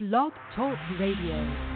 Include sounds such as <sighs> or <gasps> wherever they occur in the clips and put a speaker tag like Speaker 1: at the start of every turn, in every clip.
Speaker 1: Blog Talk Radio.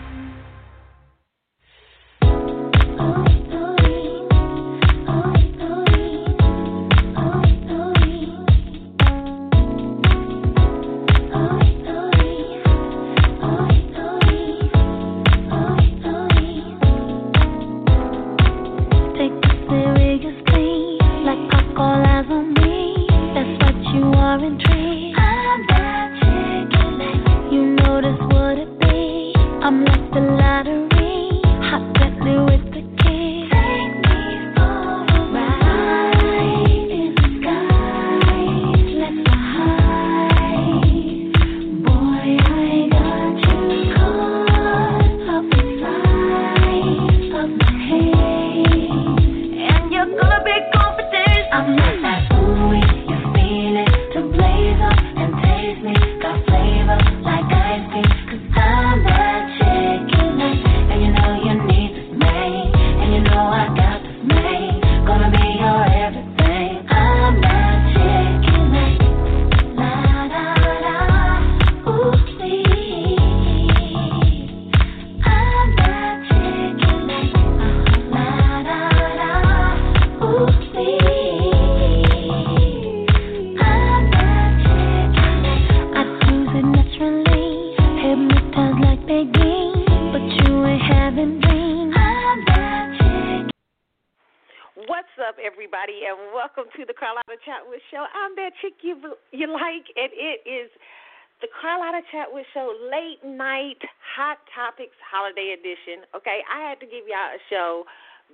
Speaker 2: Had to give y'all a show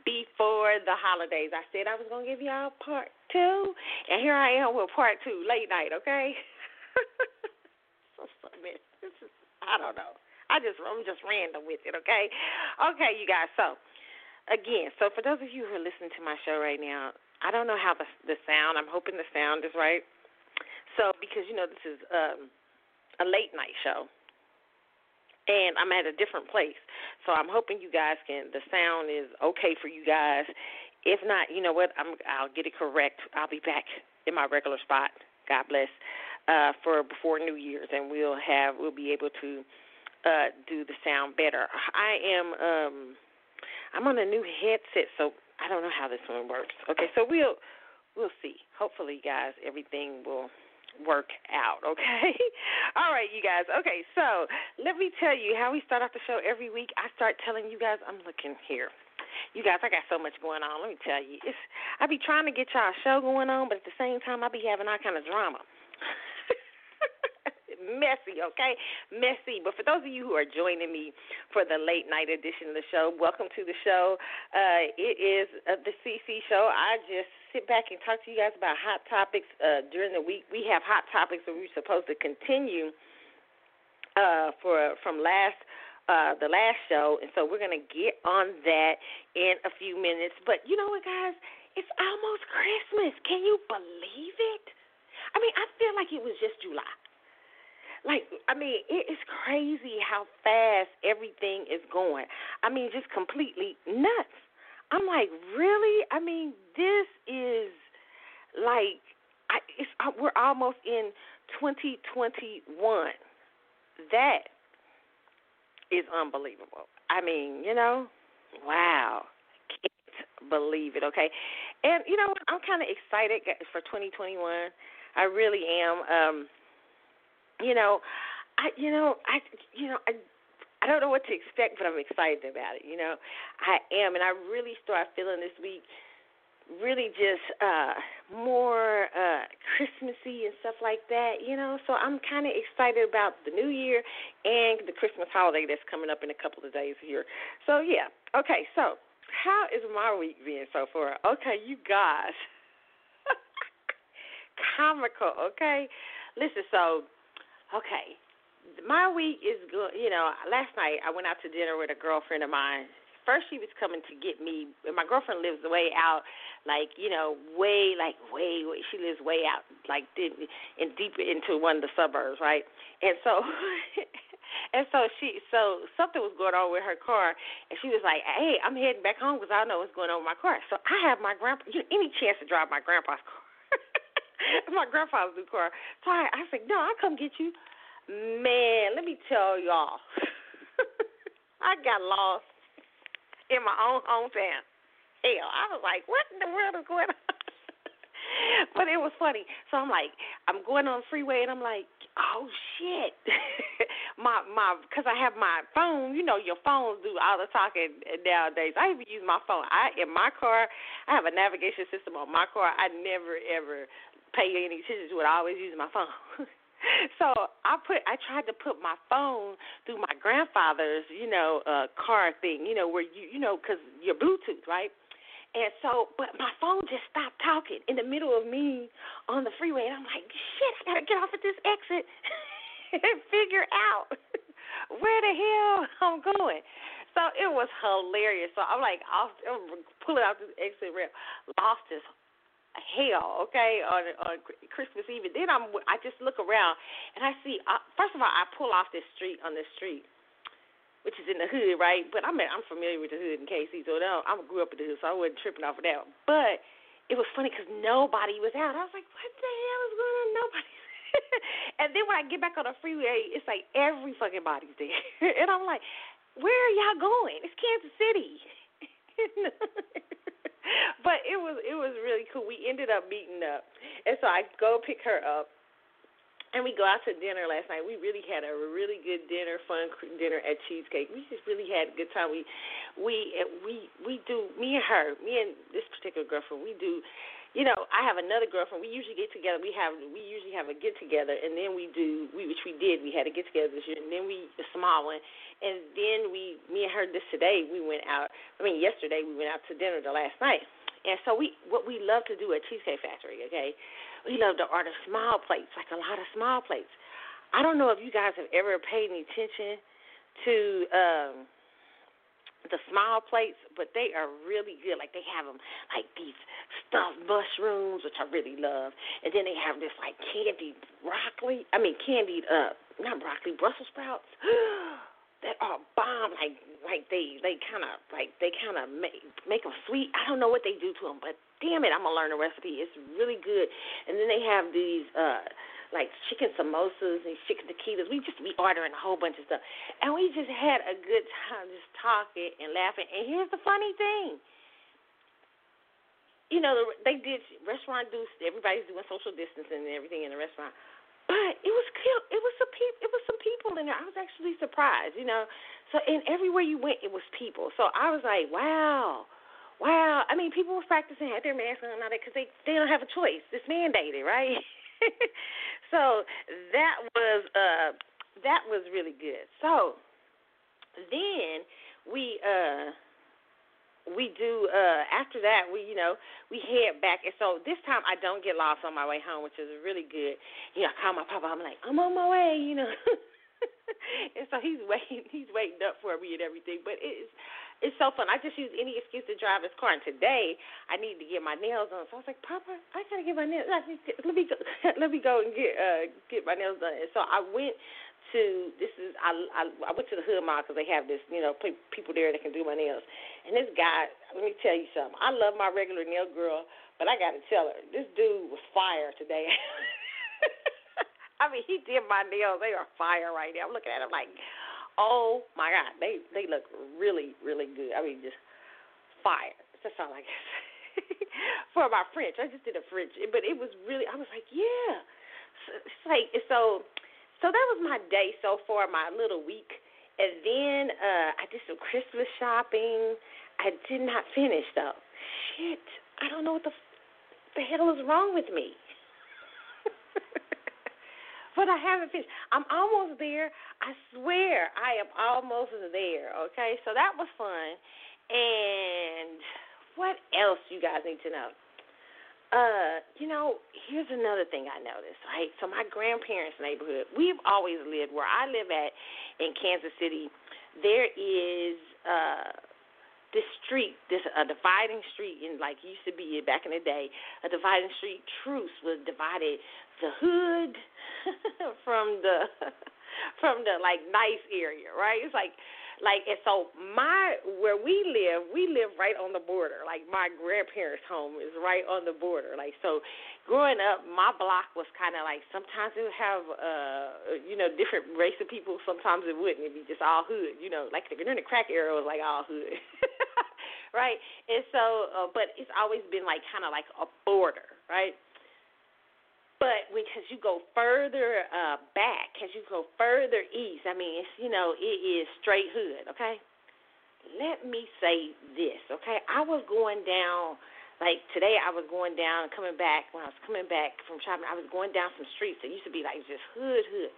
Speaker 2: before the holidays. I said I was gonna give y'all part two, and here I am with part two, late night. Okay. <laughs> so, so this is I don't know. I just I'm just random with it. Okay. Okay, you guys. So again, so for those of you who are listening to my show right now, I don't know how the the sound. I'm hoping the sound is right. So because you know this is um, a late night show, and I'm at a different place, so I'm hoping you guys can. The sound is okay for you guys. If not, you know what? I'm I'll get it correct. I'll be back in my regular spot. God bless. Uh, for before New Year's, and we'll have we'll be able to uh, do the sound better. I am um, I'm on a new headset, so I don't know how this one works. Okay, so we'll we'll see. Hopefully, guys, everything will work out. Okay. <laughs> All right, you guys. Okay, so let me tell you how we start off the show every week. I start telling you guys I'm looking here. You guys, I got so much going on. Let me tell you, it's I be trying to get y'all a show going on, but at the same time, I be having all kind of drama. Messy, okay? Messy. But for those of you who are joining me for the late night edition of the show, welcome to the show. Uh, it is uh, the CC show. I just sit back and talk to you guys about hot topics uh, during the week. We have hot topics that we're supposed to continue uh, for from last uh, the last show, and so we're gonna get on that in a few minutes. But you know what, guys? It's almost Christmas. Can you believe it? I mean, I feel like it was just July. Like, I mean, it is crazy how fast everything is going. I mean, just completely nuts. I'm like, really? I mean, this is like, I, it's we're almost in 2021. That is unbelievable. I mean, you know, wow, can't believe it. Okay, and you know? I'm kind of excited for 2021. I really am. Um, you know, I you know I you know I I don't know what to expect, but I'm excited about it. You know, I am, and I really start feeling this week really just uh more uh Christmassy and stuff like that, you know. So I'm kind of excited about the new year and the Christmas holiday that's coming up in a couple of days here. So yeah. Okay, so how is my week being so far? Okay, you guys. <laughs> Comical, okay? Listen, so okay. My week is good. You know, last night I went out to dinner with a girlfriend of mine. First, she was coming to get me. And my girlfriend lives way out, like you know, way like way. way she lives way out, like in, in deep into one of the suburbs, right? And so, <laughs> and so she, so something was going on with her car, and she was like, "Hey, I'm heading back home because I don't know what's going on with my car." So I have my grandpa. You know, any chance to drive my grandpa's car? <laughs> my grandfather's new car. So I, I said, "No, I'll come get you." Man, let me tell y'all, <laughs> I got lost in my own hometown. Hell, I was like, what in the world is going on? <laughs> but it was funny. So I'm like, I'm going on the freeway, and I'm like, oh shit, my my, because I have my phone. You know, your phones do all the talking nowadays. I even use my phone. I in my car, I have a navigation system on my car. I never ever pay any attention to it. I always use my phone. <laughs> so I put I tried to put my phone through my grandfather's you know uh car thing you know where you you know because your Bluetooth right and so but my phone just stopped talking in the middle of me on the freeway and I'm like shit I gotta get off at this exit <laughs> and figure out <laughs> where the hell I'm going. So it was hilarious. So I'm like off, I'm pulling out this exit ramp, lost this hell, okay, on on Christmas Eve. And then I'm I just look around and I see. Uh, first of all, I pull off this street on this street, which is in the hood, right? But I'm I'm familiar with the hood in KC, so no, I grew up in the hood, so I wasn't tripping off of that. But it was funny because nobody was out. I was like, what the hell is going on? <laughs> Nobody. and then when I get back on the freeway, it's like every fucking body's there, <laughs> and I'm like, where are y'all going? It's Kansas City. <laughs> <laughs> but it was it was really cool. We ended up meeting up, and so I go pick her up, and we go out to dinner last night. We really had a really good dinner, fun dinner at Cheesecake. We just really had a good time. We we we we do me and her, me and this particular girlfriend. We do you know, I have another girlfriend. We usually get together. We have we usually have a get together, and then we do we which we did. We had a get together this year, and then we a small one, and then we me and her this today we went out. I mean, yesterday we went out to dinner the last night, and so we what we love to do at Cheesecake Factory, okay, we love to order small plates, like a lot of small plates. I don't know if you guys have ever paid any attention to. um the small plates, but they are really good. Like they have them like these stuffed mushrooms, which I really love, and then they have this like candied broccoli. I mean candied uh not broccoli, Brussels sprouts. <gasps> that are bomb. Like like they they kind of like they kind of make make them sweet. I don't know what they do to them, but damn it, I'm gonna learn the recipe. It's really good. And then they have these. uh like chicken samosas and chicken taquitos. We just be ordering a whole bunch of stuff, and we just had a good time just talking and laughing. And here's the funny thing. You know, they did restaurant do everybody's doing social distancing and everything in the restaurant, but it was it was some people it was some people in there. I was actually surprised, you know. So and everywhere you went, it was people. So I was like, wow, wow. I mean, people were practicing, had their masks on and all that because they they don't have a choice. It's mandated, right? <laughs> <laughs> so that was uh that was really good. So then we uh we do uh after that we you know we head back and so this time I don't get lost on my way home which is really good. You know, I call my papa, I'm like, I'm on my way, you know. <laughs> and so he's waiting <laughs> he's waiting up for me and everything. But it's it's so fun. I just use any excuse to drive his car. And today I need to get my nails done. So I was like, Papa, I gotta get my nails. Let me go, <laughs> let me go and get uh get my nails done. And so I went to this is I I, I went to the Hood Mall because they have this you know people there that can do my nails. And this guy, let me tell you something. I love my regular nail girl, but I got to tell her this dude was fire today. <laughs> I mean, he did my nails. They are fire right now. I'm looking at him like Oh my God, they they look really really good. I mean, just fire. That's all I say. For my French, I just did a French, but it was really. I was like, yeah. It's like so. So that was my day so far, my little week, and then uh I did some Christmas shopping. I did not finish though. Shit, I don't know what the the hell is wrong with me but I haven't finished. I'm almost there. I swear I am almost there. Okay, so that was fun. And what else you guys need to know? Uh, you know, here's another thing I noticed, right? So my grandparents' neighborhood, we've always lived where I live at in Kansas City. There is uh this street, this a dividing street in like used to be back in the day, a dividing street truce was divided the hood <laughs> from the <laughs> from the like nice area, right? It's like Like, and so my where we live, we live right on the border. Like my grandparents' home is right on the border. Like so, growing up, my block was kind of like sometimes it would have uh you know different race of people. Sometimes it wouldn't. It'd be just all hood. You know, like the during the crack era was like all hood. <laughs> right? And so, uh, but it's always been like kind of like a border, right? But because you go further uh, back, as you go further east, I mean, it's you know, it is straight hood. Okay. Let me say this, okay? I was going down, like today, I was going down coming back. When I was coming back from shopping, I was going down some streets that used to be like just hood, hood.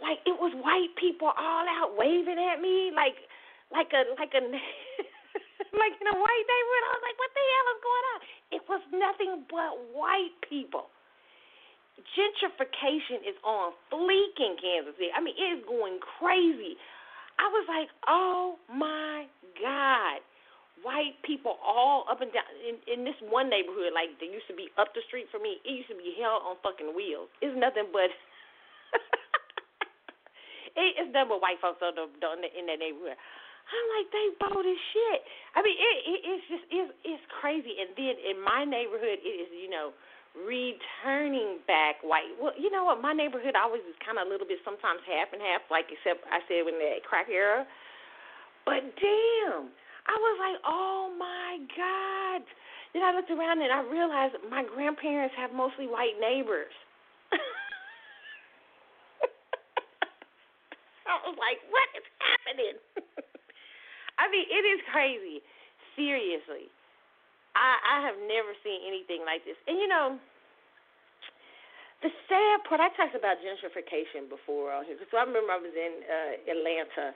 Speaker 2: Like it was white people all out waving at me, like, like a, like a. <laughs> like in a white neighborhood. I was like, what the hell is going on? It was nothing but white people gentrification is on fleek in Kansas City. I mean, it is going crazy. I was like, oh my God. White people all up and down in, in this one neighborhood, like they used to be up the street from me, it used to be hell on fucking wheels. It's nothing but <laughs> it's nothing but white folks on the, in that neighborhood. I'm like, they bold as shit. I mean, it, it it's just it's it's crazy. And then in my neighborhood, it is you know returning back white. Well, you know what? My neighborhood always is kind of a little bit sometimes half and half, like except I said in the crack era. But damn, I was like, oh my god. Then I looked around and I realized my grandparents have mostly white neighbors. <laughs> I was like, what is happening? <laughs> I mean, it is crazy. Seriously. I I have never seen anything like this. And you know, the sad part, I talked about gentrification before on here. So I remember I was in uh, Atlanta,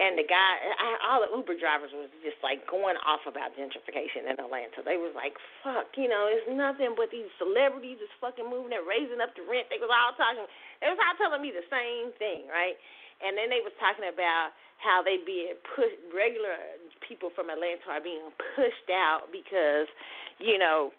Speaker 2: and the guy, I, all the Uber drivers was just like going off about gentrification in Atlanta. They was like, "Fuck, you know, it's nothing but these celebrities is fucking moving and raising up the rent." They was all talking. They was all telling me the same thing, right? And then they was talking about how they being pushed regular people from Atlanta are being pushed out because you know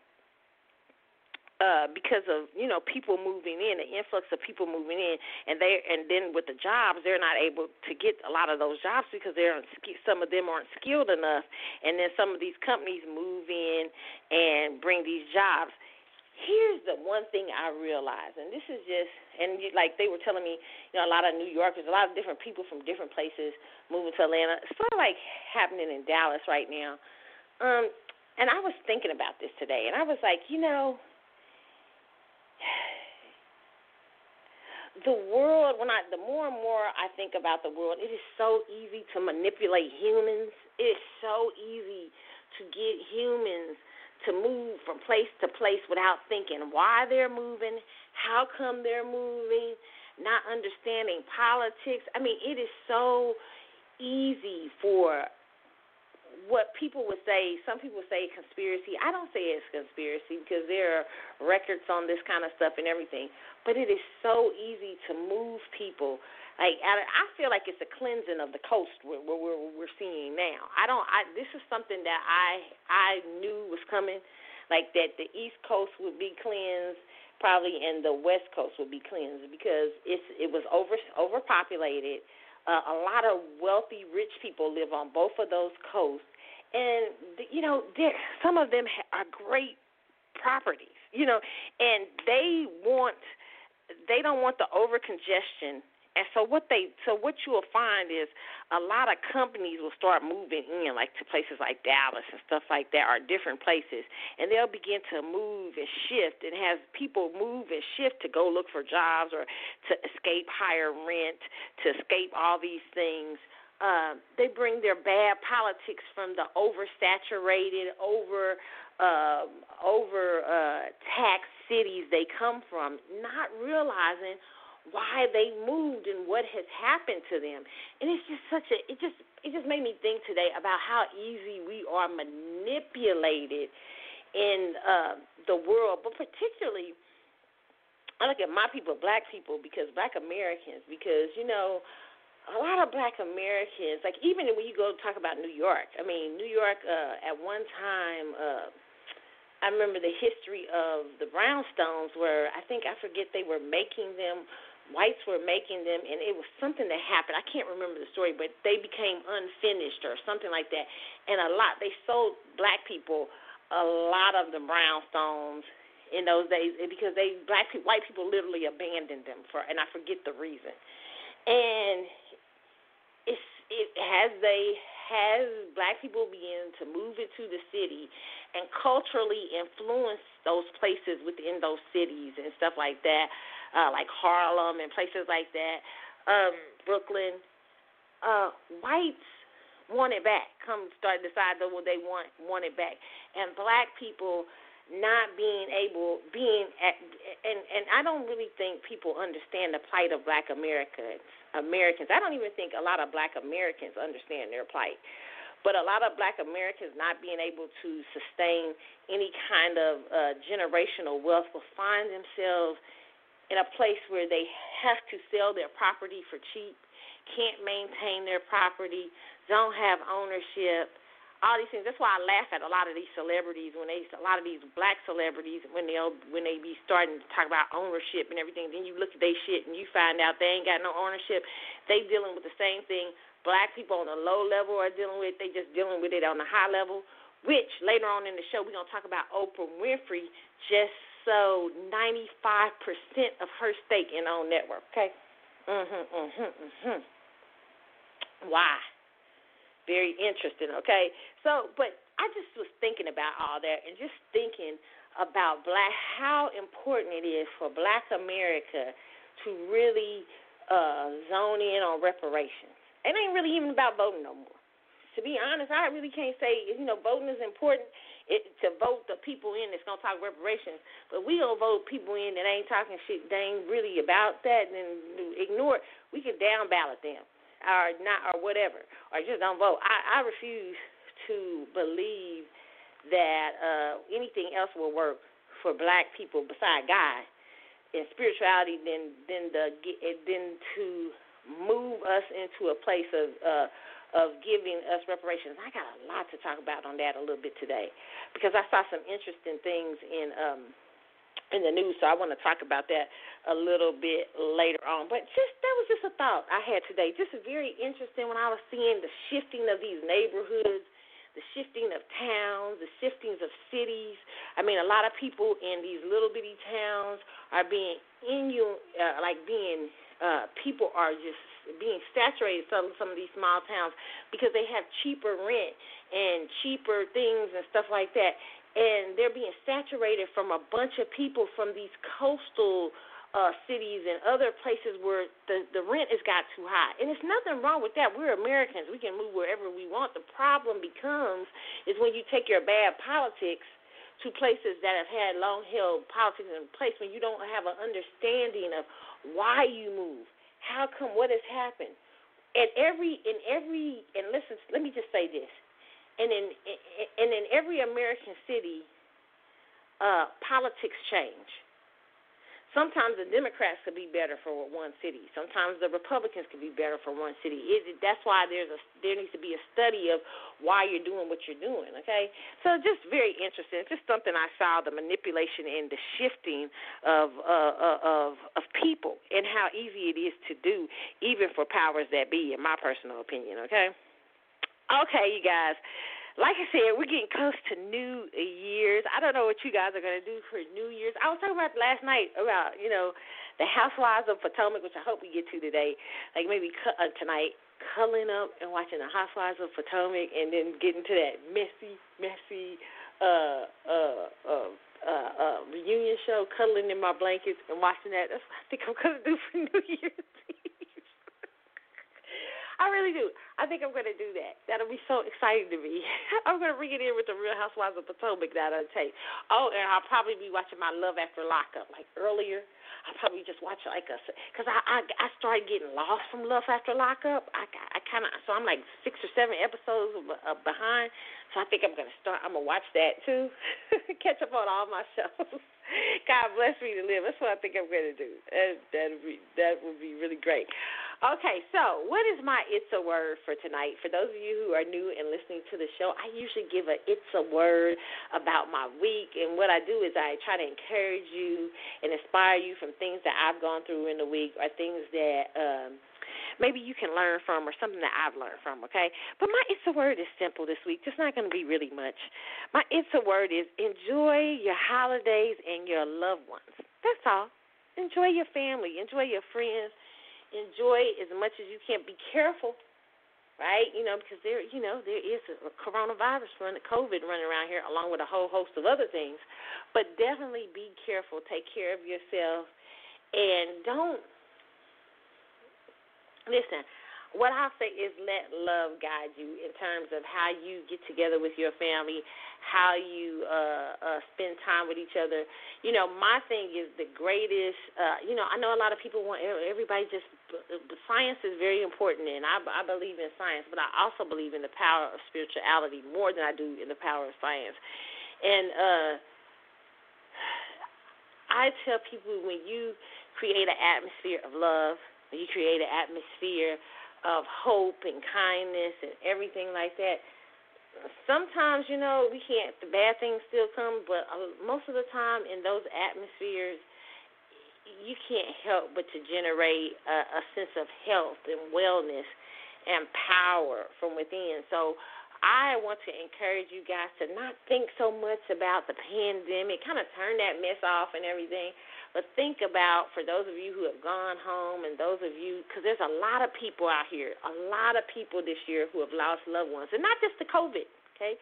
Speaker 2: uh because of you know people moving in the influx of people moving in and they and then with the jobs they're not able to get a lot of those jobs because they're some of them aren't skilled enough. And then some of these companies move in and bring these jobs here's the one thing I realized, and this is just, and like they were telling me, you know, a lot of New Yorkers, a lot of different people from different places moving to Atlanta. It's sort of like happening in Dallas right now. Um, and I was thinking about this today, and I was like, you know, <sighs> the world. When I, the more and more I think about the world, it is so easy to manipulate humans. It's so easy to get humans to move from place to place without thinking why they're moving, how come they're moving, not understanding politics. I mean, it is so easy for what people would say, some people say conspiracy. I don't say it's conspiracy because there are records on this kind of stuff and everything. But it is so easy to move people like I feel like it's a cleansing of the coast where we're, we're seeing now. I don't. I this is something that I I knew was coming, like that the East Coast would be cleansed probably and the West Coast would be cleansed because it's it was over overpopulated. Uh, a lot of wealthy, rich people live on both of those coasts, and you know, some of them are great properties. You know, and they want they don't want the over congestion and so what they so what you will find is a lot of companies will start moving in like to places like Dallas and stuff like that or different places and they'll begin to move and shift and have people move and shift to go look for jobs or to escape higher rent, to escape all these things. Uh, they bring their bad politics from the oversaturated, over uh, over uh, taxed cities they come from, not realizing why they moved and what has happened to them. And it's just such a it just it just made me think today about how easy we are manipulated in uh, the world, but particularly I look at my people, black people, because black Americans, because you know a lot of black Americans, like even when you go talk about New York, I mean, New York uh, at one time, uh, I remember the history of the brownstones where I think I forget they were making them whites were making them, and it was something that happened. I can't remember the story, but they became unfinished or something like that. And a lot, they sold black people a lot of the brownstones in those days because they black people, white people literally abandoned them for, and I forget the reason. And it's it has they has black people begin to move into the city and culturally influence those places within those cities and stuff like that, uh, like Harlem and places like that, um, Brooklyn. Uh, whites want it back. Come start decide that what they want want it back, and black people not being able being at and and I don't really think people understand the plight of black Americans Americans. I don't even think a lot of black Americans understand their plight. But a lot of black Americans not being able to sustain any kind of uh, generational wealth will find themselves in a place where they have to sell their property for cheap, can't maintain their property, don't have ownership, all these things. That's why I laugh at a lot of these celebrities when they a lot of these black celebrities when they when they be starting to talk about ownership and everything. Then you look at their shit and you find out they ain't got no ownership. They dealing with the same thing black people on the low level are dealing with. They just dealing with it on the high level. Which later on in the show we're gonna talk about Oprah Winfrey just so 95% of her stake in OWN network. Okay. Mhm. Mhm. Mhm. Why? Very interesting, okay? So, but I just was thinking about all that and just thinking about black how important it is for black America to really uh zone in on reparations. It ain't really even about voting no more. To be honest, I really can't say you know voting is important it, to vote the people in that's gonna talk reparations, but we don't vote people in that ain't talking shit. They ain't really about that, and ignore. It. We can down ballot them or not or whatever, or just don't vote. I, I refuse to believe that uh, anything else will work for black people beside God and spirituality than than the than to move us into a place of uh, of giving us reparations. I got a lot to talk about on that a little bit today because I saw some interesting things in um, in the news, so I want to talk about that a little bit later on. But just that was just a thought I had today. Just very interesting when I was seeing the shifting of these neighborhoods, the shifting of towns, the shiftings of cities. I mean, a lot of people in these little bitty towns are being in you, uh, like being uh, people are just being saturated some some of these small towns because they have cheaper rent and cheaper things and stuff like that and they're being saturated from a bunch of people from these coastal uh, cities and other places where the the rent has got too high. And there's nothing wrong with that. We're Americans. We can move wherever we want. The problem becomes is when you take your bad politics to places that have had long held politics in place when you don't have an understanding of why you move. How come what has happened? And every in every and listen, let me just say this and in and in every American city, uh, politics change. Sometimes the Democrats could be better for one city. Sometimes the Republicans could be better for one city. Is It, that's why there's a there needs to be a study of why you're doing what you're doing. Okay, so just very interesting. It's just something I saw the manipulation and the shifting of uh, uh, of of people and how easy it is to do, even for powers that be. In my personal opinion. Okay. Okay, you guys. Like I said, we're getting close to New Year's. I don't know what you guys are going to do for New Year's. I was talking about last night about, you know, the Housewives of Potomac, which I hope we get to today. Like maybe uh, tonight, cuddling up and watching the Housewives of Potomac and then getting to that messy, messy uh, uh, uh, uh, uh, reunion show, cuddling in my blankets and watching that. That's what I think I'm going to do for <laughs> New Year's I really do. I think I'm going to do that. That'll be so exciting to me. <laughs> I'm going to bring it in with the Real Housewives of Potomac that I'll take. Oh, and I'll probably be watching my Love After Lockup. Like earlier, I'll probably just watch like a because I, I I started getting lost from Love After Lockup. I I kind of so I'm like six or seven episodes uh, behind. So I think I'm gonna start. I'm gonna watch that too. <laughs> Catch up on all my shows. <laughs> God bless me to live. That's what I think I'm gonna do. That that would be that would be really great. Okay, so what is my it's a word for tonight? For those of you who are new and listening to the show, I usually give a it's a word about my week, and what I do is I try to encourage you and inspire you from things that I've gone through in the week or things that um maybe you can learn from or something that I've learned from, okay? But my it's a word is simple this week. It's not going to be really much. My it's a word is enjoy your holidays and your loved ones. That's all. Enjoy your family, enjoy your friends enjoy as much as you can. Be careful, right? You know, because there, you know, there is a coronavirus running, COVID running around here, along with a whole host of other things. But definitely be careful. Take care of yourself, and don't listen what I'll say is let love guide you in terms of how you get together with your family, how you uh, uh, spend time with each other. You know, my thing is the greatest. Uh, you know, I know a lot of people want everybody just. Science is very important, and I, I believe in science, but I also believe in the power of spirituality more than I do in the power of science. And uh, I tell people when you create an atmosphere of love, when you create an atmosphere of hope and kindness and everything like that. Sometimes, you know, we can't, the bad things still come, but uh, most of the time in those atmospheres, you can't help but to generate a, a sense of health and wellness and power from within. So I want to encourage you guys to not think so much about the pandemic, kind of turn that mess off and everything, but think about for those of you who have gone home and those of you, because there's a lot of people out here, a lot of people this year who have lost loved ones, and not just the COVID. Okay,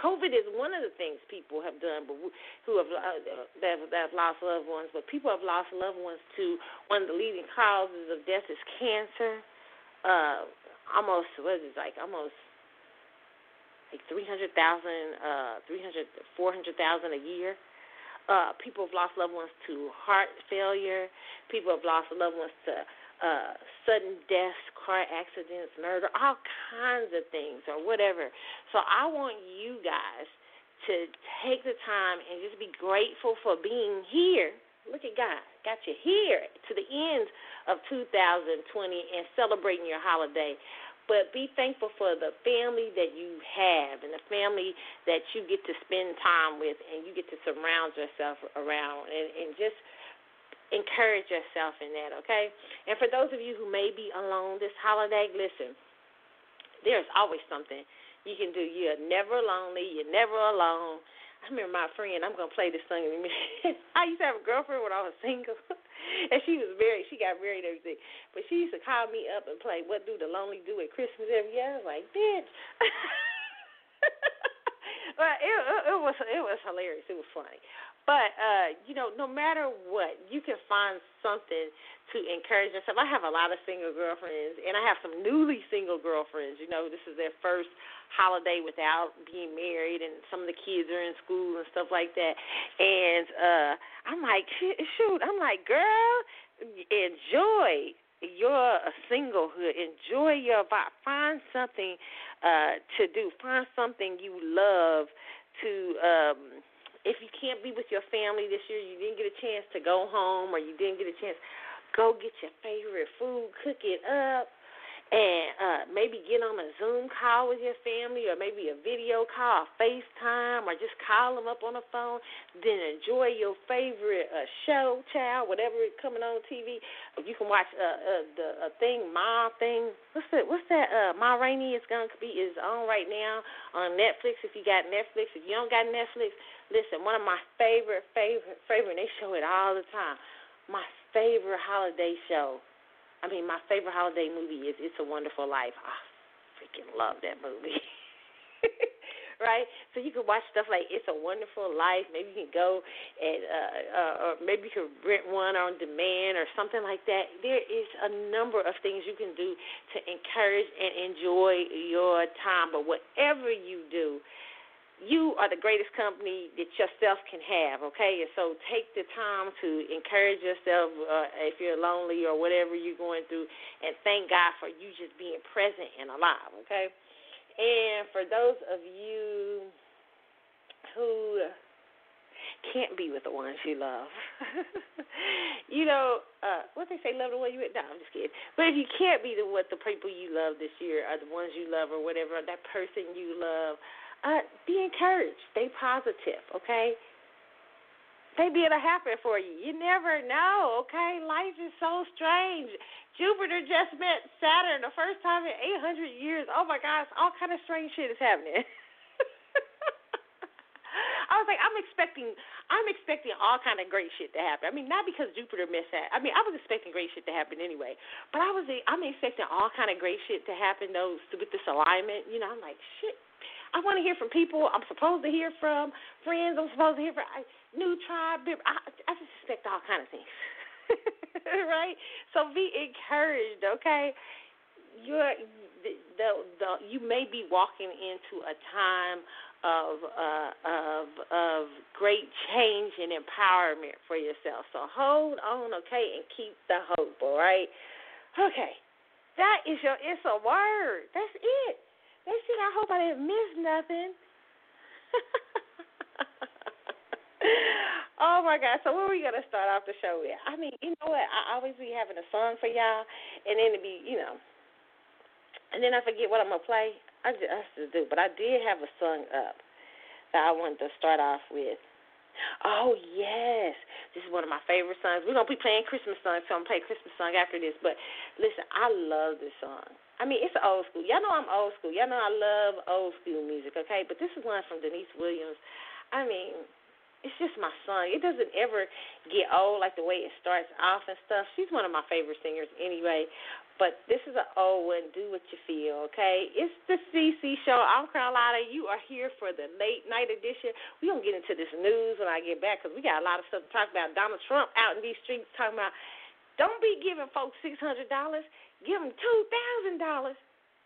Speaker 2: COVID is one of the things people have done, but who have uh, that, that have lost loved ones. But people have lost loved ones to one of the leading causes of death is cancer. Uh, almost what is it like? Almost like three hundred thousand, uh, three hundred, four hundred thousand a year. Uh, people have lost loved ones to heart failure. People have lost loved ones to uh, sudden deaths, car accidents, murder, all kinds of things, or whatever. So I want you guys to take the time and just be grateful for being here. Look at God, got you here to the end of 2020 and celebrating your holiday but be thankful for the family that you have and the family that you get to spend time with and you get to surround yourself around and, and just encourage yourself in that, okay? And for those of you who may be alone this holiday, listen, there's always something you can do. You're never lonely, you're never alone. I remember my friend, I'm gonna play this song in a minute. <laughs> I used to have a girlfriend when I was single. <laughs> and she was married, she got married and everything. But she used to call me up and play What Do the Lonely Do at Christmas every year. I was like, bitch <laughs> it, it, it was it was hilarious. It was funny. But uh, you know, no matter what, you can find something to encourage yourself. I have a lot of single girlfriends, and I have some newly single girlfriends. You know, this is their first holiday without being married, and some of the kids are in school and stuff like that. And uh, I'm like, shoot, I'm like, girl, enjoy your singlehood. Enjoy your vibe. Find something uh, to do. Find something you love to. Um, if you can't be with your family this year, you didn't get a chance to go home, or you didn't get a chance, go get your favorite food, cook it up and uh, maybe get on a Zoom call with your family, or maybe a video call, a FaceTime, or just call them up on the phone. Then enjoy your favorite uh, show, child, whatever is coming on TV. You can watch uh, uh, the uh, thing, Ma thing. What's that? What's that? Uh, Ma Rainey is gonna be is on right now on Netflix. If you got Netflix, if you don't got Netflix, listen. One of my favorite, favorite, favorite. They show it all the time. My favorite holiday show I mean, my favorite holiday movie is It's a Wonderful Life. I freaking love that movie. <laughs> right? So you can watch stuff like It's a Wonderful Life. Maybe you can go and uh, uh, or maybe you can rent one on demand or something like that. There is a number of things you can do to encourage and enjoy your time. But whatever you do, you are the greatest company that yourself can have, okay? And so take the time to encourage yourself uh, if you're lonely or whatever you're going through, and thank God for you just being present and alive, okay? And for those of you who can't be with the ones you love. <laughs> you know, uh, what they say, love the one you with. No, I'm just kidding. But if you can't be the what the people you love this year are the ones you love or whatever, that person you love, uh, be encouraged. Stay positive, okay? Maybe it'll happen for you. You never know, okay? Life is so strange. Jupiter just met Saturn the first time in 800 years. Oh my gosh, all kind of strange shit is happening. <laughs> I was like, I'm expecting, I'm expecting all kind of great shit to happen. I mean, not because Jupiter missed that. I mean, I was expecting great shit to happen anyway, but I was, I'm expecting all kind of great shit to happen. Those with this alignment, you know, I'm like, shit. I want to hear from people I'm supposed to hear from, friends I'm supposed to hear from, I, new tribe. I, I just expect all kind of things, <laughs> right? So be encouraged, okay? You're the, the, the you may be walking into a time of uh, of of great change and empowerment for yourself. So hold on, okay, and keep the hope. All right, okay. That is your. It's a word. That's it. It. I hope I didn't miss nothing. <laughs> oh my God! So where are we gonna start off the show with? I mean, you know what? I always be having a song for y'all, and then it be, you know, and then I forget what I'm gonna play. I just, I do. But I did have a song up that I wanted to start off with. Oh yes, this is one of my favorite songs. We're gonna be playing Christmas songs, so I'm gonna play Christmas song after this. But listen, I love this song. I mean, it's old school. Y'all know I'm old school. Y'all know I love old school music, okay? But this is one from Deniece Williams. I mean, it's just my song. It doesn't ever get old like the way it starts off and stuff. She's one of my favorite singers anyway. But this is an old one. Do what you feel, okay? It's the CC show. I'm Carlotta. You are here for the late night edition. We're going to get into this news when I get back because we got a lot of stuff to talk about. Donald Trump out in these streets talking about don't be giving folks $600. Give them $2,000.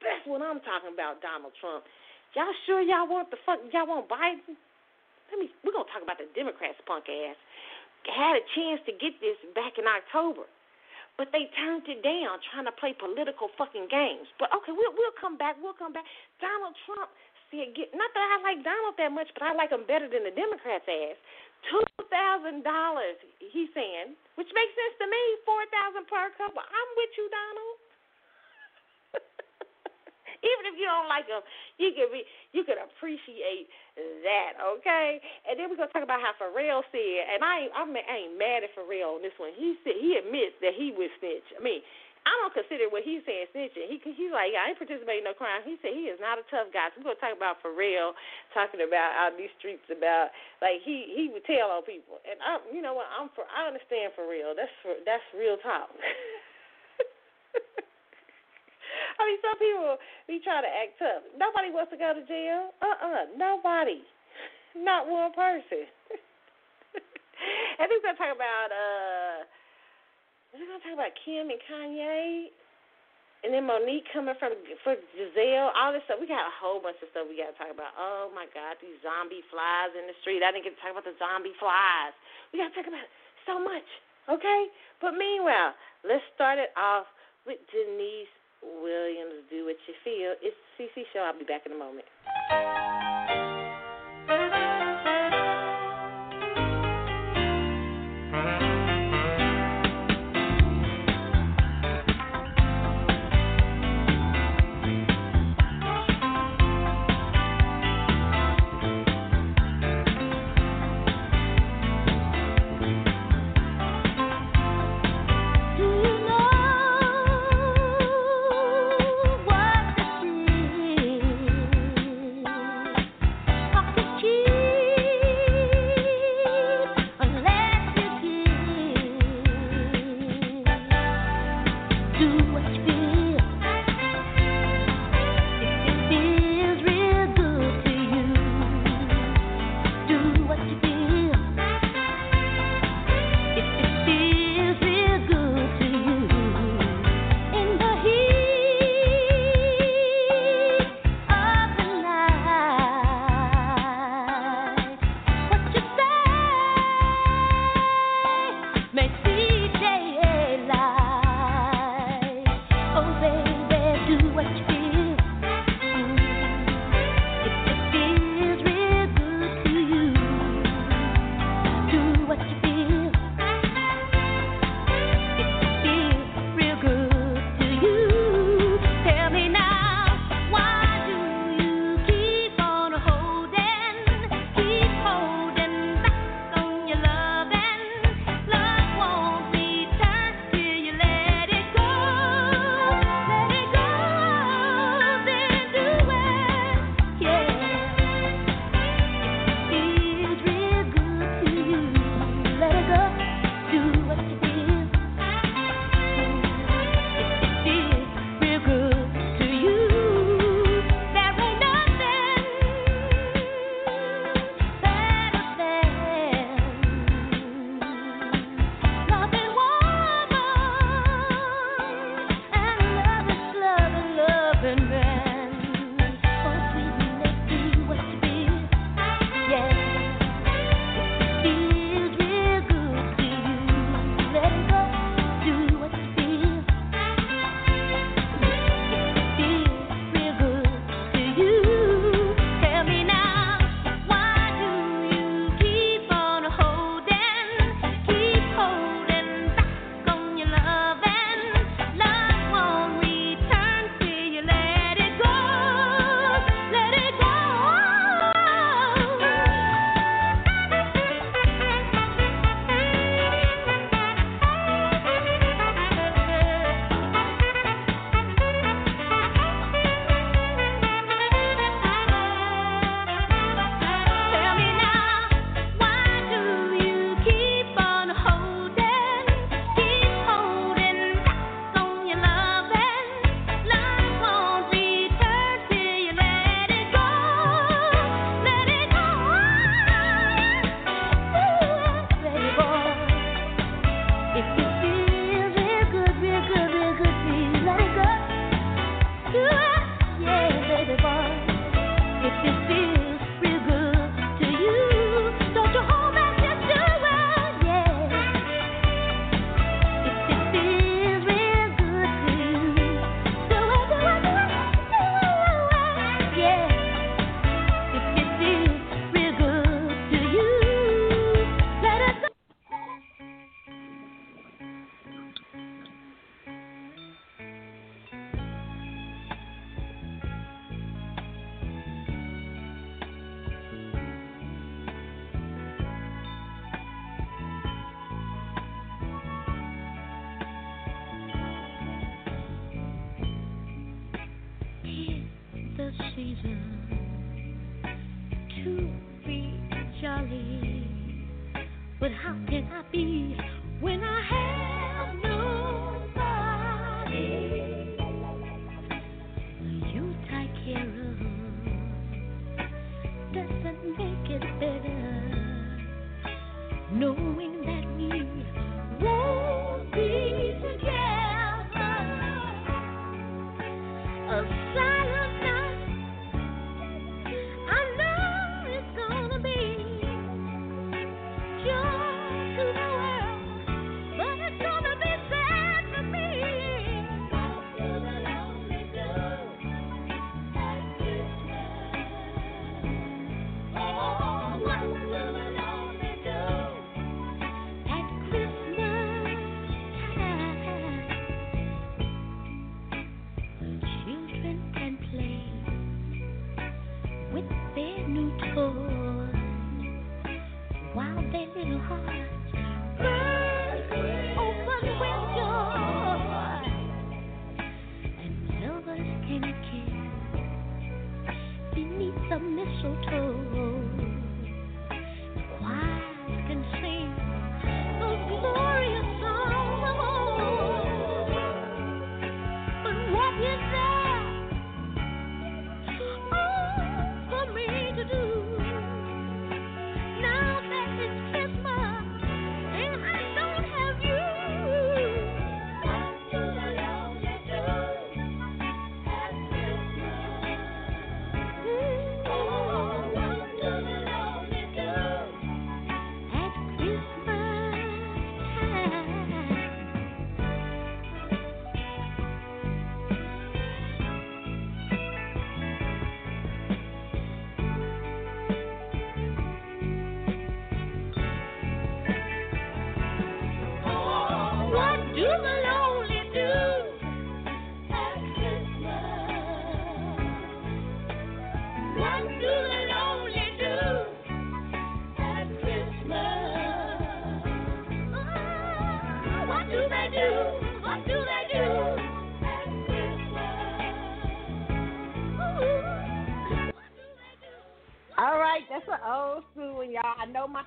Speaker 2: That's what I'm talking about, Donald Trump. Y'all sure y'all want the fuck, y'all want Biden? Let me, we're going to talk about the Democrats, punk ass. Had a chance to get this back in October but they turned it down trying to play political fucking games. But okay, we'll we'll come back. We'll come back. Donald Trump said, get, not that I like Donald that much, but I like him better than the Democrats' ass. Two thousand dollars, he's saying, which makes sense to me. Four thousand per couple. I'm with you, Donald. Even if you don't like him, you can be, you can appreciate that, okay? And then we're gonna talk about how Pharrell said, and I ain't, I ain't mad at Pharrell on this one. He said he admits that he was snitch. I mean, I don't consider what he's saying snitching. He he's like, yeah, I ain't participating in no crime. He said he is not a tough guy. So we're gonna talk about Pharrell talking about out these streets about like he he would tell on people. And I, you know what? I'm for I understand Pharrell. That's for that's real talk. <laughs> <laughs> I mean, some people be trying to act tough. Nobody wants to go to jail. Uh uh-uh, uh Nobody. Not one person. <laughs> and we're gonna talk about uh we're gonna talk about Kim and Kanye and then Monique coming from for Giselle, all this stuff. We got a whole bunch of stuff we got to talk about. Oh my God, these zombie flies in the street. I didn't get to talk about the zombie flies. We got to talk about so much, okay? But meanwhile, let's start it off with Deniece Williams, Do What You Feel. It's CC Show. I'll be back in a moment.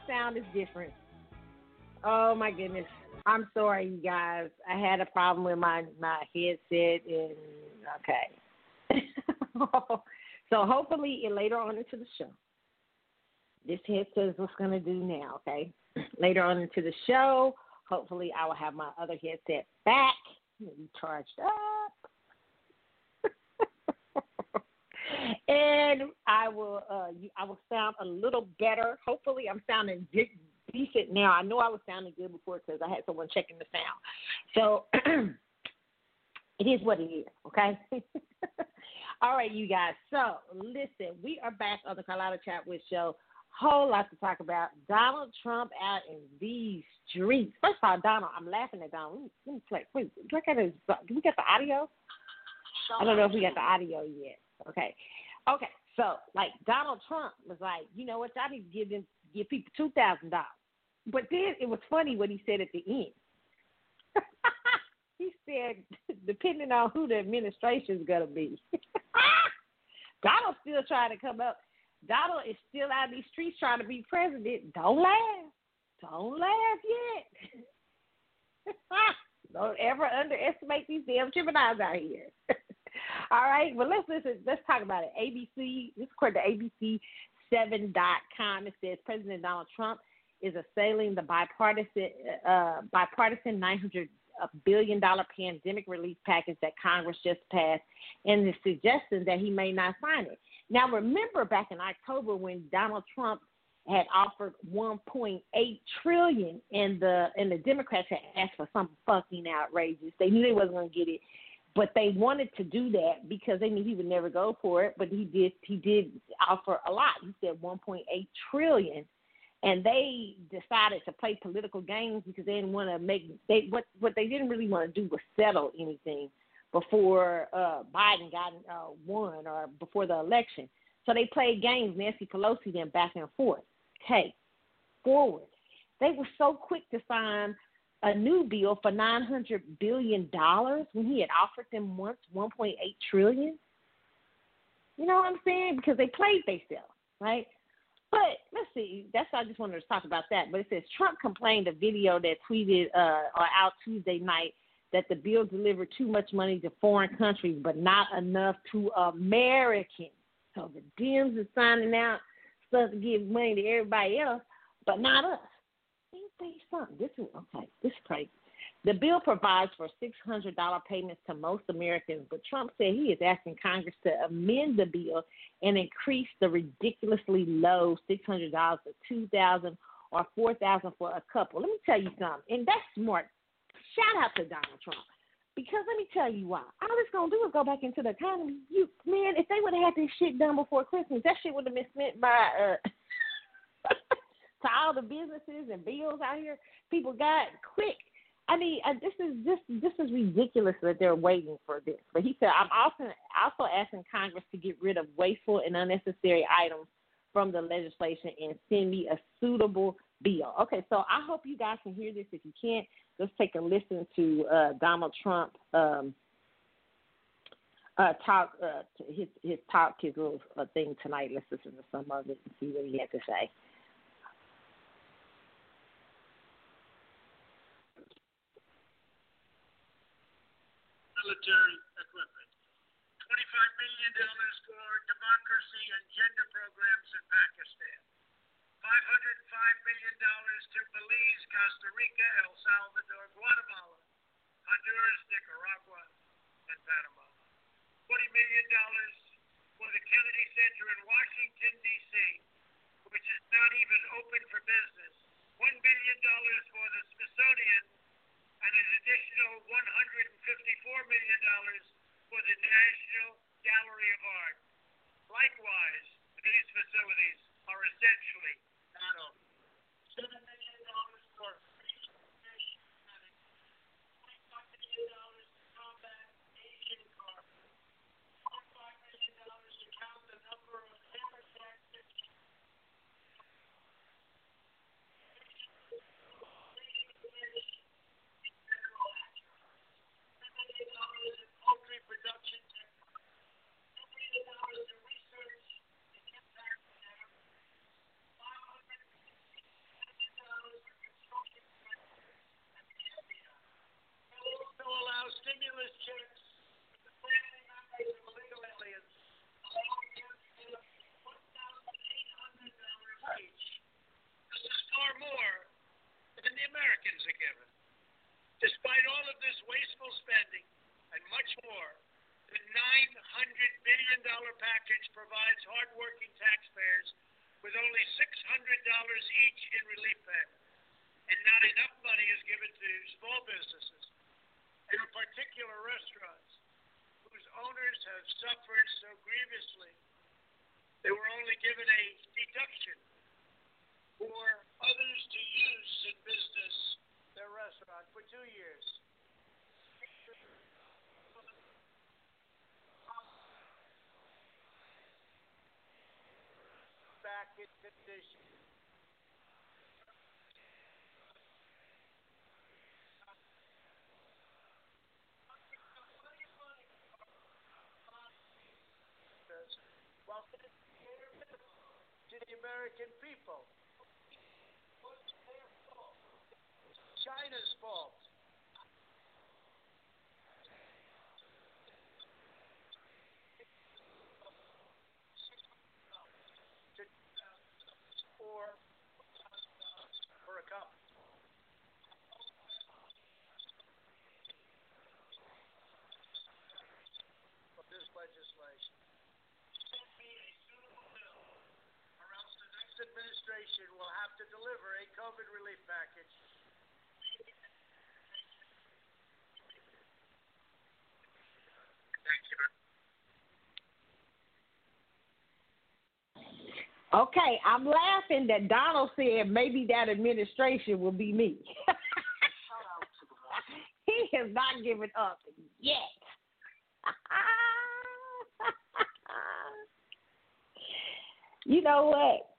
Speaker 2: Sound is different. Oh my goodness. I'm sorry, you guys. I had a problem with my my headset, and okay. <laughs> so hopefully, it later on into the show, this headset is what's going to do now. Okay, <clears throat> later on into the show, hopefully, I will have my other headset back, charged up. <laughs> and I will uh, I will sound a little better. Hopefully, I'm sounding decent now. I know I was sounding good before because I had someone checking the sound. So <clears throat> it is what it is. Okay. <laughs> All right, you guys. So listen, we are back on the Carlotta Chatwood Show. Whole lot to talk about. Donald Trump out in these streets. First of all, Donald, I'm laughing at Donald. Let me play. Wait, look at his. Do we get the audio? I don't know if we got the audio yet. Okay. Okay. So like Donald Trump was like, you know what, I need to give them give people two thousand dollars. But then it was funny what he said at the end. <laughs> he said, depending on who the administration's gonna be. <laughs> Donald's still trying to come up. Donald is still out in these streets trying to be president. Don't laugh. Don't laugh yet. <laughs> Don't ever underestimate these damn Geminis out here. All right. Well, let's listen. Let's talk about it. ABC. This is according to ABC7.com. It says President Donald Trump is assailing the bipartisan uh, bipartisan 900 billion dollar pandemic relief package that Congress just passed, and is suggesting that he may not sign it. Now, remember back in October when Donald Trump had offered 1.8 trillion, and the and the Democrats had asked for something fucking outrageous. They knew they wasn't going to get it, but they wanted to do that because they knew he would never go for it. But he did. He did offer a lot. He said 1.8 trillion, and they decided to play political games because they didn't want to make they what what they didn't really want to do was settle anything before uh, Biden got uh, won or before the election. So they played games. Nancy Pelosi then back and forth. Okay, forward. They were so quick to sign a new bill for nine hundred billion dollars when he had offered them once one point eight trillion. You know what I'm saying? Because they played themselves, right? But let's see. That's I just wanted to talk about that. But it says Trump complained a video that tweeted uh, out Tuesday night that the bill delivered too much money to foreign countries, but not enough to Americans. So the Dems are signing out stuff to give money to everybody else, but not us. You something. This is okay. This is crazy. The bill provides for $600 payments to most Americans, but Trump said he is asking Congress to amend the bill and increase the ridiculously low $600 to $2,000 or $4,000 for a couple. Let me tell you something, and that's smart. Shout out to Donald Trump. Because let me tell you why. All it's gonna do is go back into the economy. You man, if they would have had this shit done before Christmas, that shit would have been spent by uh to all the businesses and bills out here. People got quick. I mean, uh, this is this this is ridiculous that they're waiting for this. But he said, I'm also also asking Congress to get rid of wasteful and unnecessary items from the legislation and send me a suitable bill. Okay, so I hope you guys can hear this. If you can't, let's take a listen to uh, Donald Trump um, uh, talk uh, his his talk his little uh, thing tonight. Let's listen to some of it and see what he had to say.
Speaker 3: Military equipment. $25 million for democracy and gender programs in Pakistan. $505 million to Belize, Costa Rica, El Salvador, Guatemala, Honduras, Nicaragua, and Panama. $40 million for the Kennedy Center in Washington, D.C., which is not even open for business. $1 billion for the Smithsonian and an additional $154 million for the National Gallery of Art. Likewise, these facilities are essentially not open. $7 million for Asian carp. $45 million to count the number of habitat poultry production million dollars in research and impact $500 million for construction and It also allows stimulus checks for the family members of illegal aliens, allowing them to get up to $1,800 each. This is far more than the Americans are given. Despite all of this wasteful spending and much more, the $900 billion package provides hardworking taxpayers with only $600 each in relief payments. And not enough money is given to small businesses, in particular restaurants, whose owners have suffered so grievously. They were only given a deduction for others to use in business their restaurant for two years. Back in condition. Well, to the American people. China's fault. Or for a cup. Of this legislation. Send me a suitable bill, or else the next administration will have to deliver a COVID relief package.
Speaker 2: Okay, I'm laughing that Donald said maybe that administration will be me. <laughs> he has not given up yet. <laughs> you know what?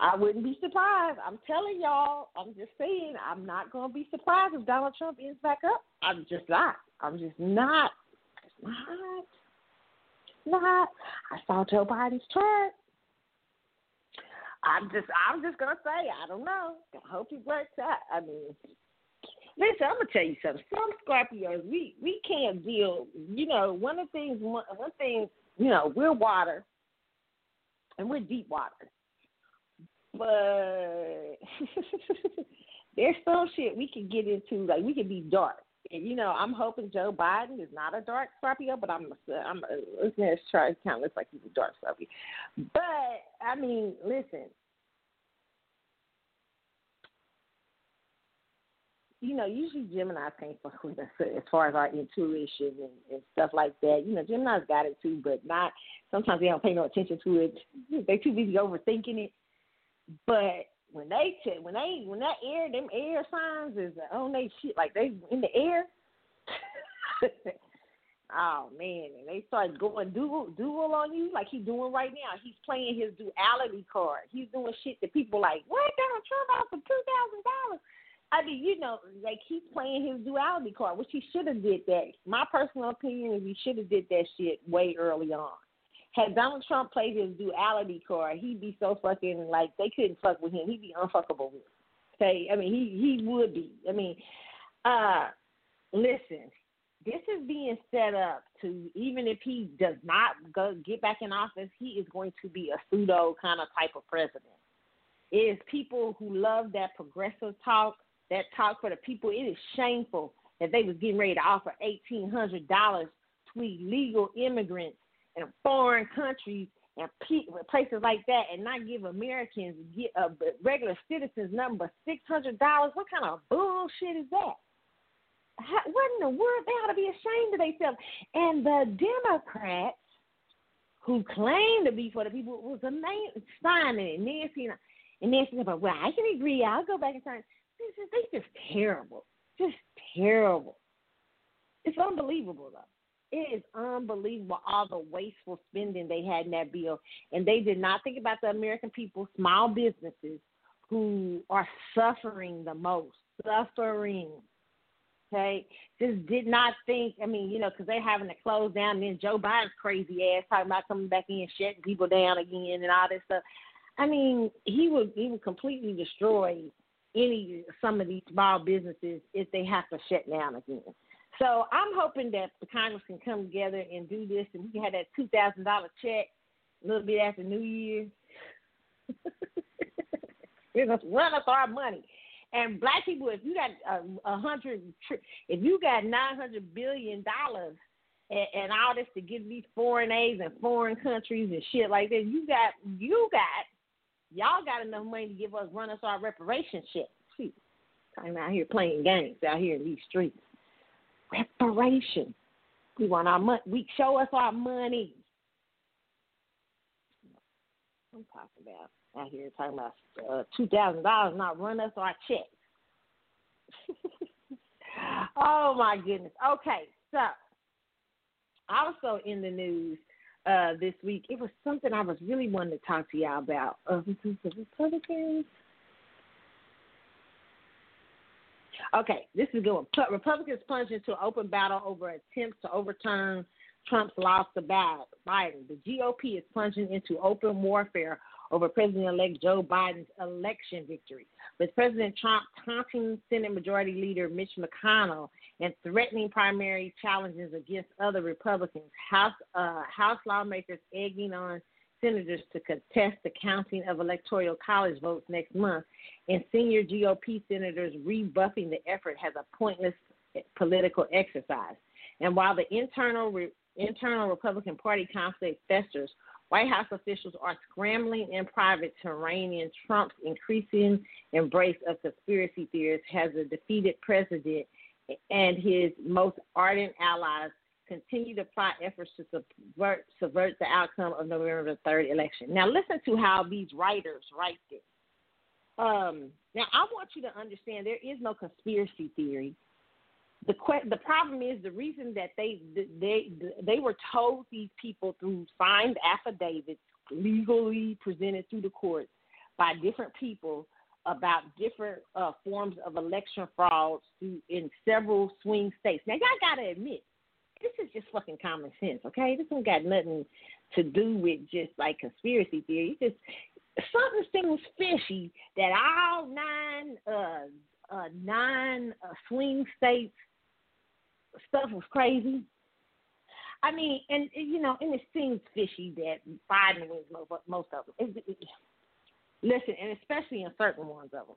Speaker 2: I wouldn't be surprised. I'm telling y'all, I'm just saying, I'm not going to be surprised if Donald Trump ends back up. I'm just not. I'm just not. Not. Not. I saw Joe Biden's chart. I'm just, I'm just gonna say, I don't know. I hope it works out. I mean, listen, I'm gonna tell you something. Some Scorpios, we we can't deal. You know, one of the things, one, one thing, you know, we're water, and we're deep water but <laughs> there's some shit we could get into. Like we could be dark. And, you know, I'm hoping Joe Biden is not a dark Scorpio, but I'm I'm looking at his chart. Kind of looks like he's a dark Scorpio. But I mean, listen, you know, usually Gemini's can't fuck with us <laughs> as far as our intuition and, and stuff like that. You know, Gemini's got it too, but not. Sometimes they don't pay no attention to it. <laughs> They're too busy overthinking it. But when they t- when they when that air them air signs is on they shit like they in the air. <laughs> oh man, and they start going dual dual on you like he's doing right now. He's playing his duality card. He's doing shit that people like. What Donald Trump out for two thousand dollars? I mean, you know, like he's playing his duality card, which he should have did that. My personal opinion is he should have did that shit way early on. Had Donald Trump played his duality card, he'd be so fucking like they couldn't fuck with him. He'd be unfuckable. Okay, I mean he he would be. I mean, uh, listen, this is being set up to even if he does not go get back in office, he is going to be a pseudo kind of type of president. It is people who love that progressive talk that talk for the people. It is shameful that they was getting ready to offer eighteen hundred dollars to illegal immigrants in foreign countries and places like that, and not give Americans get uh, regular citizens number six hundred dollars. What kind of bullshit is that? How, what in the world? They ought to be ashamed of themselves. And the Democrats who claim to be for the people was the main signing it. Nancy and, and Nancy said, well, I can agree. I'll go back and sign they just terrible, just terrible. It's unbelievable though. It is unbelievable all the wasteful spending they had in that bill, and they did not think about the American people, small businesses who are suffering the most, suffering. Okay, just did not think. I mean, you know, because they're having to close down. And then Joe Biden's crazy ass talking about coming back in, shutting people down again, and all this stuff. I mean, he would he would completely destroy any some of these small businesses if they have to shut down again. So I'm hoping that the Congress can come together and do this, and we have that two thousand dollar check a little bit after New Year. <laughs> Just run us our money. And black people, if you got a, a hundred, if you got nine hundred billion dollars and, and all this to give these foreign aids and foreign countries and shit like that, you got you got Y'all got enough money to give us run us our reparation shit. See, I'm out here playing games out here in these streets. Reparation. We want our money. We show us our money. I'm talking about out here talking about uh, two thousand dollars, not run us our check. <laughs> oh my goodness. Okay, so also in the news, uh, this week. It was something I was really wanting to talk to y'all about. Uh, <laughs> Republicans. Okay, this is going. Republicans plunge into open battle over attempts to overturn Trump's loss to Biden. The GOP is plunging into open warfare over President-elect Joe Biden's election victory, with President Trump taunting Senate Majority Leader Mitch McConnell and threatening primary challenges against other Republicans. House uh, House lawmakers egging on senators to contest the counting of electoral college votes next month, and senior GOP senators rebuffing the effort has a pointless political exercise. And while the internal re- internal Republican Party conflict festers, White House officials are scrambling in private to rein in Trump's increasing embrace of conspiracy theories as a defeated president and his most ardent allies continue to plot efforts to subvert, subvert the outcome of November the 3rd election. Now, listen to how these writers write this. Um, now, I want you to understand there is no conspiracy theory. The que- the problem is the reason that they they they were told these people through signed affidavits legally presented through the courts by different people about different uh, forms of election frauds in several swing states. Now, y'all got to admit, this is just fucking common sense, okay? This ain't got nothing to do with just like conspiracy theory. It's just something seems fishy that all nine uh, uh, nine uh, swing states stuff was crazy. I mean, and you know, and it seems fishy that Biden wins most, most of them. It, it, listen, and especially in certain ones of them.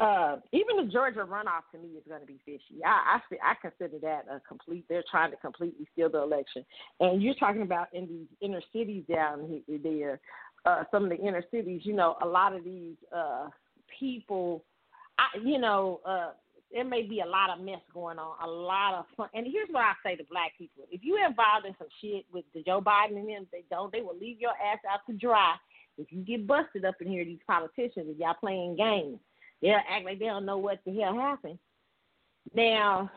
Speaker 2: Uh, even the Georgia runoff to me is going to be fishy. I, I I consider that a complete. They're trying to completely steal the election, and you're talking about in these inner cities down here, there, uh, some of the inner cities. You know, a lot of these uh, people, I, you know, uh, there may be a lot of mess going on, a lot of fun. And here's what I say to black people: if you involved in some shit with the Joe Biden and them, they don't. They will leave your ass out to dry. If you get busted up in here, these politicians, if y'all playing games they'll act like they don't know what the hell happened. Now,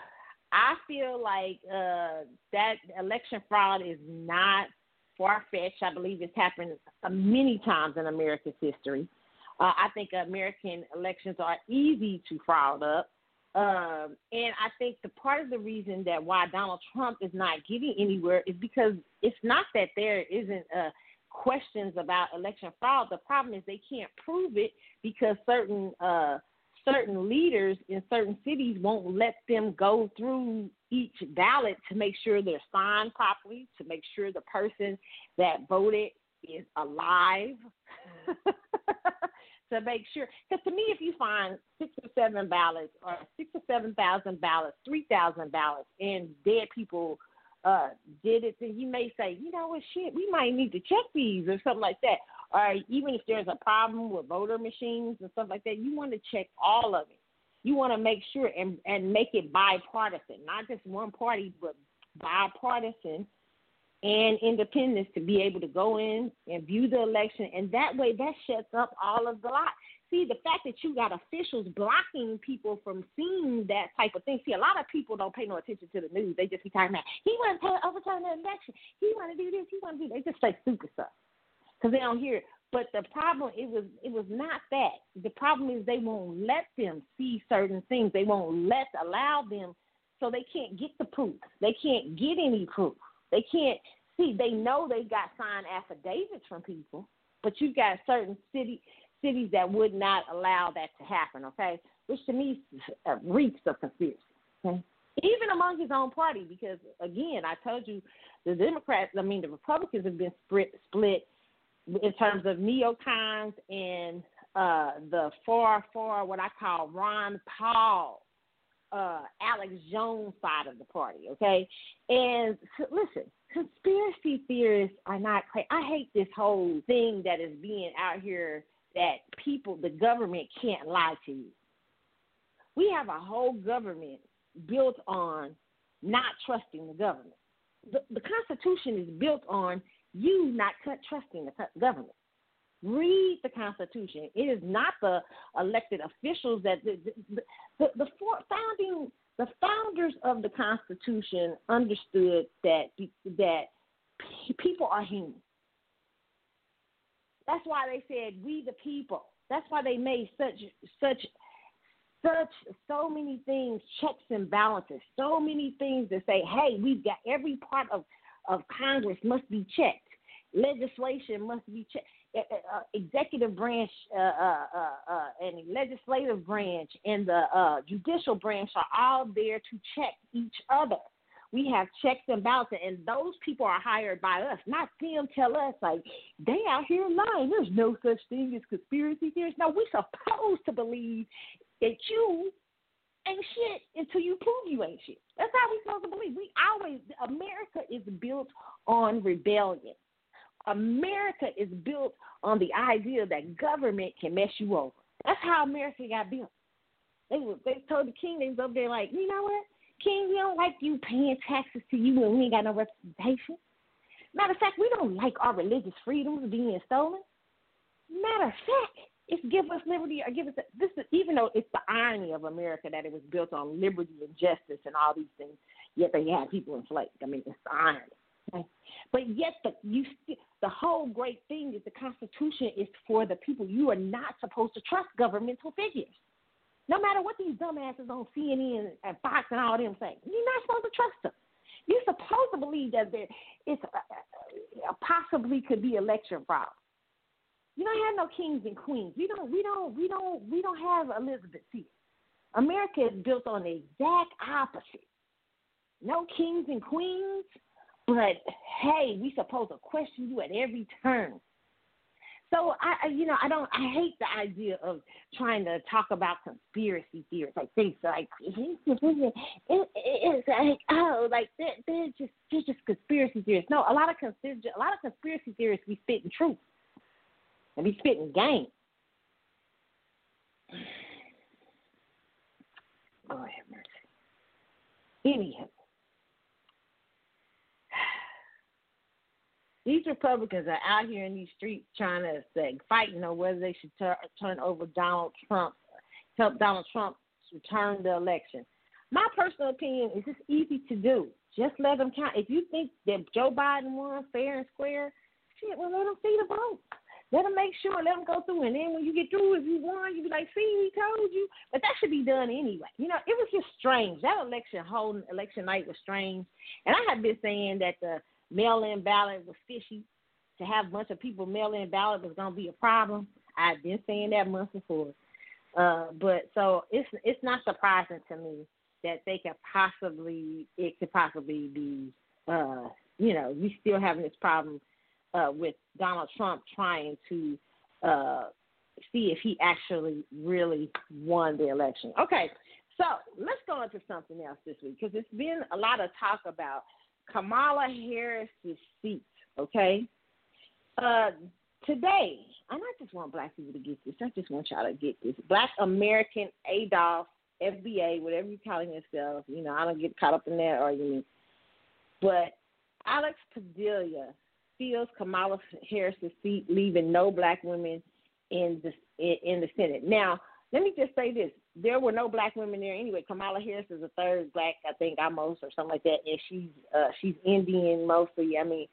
Speaker 2: I feel like uh, that election fraud is not far fetched. I believe it's happened uh, many times in America's history. Uh, I think American elections are easy to fraud up. Um, and I think the part of the reason that why Donald Trump is not getting anywhere is because it's not that there isn't a questions about election fraud. The problem is they can't prove it because certain uh, certain leaders in certain cities won't let them go through each ballot to make sure they're signed properly, to make sure the person that voted is alive. <laughs> to make sure, because to me, if you find six or seven ballots, or six or seven thousand ballots, three thousand ballots, and dead people uh, did it, then you may say, you know what, shit, we might need to check these or something like that. Or even if there's a problem with voter machines and stuff like that, you want to check all of it. You want to make sure and and make it bipartisan, not just one party, but bipartisan and independence to be able to go in and view the election, and that way that shuts up all of the lot see the fact that you got officials blocking people from seeing that type of thing. See, a lot of people don't pay no attention to the news. They just be talking about he want to overturn the election. He want to do this. He want to do. They just say stupid stuff because they don't hear it. But the problem it was it was not that. The problem is they won't let them see certain things. They won't let allow them, so they can't get the proof. They can't get any proof. They can't see. They know they got signed affidavits from people, but you got certain city cities that would not allow that to happen, okay? Which to me uh, reeks of conspiracy, okay? Even among his own party, because again, I told you the Democrats, I mean, the Republicans have been split, split in terms of neocons and uh, the far, far, what I call Ron Paul, uh, Alex Jones side of the party, okay? And so, listen, conspiracy theorists are not crazy. I hate this whole thing that is being out here that people, the government can't lie to you. We have a whole government built on not trusting the government. The, the Constitution is built on you not trusting the government. Read the Constitution. It is not the elected officials that the the, the, the founding the founders of the Constitution understood that that people are human. That's why they said we the people. That's why they made such such such so many things, checks and balances, so many things that say, hey, we've got every part of, of Congress must be checked. Legislation must be checked. Uh, uh, executive branch uh, uh, uh, uh and legislative branch and the judicial branch are all there to check each other. We have checks and balances, and those people are hired by us, not them tell us like they out here lying. There's no such thing as conspiracy theories. No, we're supposed to believe that you ain't shit until you prove you ain't shit. That's how we supposed to believe. We always America is built on rebellion. America is built on the idea that government can mess you over. That's how America got built. They were they told the king they was up there like, you know what? King, we don't like you paying taxes to you when we ain't got no representation. Matter of fact, we don't like our religious freedoms being stolen. Matter of fact, it's give us liberty or give us a, this. Is, even though it's the irony of America that it was built on liberty and justice and all these things, yet they had people enslaved. I mean, it's the irony. But yet, the you the whole great thing is the Constitution is for the people. You are not supposed to trust governmental figures. No matter what these dumbasses on CNN and Fox and all them say, you're not supposed to trust them. You're supposed to believe that there it's uh, uh, possibly could be election fraud. You don't have no kings and queens. We don't. We don't. We don't. We don't have Elizabeth here. America is built on the exact opposite. No kings and queens, but hey, we supposed to question you at every turn. So I, I, you know, I don't. I hate the idea of trying to talk about conspiracy theories. Like things like <laughs> it, it, it's like oh, like they're, they're just they're just conspiracy theories. No, a lot of conspiracy a lot of conspiracy theorists be spitting truth and be spitting game. Oh, have mercy. Anyhow, these Republicans are out here in these streets trying to say, fighting on whether they should tur- turn over Donald Trump, help Donald Trump return the election. My personal opinion is it's easy to do. Just let them count. If you think that Joe Biden won fair and square, shit, well, let them see the vote. Let them make sure, let them go through. And then when you get through, if you won, you be like, see, he told you. But that should be done anyway. You know, it was just strange. That election, whole election night was strange. And I have been saying that the mail in ballot was fishy. To have a bunch of people mail in ballot was to be a problem. I've been saying that months before. Uh, but so it's it's not surprising to me that they could possibly it could possibly be uh, you know we still having this problem uh, with Donald Trump trying to uh, see if he actually really won the election. Okay, so let's go into something else this week because it's been a lot of talk about Kamala Harris's seat. Okay, uh, today, and I just want black people to get this. I just want y'all to get this. Black American ADOS, FBA, whatever you're calling yourself. You know, I don't get caught up in that argument. But Alex Padilla fills Kamala Harris's seat, leaving no black women in the in the Senate. Now, let me just say this: there were no black women there anyway. Kamala Harris is the third black, I think, almost or something like that, and she's uh, she's Indian mostly. I mean,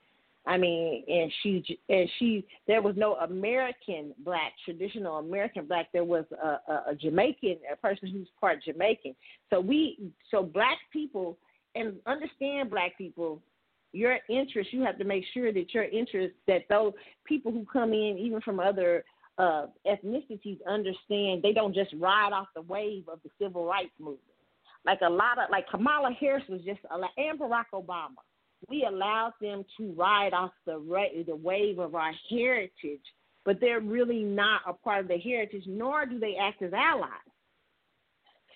Speaker 2: I mean, and she and she there was no American black, traditional American black. There was a, a, a Jamaican, a person who's part Jamaican. So we, so black people, and understand black people. Your interest, you have to make sure that your interest, that those people who come in, even from other uh, ethnicities, understand they don't just ride off the wave of the civil rights movement. Like a lot of, like Kamala Harris was just, and Barack Obama we allowed them to ride off the the wave of our heritage, but they're really not a part of the heritage, nor do they act as allies.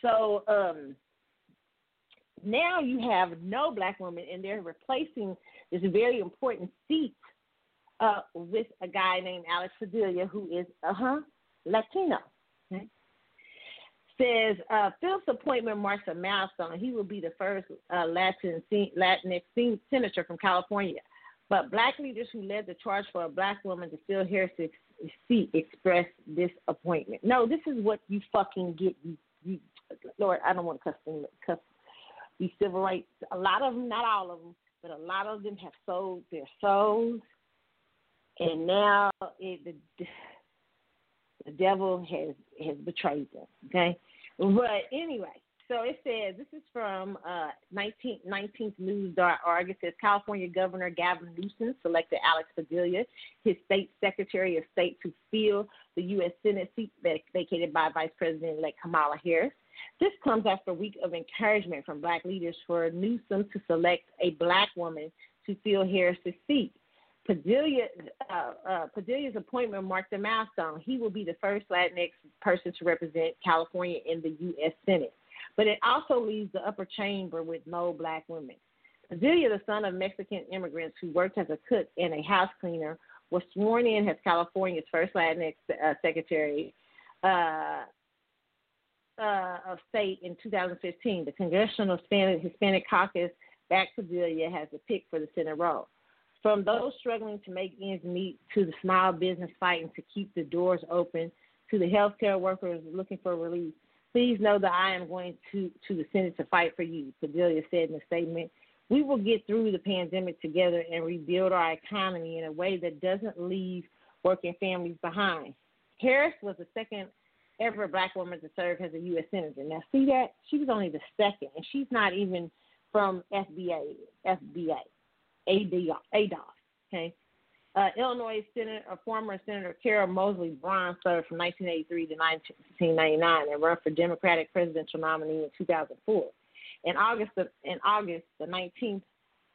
Speaker 2: So um, now you have no black women, and they're replacing this very important seat uh, with a guy named Alex Padilla, who is uh huh Latino. Okay? says uh, Phil's appointment marks a milestone. He will be the first uh, Latin Latinx senator from California. But black leaders who led the charge for a black woman to fill Harris's seat expressed disappointment. No, this is what you fucking get. You, you Lord, I don't want to cuss, them, cuss these civil rights. A lot of them, not all of them, but a lot of them have sold their souls, and now it, the the devil has has betrayed them. Okay, but anyway, so it says this is from uh, 19, 19th News.org. It says California Governor Gavin Newsom selected Alex Padilla, his state secretary of state, to fill the U.S. Senate seat vacated by Vice President-elect Kamala Harris. This comes after a week of encouragement from black leaders for Newsom to select a black woman to fill Harris's seat. Padilla, uh, uh, Padilla's appointment marked a milestone. He will be the first Latinx person to represent California in the U.S. Senate. But it also leaves the upper chamber with no black women. Padilla, the son of Mexican immigrants who worked as a cook and a house cleaner, was sworn in as California's first Latinx uh, secretary uh, uh, of state in 2015. The Congressional Hispanic, Caucus backed Padilla has a pick for the Senate role. From those struggling to make ends meet to the small business fighting to keep the doors open to the healthcare workers looking for relief, please know that I am going to, to the Senate to fight for you, Padilla said in a statement. We will get through the pandemic together and rebuild our economy in a way that doesn't leave working families behind. Harris was the second ever black woman to serve as a U.S. Senator. Now, see that? She was only the second, and she's not even from FBA, FBA. ADOS. Okay. Uh, Illinois Senator, uh, former Senator Carol Moseley Braun served from 1983 to 1999 and ran for Democratic presidential nominee in 2004. In August, in August the 19th,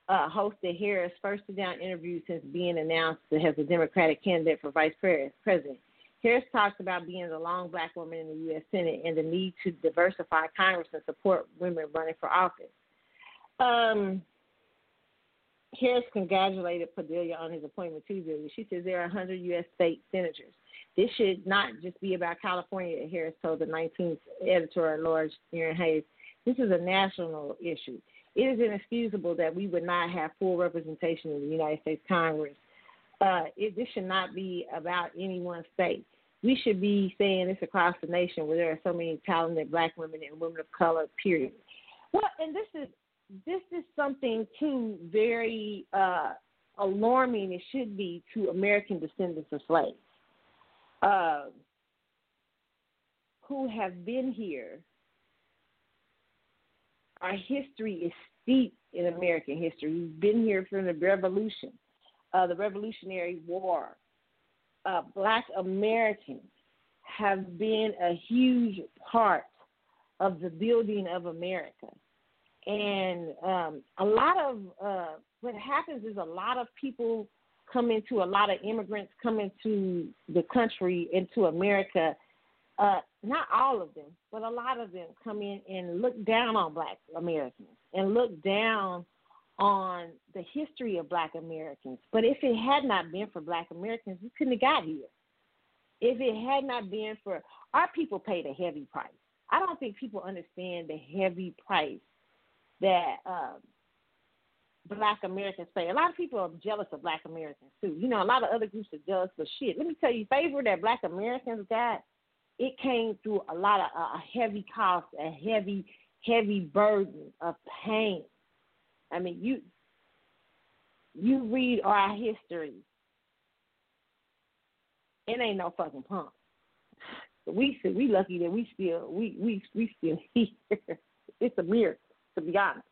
Speaker 2: uh, hosted Harris' first sit-down interview since being announced as a Democratic candidate for vice president. Harris talked about being the lone black woman in the U.S. Senate and the need to diversify Congress and support women running for office. Um, Harris congratulated Padilla on his appointment Tuesday. She says there are 100 U.S. state senators. This should not just be about California, Harris told the 19th editor at large, Errin Haines. This is a national issue. It is inexcusable that we would not have full representation in the United States Congress. Uh, it, this should not be about any one state. We should be saying this across the nation where there are so many talented black women and women of color, period. Well, and this is this is something too very uh, alarming. It should be to American descendants of slaves uh, who have been here. Our history is steep in American history. We've been here from the Revolution, uh, the Revolutionary War. Uh, black Americans have been a huge part of the building of America and um, a lot of uh, what happens is a lot of people come into a lot of immigrants come into the country into America. Uh, not all of them, but a lot of them come in and look down on Black Americans and look down on the history of Black Americans. But if it had not been for Black Americans, we couldn't have got here. If it had not been for our people, paid a heavy price. I don't think people understand the heavy price that um, Black Americans pay. A lot of people are jealous of Black Americans too. You know, a lot of other groups are jealous of shit. Let me tell you, favor that Black Americans got, it came through a lot of uh, a heavy cost, a heavy, heavy burden of pain. I mean, you you read our history, it ain't no fucking punk. We we lucky that we still we we we still <laughs> here. It's a miracle to be honest.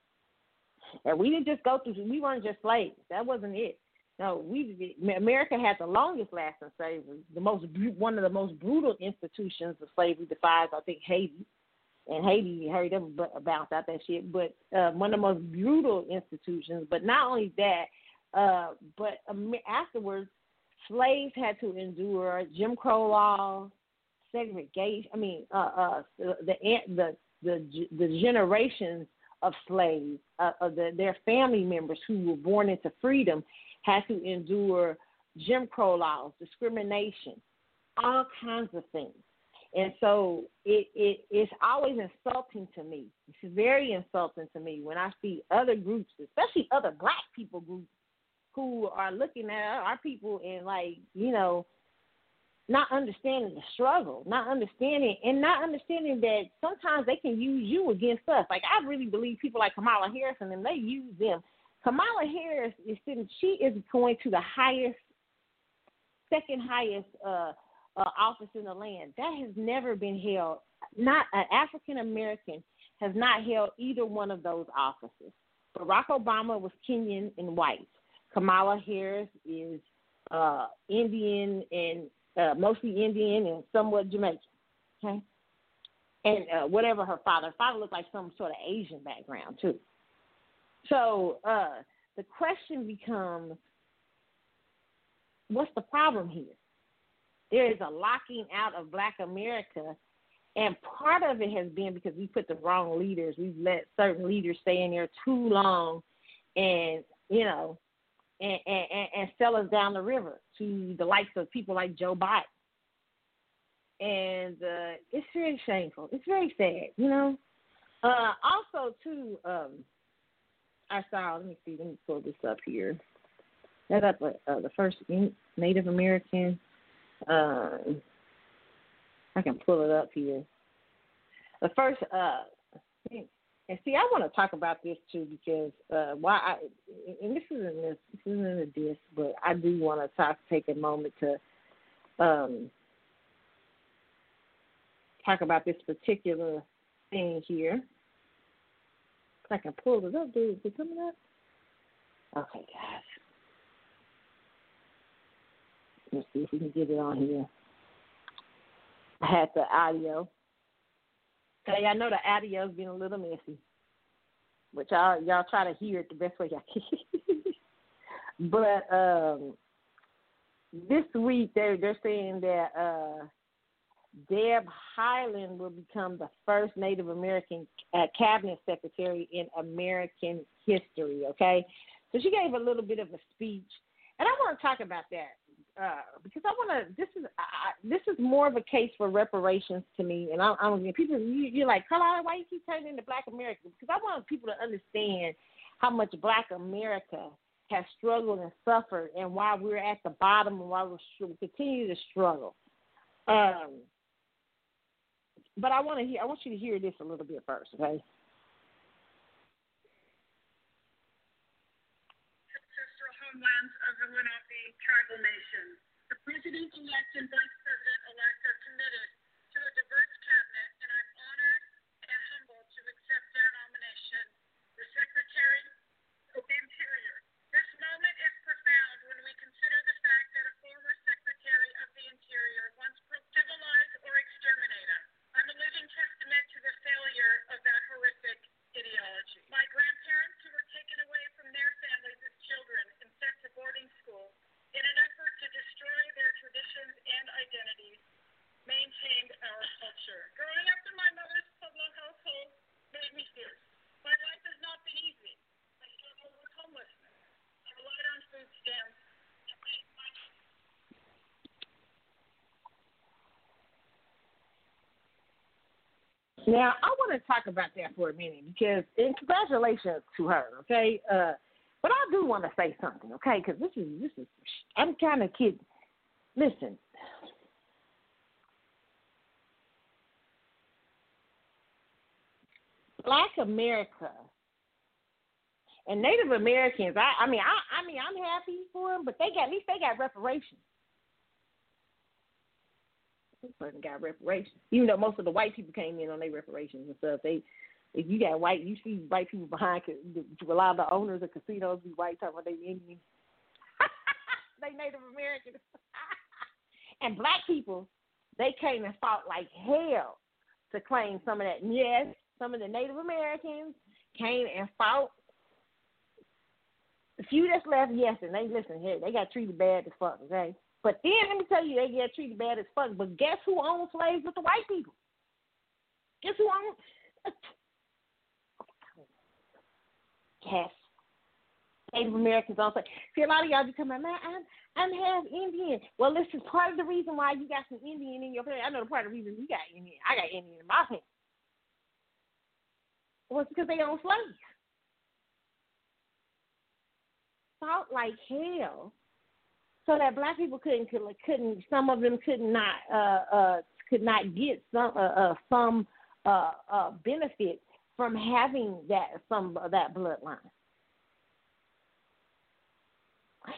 Speaker 2: And we didn't just go through, we weren't just slaves. That wasn't it. No, we America had the longest lasting slavery, the most one of the most brutal institutions of slavery defies, I think, Haiti. And Haiti, hurried them bounce out that shit. But uh, one of the most brutal institutions. But not only that, uh, but afterwards, slaves had to endure Jim Crow laws, segregation. I mean, uh, uh, the the the the generations of slaves, uh, of the, their family members who were born into freedom, had to endure Jim Crow laws, discrimination, all kinds of things. And so it, it it's always insulting to me. It's very insulting to me when I see other groups, especially other black people groups, who are looking at our people and like, you know, not understanding the struggle, not understanding, and not understanding that sometimes they can use you against us. Like I really believe people like Kamala Harris and them, they use them. Kamala Harris is sitting; she is going to the highest, second highest uh, uh, office in the land. That has never been held. Not an African American has not held either one of those offices. Barack Obama was Kenyan and white. Kamala Harris is uh, Indian and uh, mostly Indian and somewhat Jamaican. Okay, and uh, whatever her father, her father looked like some sort of Asian background too. So uh, the question becomes, what's the problem here? There is a locking out of Black America, and part of it has been because we put the wrong leaders. We've let certain leaders stay in there too long, and you know, and, and, and sell us down the river to the likes of people like Joe Biden. And uh, it's very shameful. It's very sad, you know. Uh, also, too, um, I saw. Let me see. Let me pull this up here. That up uh, uh the first Native American. Uh, I can pull it up here. The first uh, and see, I want to talk about this too because uh, why I and this isn't this, this isn't a diss, but I do want to talk, take a moment to um, talk about this particular thing here. I can pull it up, dude. Is it coming up? Okay, guys. Let's see if we can get it on here. I had the audio. Okay, I know the audio's been a little messy. which y'all y'all try to hear it the best way y'all can. <laughs> but um, this week they're they're saying that uh, Deb Haaland will become the first Native American uh, cabinet secretary in American history. Okay, so she gave a little bit of a speech, and I want to talk about that uh, because I want to. This is I, this is more of a case for reparations to me, and I, I don't people. You, you're like, Carlotta, why you keep turning into Black America? Because I want people to understand how much Black America has struggled and suffered, and why we're at the bottom, and why we continue to struggle. Um, but I want to hear. I want you to hear this a little bit first, okay?
Speaker 4: Tribal nation. The president-elect and vice president-elect are committed to a diverse cabinet, and I'm honored and humbled to accept their nomination for Secretary of the Interior. This moment is profound when we consider the fact that a former Secretary of the Interior once civilized or exterminated. I'm a living testament to the failure of that horrific ideology. My grandparents, who were taken away from their families as children and sent to boarding school in an effort to destroy their traditions and identities, maintained our culture. Growing up in my mother's Pueblo household made me fierce. My life has not been easy. I struggled with homelessness. I relied on food stamps. and made my
Speaker 2: Now, I want to talk about that for a minute because, and congratulations to her, okay? Uh, but I do want to say something, okay? Because this is this is I'm kind of kidding. Listen, Black America and Native Americans. I, I mean, I, I mean, I'm happy for them, but they got at least they got reparations. Person got reparations. Even though most of the white people came in on their reparations and stuff, they if you got white, you see white people behind. A lot of the owners of casinos be white, talking about they Indian, <laughs> they Native American, <laughs> and black people, they came and fought like hell to claim some of that. Yes, some of the Native Americans came and fought. The few that's left, yes, and they listen here, they got treated bad as fuck, okay? But then let me tell you, they get treated bad as fuck. But guess who owns slaves with the white people? Guess who owns? Yes. Native Americans also. See, a lot of y'all be coming, man, I'm, I'm half Indian. Well, listen, part of the reason why you got some Indian in your family, I know the part of the reason you got Indian, I got Indian in my family, was because they own slaves. Fought like hell so that black people couldn't couldn't some of them could not uh uh could not get some uh, uh some uh uh benefit from having that some that bloodline.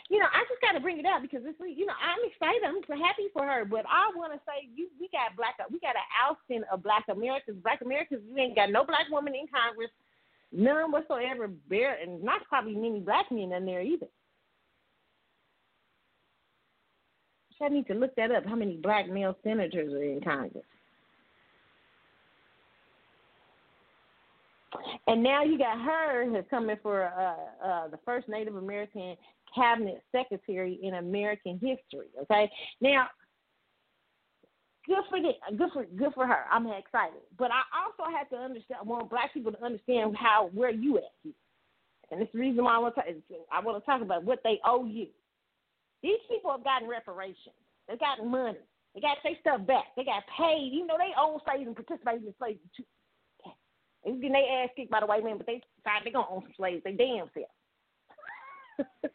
Speaker 2: You know, I just got to bring it up because this week, you know, I'm excited. I'm so happy for her, but I want to say, you, we got black, we got an ousting of Black Americans. Black Americans, we ain't got no black woman in Congress, none whatsoever. Bare, and not probably many black men in there either. I need to look that up. How many black male senators are in Congress? And now you got her who's coming for uh, uh, the first Native American cabinet secretary in American history. Okay, now good for the, good for good for her. I'm excited, but I also have to understand. I want black people to understand how where you at, here. and it's the reason why I want to I want to talk about what they owe you. These people have gotten reparations. They've gotten money. They got their stuff back. They got paid, even though they own slaves and participated in slavery too. They was getting their ass kicked by the white man, but they decided they're gonna own some slaves. They damn self. <laughs>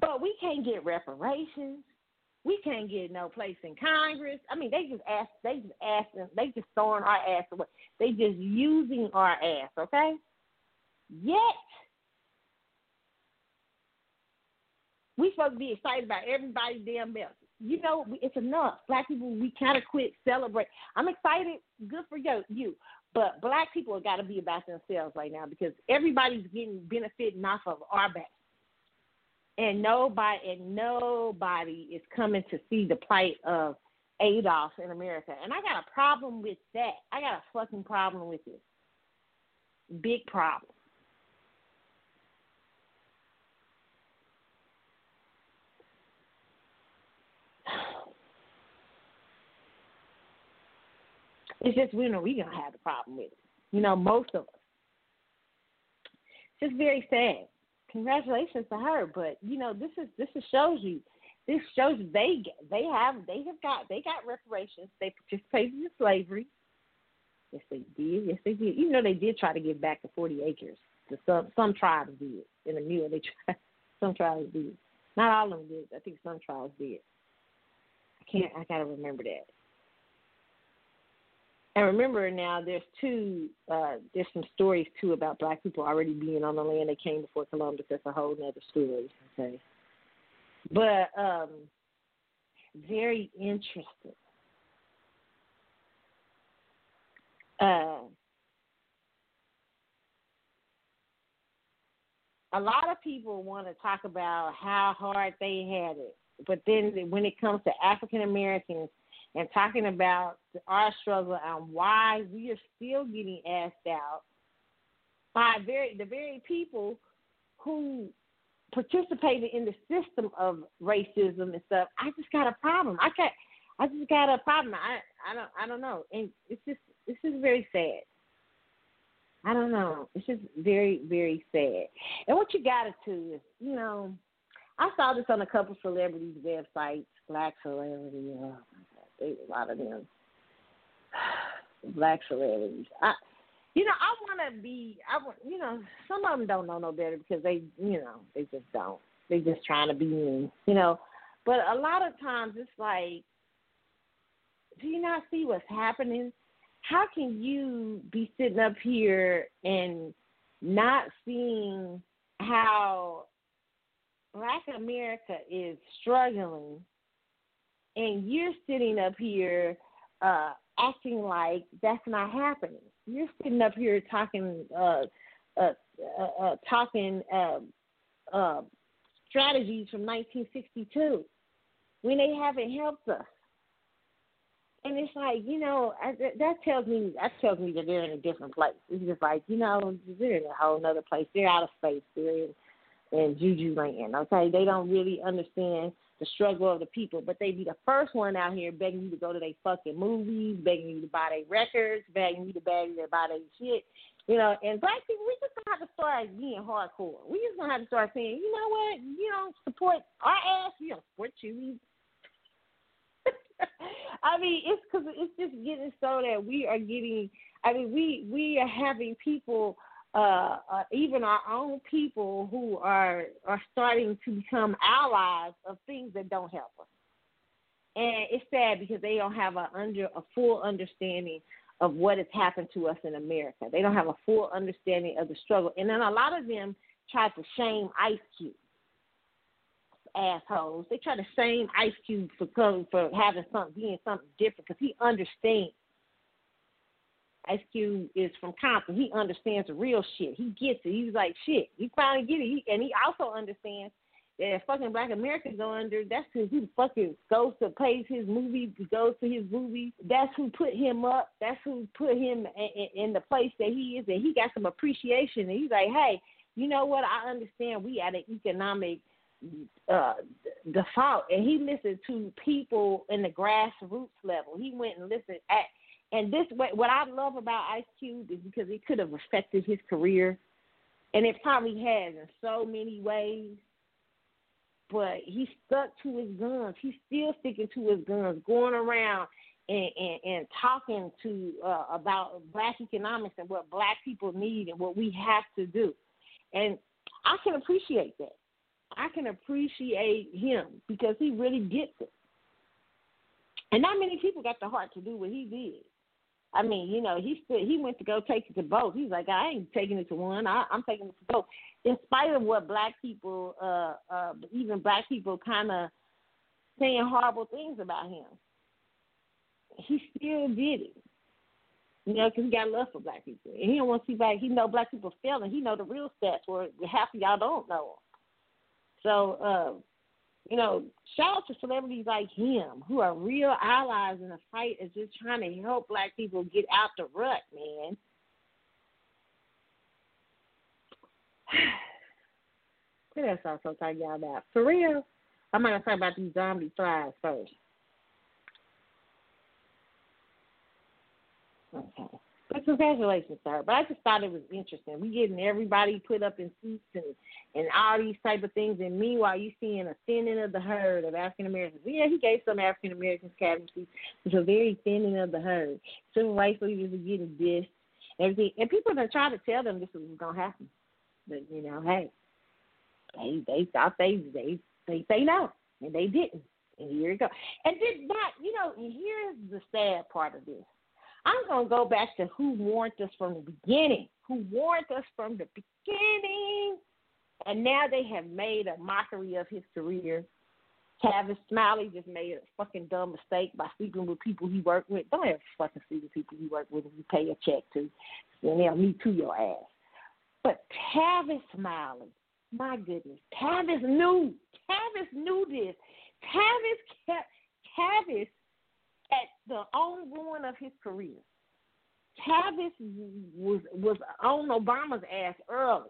Speaker 2: but we can't get reparations. We can't get no place in Congress. I mean, they just ask, they just asking, they just throwing our ass away. They just using our ass, okay? Yet we supposed to be excited about everybody's damn else. You know, it's enough. Black people, we kind of quit celebrate. I'm excited. Good for you, you. But black people have got to be about themselves right now because everybody's getting benefiting off of our back, and nobody and nobody is coming to see the plight of ADOS in America, and I got a problem with that. I got a fucking problem with it. Big problem. It's just we know we gonna have the problem with it. You know, most of us. It's just very sad. Congratulations to her, but you know this is this is shows you this shows they they have they have got they got reparations. They participated in slavery. Yes, they did. Yes, they did. Even though they did try to give back the forty acres, to some some tribes did in the mule. They <laughs> tried. Some tribes did. Not all of them did. I think some tribes did. Can't. I gotta remember that. And remember now, there's two. Uh, there's some stories too about black people already being on the land they came before Columbus. That's a whole other story. Okay, but um, very interesting. Uh, a lot of people want to talk about how hard they had it, but then when it comes to African Americans and talking about our struggle and why we are still getting asked out by very the very people who participated in the system of racism and stuff. I just got a problem. I got I just got a problem. I I don't I don't know. And it's just this is very sad. I don't know. It's just very, very sad. And what you got to do is, you know, I saw this on a couple celebrities' websites, black celebrity. Oh a lot of them <sighs> black celebrities. I, you know, I want to be. I want, you know, some of them don't know no better because they, you know, they just don't. They just trying to be mean, you know. But a lot of times it's like, do you not see what's happening? How can you be sitting up here and not seeing how Black America is struggling and you're sitting up here uh, acting like that's not happening. You're sitting up here talking, uh, uh, uh, uh talking um, uh, strategies from 1962 when they haven't helped us. And it's like you know I, that tells me that tells me that they're in a different place. It's just like you know they're in a whole other place. They're out of space. They're in, in juju land. Okay, they don't really understand the struggle of the people, but they be the first one out here begging you to go to their fucking movies, begging you to buy their records, begging you to you to buy their shit. You know, and black people, we just gonna have to start being hardcore. We just gonna have to start saying, you know what, you don't support our ass, we don't support you. <laughs> I mean, it's because it's just getting so that we are getting. I mean, we we are having people uh, uh, even our own people who are are starting to become allies of things that don't help us. And it's sad because they don't have a under a full understanding of what has happened to us in America. They don't have a full understanding of the struggle. And then a lot of them try to shame Ice Cube. Assholes. They try to shame Ice Cube for coming for having something being something different because he understands Ice Cube is from Compton. He understands the real shit. He gets it. He's like, shit. He finally get it. He, and he also understands that if fucking Black Americans go under, that's who, who fucking goes to plays his movie, goes to his movie. That's who put him up. That's who put him in, in, in the place that he is, and he got some appreciation. And he's like, hey, you know what? I understand we at an economic uh, default, and he listened to people in the grassroots level. He went and listened at and this what I love about Ice Cube is because it could have affected his career, and it probably has in so many ways. But he stuck to his guns. He's still sticking to his guns, going around and and, and talking to uh, about black economics and what black people need and what we have to do. And I can appreciate that. I can appreciate him because he really gets it. And not many people got the heart to do what he did. I mean, you know, he still he went to go take it to both. He's like, I ain't taking it to one. I, I'm taking it to both. In spite of what black people, uh, uh, even black people, kind of saying horrible things about him, he still did it. You know, because he got love for black people, and he don't want to see black. He know black people failing. He know the real stats where half of y'all don't know. So, uh, You know, shout out to celebrities like him who are real allies in the fight is just trying to help black people get out the rut, man. What else I was so talk y'all about? For real, I'm gonna talk about these zombie flies first. Okay. But congratulations, sir. But I just thought it was interesting. We getting everybody put up in suits and and all these type of things, and meanwhile you seeing a thinning of the herd of African Americans. Yeah, he gave some African Americans cabinets, It's a very thinning of the herd. Civil rights leaders are getting this, everything, and people are trying to tell them this was gonna happen. But you know, hey, they they thought they they they say no, and they didn't. And here you go. And did not, you know, here's the sad part of this. I'm going to go back to who warned us from the beginning, who warned us from the beginning. And now they have made a mockery of his career. Tavis Smiley just made a fucking dumb mistake by sleeping with people he worked with. Don't ever fucking sleep with people you work with if you pay a check to. And they'll meet to your ass. But Tavis Smiley, my goodness, Tavis knew. Tavis knew this. Tavis kept Tavis at the own ruin of his career. Tavis was was on Obama's ass early.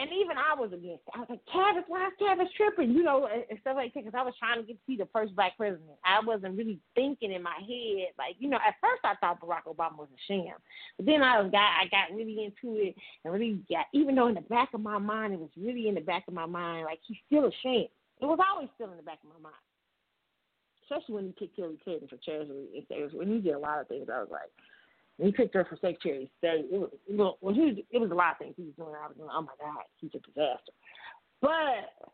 Speaker 2: And even I was against it. I was like, Tavis, why is Tavis tripping? You know, and stuff like that. Because I was trying to get to see the first black president. I wasn't really thinking in my head, like, you know, at first I thought Barack Obama was a sham. But then I got I got really into it and really got even though in the back of my mind it was really in the back of my mind, like he's still a sham. It was always still in the back of my mind especially when he picked Hillary Clinton for Treasury. When he did a lot of things, I was like, when he picked her for Secretary of State, it was, when he it was a lot of things he was doing. I was going, oh my God, he's a disaster. But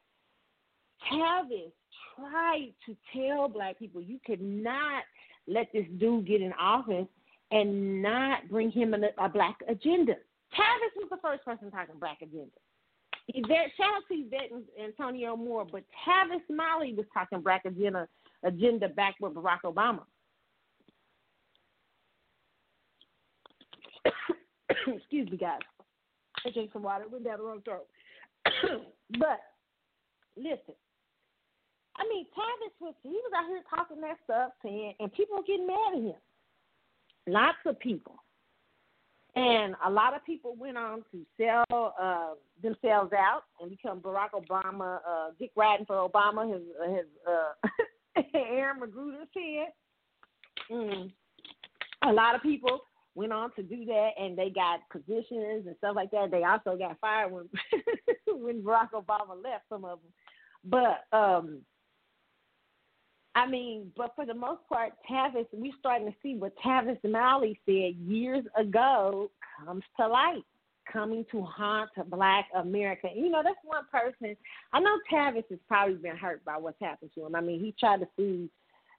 Speaker 2: Tavis tried to tell black people you could not let this dude get in office and not bring him a, a black agenda. Tavis was the first person talking black agenda. Yvette, shout out to Yvette and Antonio Moore, but Tavis Smiley was talking black agenda agenda back with Barack Obama. <coughs> Excuse me, guys. I drank some water. Went down the wrong throat. <coughs> but listen, I mean, Tavis was he was out here talking that stuff, saying, and people were getting mad at him. Lots of people. And a lot of people went on to sell uh, themselves out and become Barack Obama, uh, Dick Riding for Obama, his his uh, <laughs> <laughs> Aaron McGruder said. Mm. A lot of people went on to do that, and they got positions and stuff like that. They also got fired when <laughs> when Barack Obama left. Some of them, but um, I mean, but for the most part, Tavis, we're starting to see what Tavis Smiley said years ago comes to light coming to haunt black America. You know, that's one person. I know Tavis has probably been hurt by what's happened to him. I mean, he tried to sue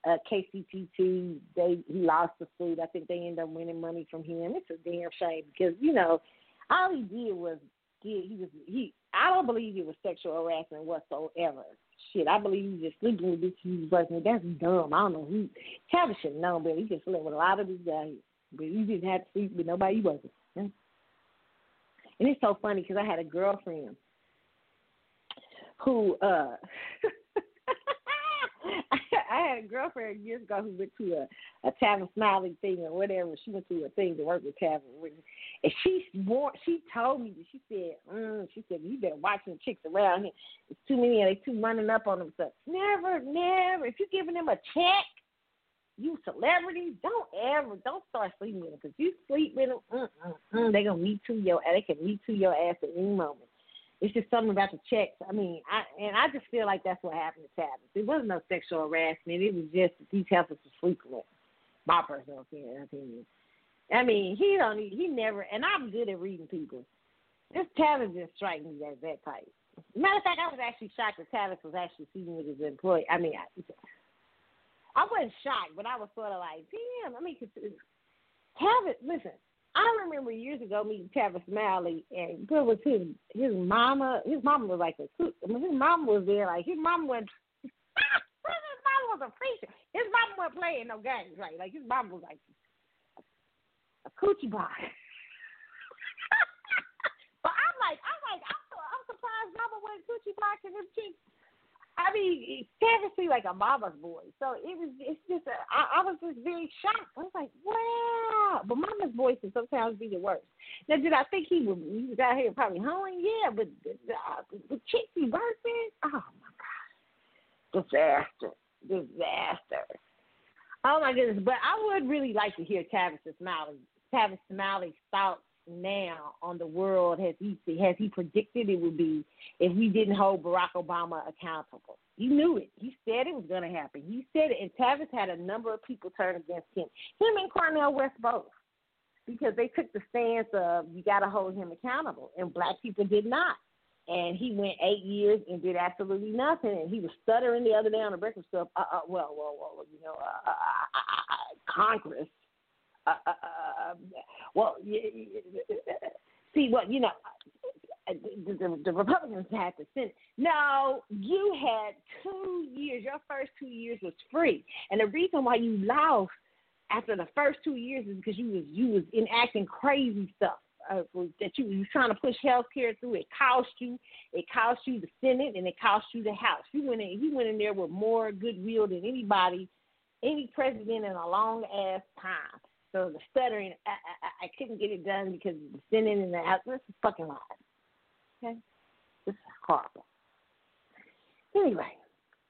Speaker 2: uh, KCTT. They he lost the suit. I think they ended up winning money from him. It's a damn shame because you know, all he did was he was he. I don't believe it was sexual harassment whatsoever. Shit, I believe he just sleeping with this he was working. That's dumb. I don't know who. Tavis should know, but he just slept with a lot of these guys. But he didn't have to sleep with nobody he wasn't. And it's so funny because I had a girlfriend who uh <laughs> I had a girlfriend years ago who went to a, a Tavis Smiley thing or whatever. She went to a thing to work with Tavis. And she swore, she told me she said, mm, she said, you better watch them chicks around here. It's too many and they too running up on themselves. Never, never. If you're giving them a check, you celebrities, don't ever, don't start sleeping with them because you sleep with them, mm, mm, mm, they gonna meet to your, they can meet to your ass at any moment. It's just something about the checks. I mean, I and I just feel like that's what happened to Tavis. It wasn't no sexual harassment. It was just these heifers were sleeping with. My personal opinion. I mean, he don't. He never. And I'm good at reading people. This Tavis just strike me as that type. Matter of fact, I was actually shocked that Tavis was actually sleeping with his employee. I mean, I, I wasn't shocked, but I was sort of like, damn. I mean, Tavis, listen, I remember years ago meeting Tavis Smiley, and it was his his mama. His mama was like a I mean, his mama was there. Like his mama was. <laughs> his mama was a preacher. His mama wasn't playing no games, right? Like his mama was like a coochie box. <laughs> but I'm like, I'm like, I'm, I'm surprised mama wasn't coochie boxing him cheeks. I mean, seemed like a mama's boy, so it was. It's just. A, I, I was just very shocked. I was like, wow. But mama's voice can sometimes be the worst. Now, did I think he was? He was out here probably hoeing, yeah. But uh, the chicks he worked oh my god, disaster, disaster. Oh my goodness! But I would really like to hear Tavis Smiley, Tavis Smiley's thoughts now on the world has he has he predicted it would be if we didn't hold Barack Obama accountable. He knew it. He said it was going to happen. He said it, and Tavis had a number of people turn against him. Him and Cornel West both, because they took the stance of you got to hold him accountable, and black people did not. And he went eight years and did absolutely nothing. And he was stuttering the other day on the breakfast stuff. Uh, uh, well, well, well, you know, uh, uh, uh, uh, Congress uh, uh, uh, well, see what you know. The, the, the Republicans had to send. No, you had two years. Your first two years was free, and the reason why you lost after the first two years is because you was you was enacting crazy stuff. Uh, that you you trying to push health care through. It cost you. It cost you the Senate and it cost you the House. You went in. You went in there with more goodwill than anybody, any president in a long ass time. So the stuttering, I, I, I couldn't get it done because the sending and the out. This is fucking lies. Okay, this is horrible. Anyway,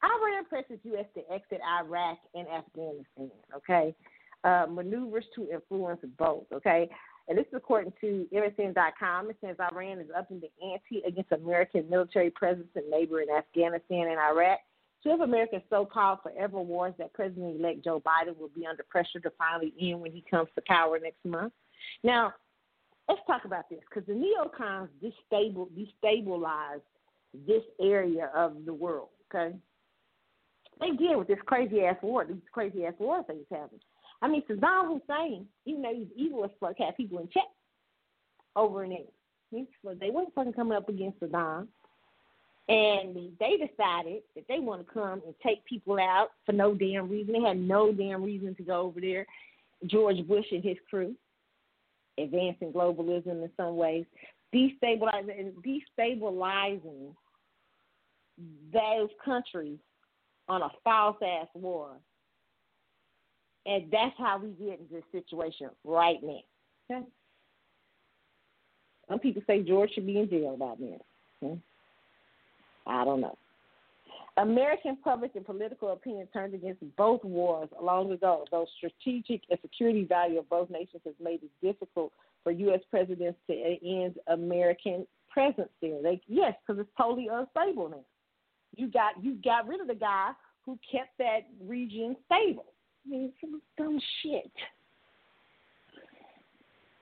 Speaker 2: Iran presses U.S. to exit Iraq and Afghanistan. Okay, uh, maneuvers to influence both. Okay. And this is according to MSN.com. It says Iran is upping the ante against American military presence in in Afghanistan and Iraq Two of America's so called forever wars that President elect Joe Biden will be under pressure to finally end when he comes to power next month. Now, let's talk about this because the neocons destabilize, destabilize this area of the world, okay? They did with this crazy ass war, these crazy ass war things happening. I mean, Saddam Hussein, even though he's evil as fuck, had people in check over in there. They weren't fucking coming up against Saddam. And they decided that they want to come and take people out for no damn reason. They had no damn reason to go over there. George Bush and his crew, advancing globalism in some ways, destabilizing, destabilizing those countries on a false ass war. And that's how we get into this situation right now. Okay? Some people say George should be in jail about that. Okay? I don't know. American public and political opinion turned against both wars long ago, though strategic and security value of both nations has made it difficult for U.S. presidents to end American presence there. Yes, because it's totally unstable now. You got you got rid of the guy who kept that region stable. I mean, some dumb shit.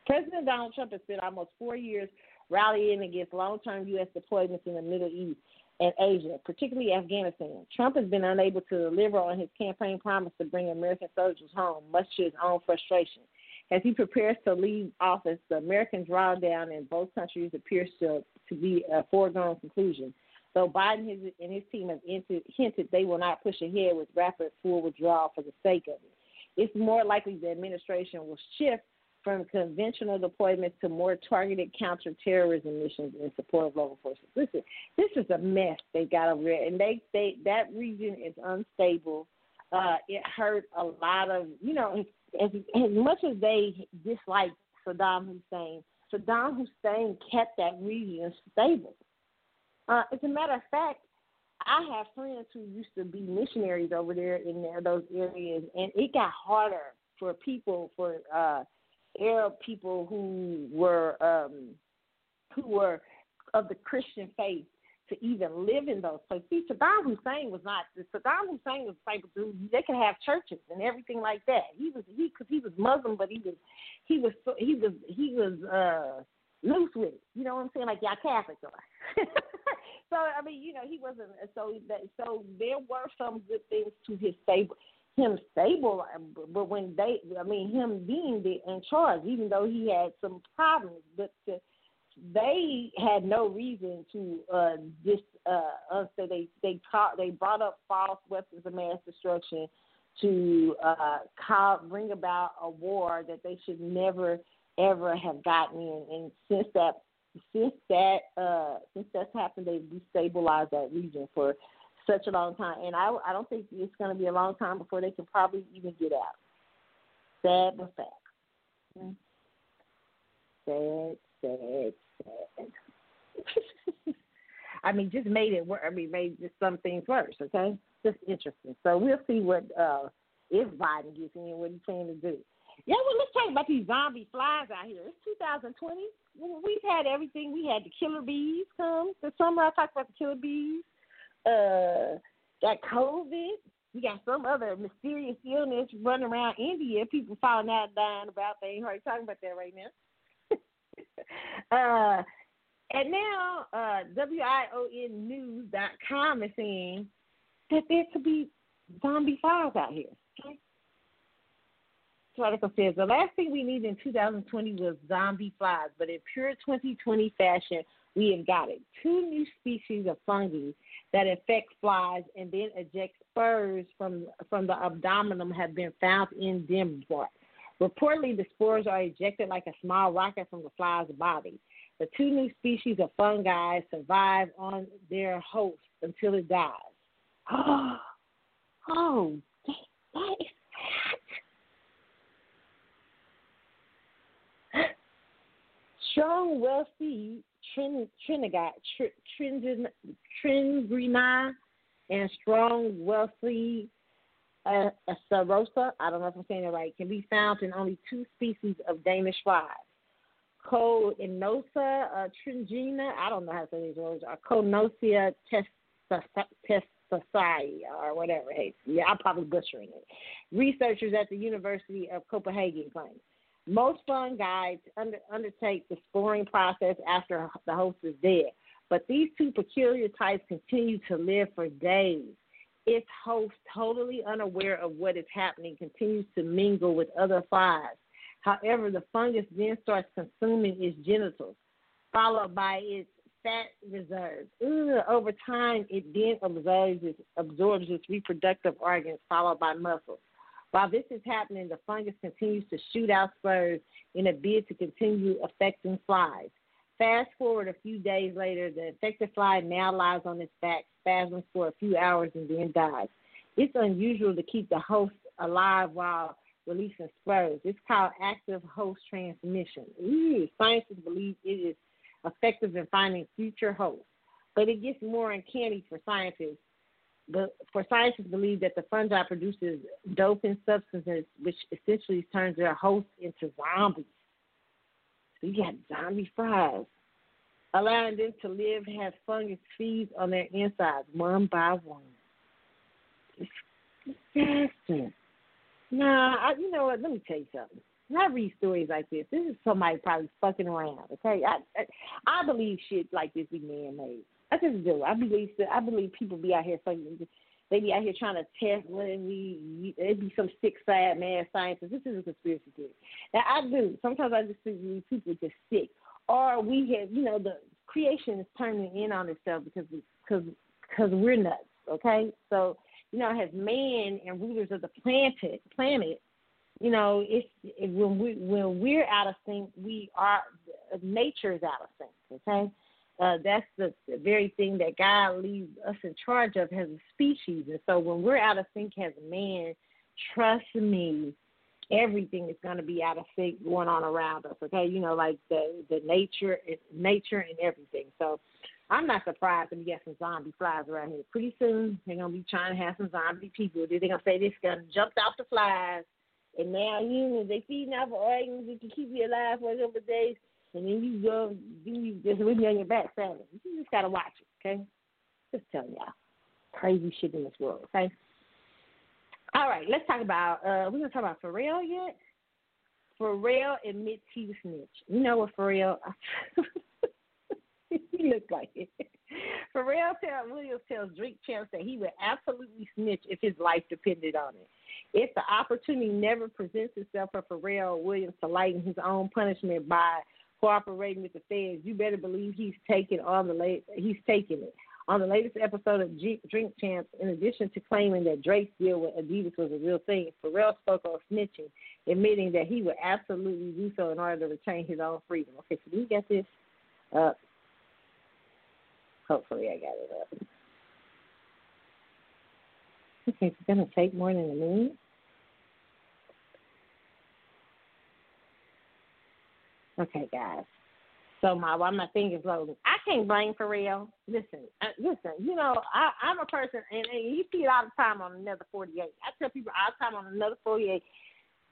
Speaker 2: President Donald Trump has spent almost four years rallying against long-term U.S. deployments in the Middle East and Asia, particularly Afghanistan. Trump has been unable to deliver on his campaign promise to bring American soldiers home, much to his own frustration. As he prepares to leave office, the American drawdown in both countries appears to, to be a foregone conclusion. Though Biden and his team have hinted they will not push ahead with rapid full withdrawal for the sake of it, it's more likely the administration will shift from conventional deployments to more targeted counterterrorism missions in support of local forces. Listen, this is a mess they got over there, and they they that region is unstable. Uh, it hurt a lot of you know as, as much as they dislike Saddam Hussein, Saddam Hussein kept that region stable. Uh, as a matter of fact, I have friends who used to be missionaries over there in there, those areas, and it got harder for people for uh, Arab people who were um, who were of the Christian faith to even live in those places. See, Saddam Hussein was not. Saddam Hussein was of dude they could have churches and everything like that. He was he because he was Muslim, but he was he was he was he was uh loose with it. You know what I'm saying? Like y'all Catholics are. <laughs> so I mean, you know, he wasn't. So that so there were some good things to his stable him stable, but when they, I mean, him being the, in charge, even though he had some problems, but to, they had no reason to uh, dis, uh, us say they they caught, they brought up false weapons of mass destruction to uh, call, bring about a war that they should never ever have gotten in. And since that since that uh, since that's happened, they've destabilized that region for such a long time, and I I don't think it's going to be a long time before they can probably even get out. Sad but fact. Sad, sad, sad. <laughs> I mean, just made it work. I mean, made just some things worse. Okay, just interesting. So we'll see what uh if Biden gets in, what he's planning to do. Yeah, well, let's talk about these zombie flies out here. It's 2020. We've had everything. We had the killer bees come the summer. I talked about the killer bees. Uh, got COVID. We got some other mysterious illness running around India. People falling out, dying about. They ain't hardly talking about that right now. <laughs> uh, and now, uh, WIONnews.com is saying that there could be zombie flies out here. Okay? Says the last thing we needed in 2020 was zombie flies, but in pure 2020 fashion, we have got it. Two new species of fungi that infect flies and then eject spores from from the abdomen have been found in Denmark. Reportedly, the spores are ejected like a small rocket from the fly's body. The two new species of fungi survive on their host until it dies. Oh, <gasps> oh that is that. Strong, wealthy Trin, Trinigat, Trin, and strong, wealthy uh, Sarosa, I don't know if I'm saying it right, can be found in only two species of Danish flies. Coenosa uh, tringina, I don't know how to say these words, or Conosia testasai, or whatever. Hey, yeah, I'm probably butchering it. Researchers at the University of Copenhagen claim. Most fungi under, undertake the sporing process after the host is dead, but these two peculiar types continue to live for days. Its host, totally unaware of what is happening, continues to mingle with other flies. However, the fungus then starts consuming its genitals, followed by its fat reserves. Ugh, over time, it then absorbs its, absorbs its reproductive organs, followed by muscles. While this is happening, the fungus continues to shoot out spores in a bid to continue affecting flies. Fast forward a few days later, the infected fly now lies on its back, spasms for a few hours, and then dies. It's unusual to keep the host alive while releasing spores. It's called active host transmission. Ooh, scientists believe it is effective in finding future hosts. But it gets more uncanny for scientists. For scientists believe that the fungi produces doping substances, which essentially turns their hosts into zombies. So you got zombie flies, allowing them to live, have fungus feeds on their insides one by one. It's disgusting. Nah, I, you know what? Let me tell you something. When I read stories like this, this is somebody probably fucking around. Okay, I I, I believe shit like this be man made. I just do. I believe I believe people be out here fucking. They be out here trying to test what. It be some sick, sad, mad scientists. This is a conspiracy theory. Now I do. Sometimes I just think people just sick, or we have, you know, the creation is turning in on itself because because because we're nuts. Okay, so you know, as man and rulers of the planet, planet, you know, it's it, when we when we're out of sync, we are nature is out of sync. Okay, uh, that's the, very thing that God leaves us in charge of as a species. And so when we're out of sync as a man, trust me, everything is going to be out of sync going on around us. Okay, you know, like the the nature, nature and everything. So I'm not surprised if we get some zombie flies around here. Pretty soon they're gonna be trying to have some zombie people. They're gonna say this gun jumped off the flies, and now humans they feeding off of organs that can keep you alive for a couple of days, and then you go, you just with me on your back. You just gotta watch it, okay? Just telling y'all, crazy shit in this world, okay? All right, let's talk about. uh We're gonna talk about Pharrell yet. Pharrell admits he was snitch. You know what, Pharrell? <laughs> he looked like it. Pharrell tell, Williams tells Drink Champs that he would absolutely snitch if his life depended on it. If the opportunity never presents itself for Pharrell Williams to lighten his own punishment by cooperating with the feds, you better believe he's taking on the late he's taking it. On the latest episode of G- Drink Champs, in addition to claiming that Drake's deal with Adidas was a real thing, Pharrell spoke on snitching, admitting that he would absolutely do so in order to retain his own freedom. Okay, so we got this. up. Hopefully, I got it up. <laughs> Okay, it's gonna take more than a minute. Okay, guys. So my while my fingers loading, I can't blame for real. Listen, uh, listen. You know, I, I'm a person, and, and you see it all the time on another 48. I tell people all the time on another 48.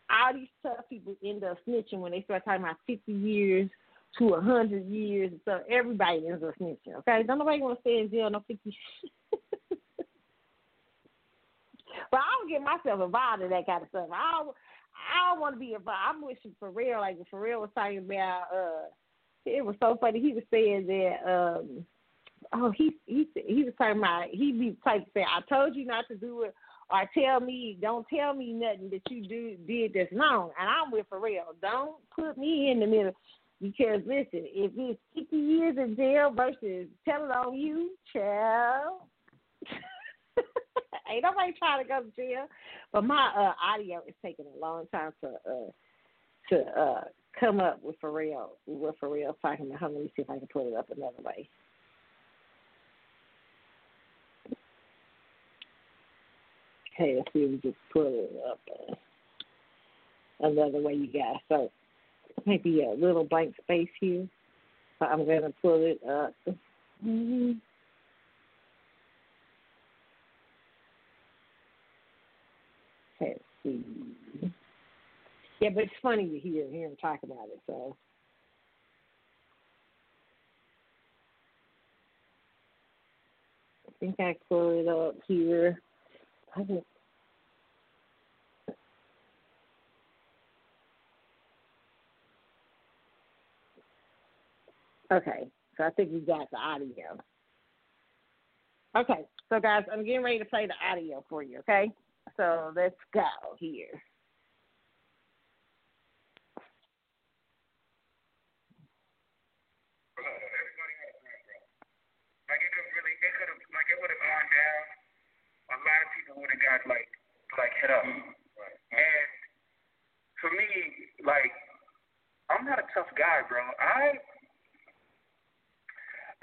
Speaker 2: All these tough people end up snitching when they start talking about 50 years to 100 years. So everybody ends up snitching. Okay, don't nobody want to stay in jail no 50. <laughs> but I don't get myself involved in that kind of stuff. I don't, I don't want to be involved. I'm wishing Pharrell, like Pharrell was talking about. uh it was so funny. He was saying that um oh he he he was talking about he be type say I told you not to do it or tell me don't tell me nothing that you do did that's wrong and I'm with Pharrell. Don't put me in the middle because listen, if it's fifty years in jail versus tell it on you, child. <laughs> Ain't nobody trying to go to jail. But my uh audio is taking a long time to uh to uh come up with Pharrell with Pharrell talking about. Let me see if I can put it up another way. Okay, let's see if we just put it up uh, another way, you guys. So maybe a little blank space here. So I'm to pull it up. Mm-hmm. Let's see. Yeah, but it's funny to hear him talk about it. So. I think I pull it up here. I okay, so I think we got the audio. Okay, so guys, I'm getting ready to play the audio for you. Okay, so let's go here.
Speaker 5: Like it could really, it could have, like it would have gone down. A lot of people would have got like, like hit up. And for me, like, I'm not a tough guy, bro. I,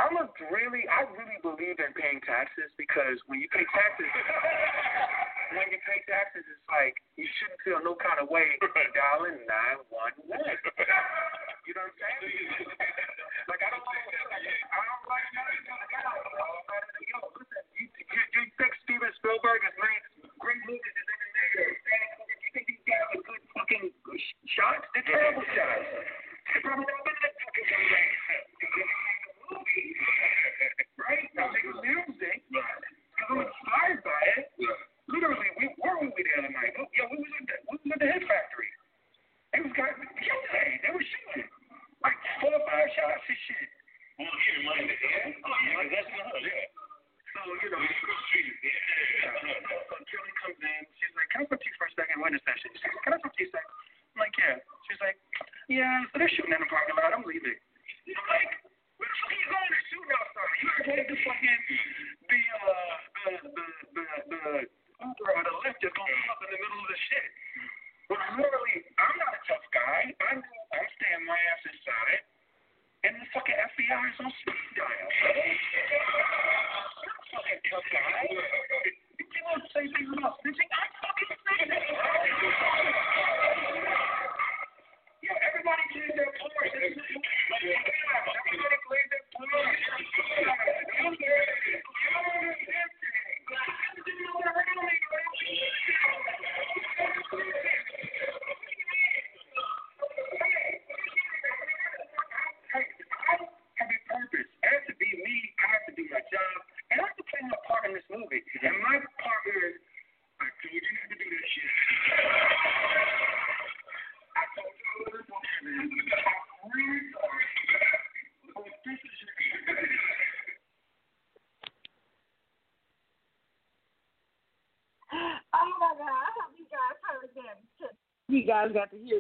Speaker 5: I'm a really, I really believe in paying taxes because when you pay taxes, <laughs> when you pay taxes, it's like you shouldn't feel no kind of way <laughs> dialing nine one one. You know what I'm saying? <laughs> Like I don't like I don't like nothing to the guy, bro. Yo, listen, you, you, you think Steven Spielberg has made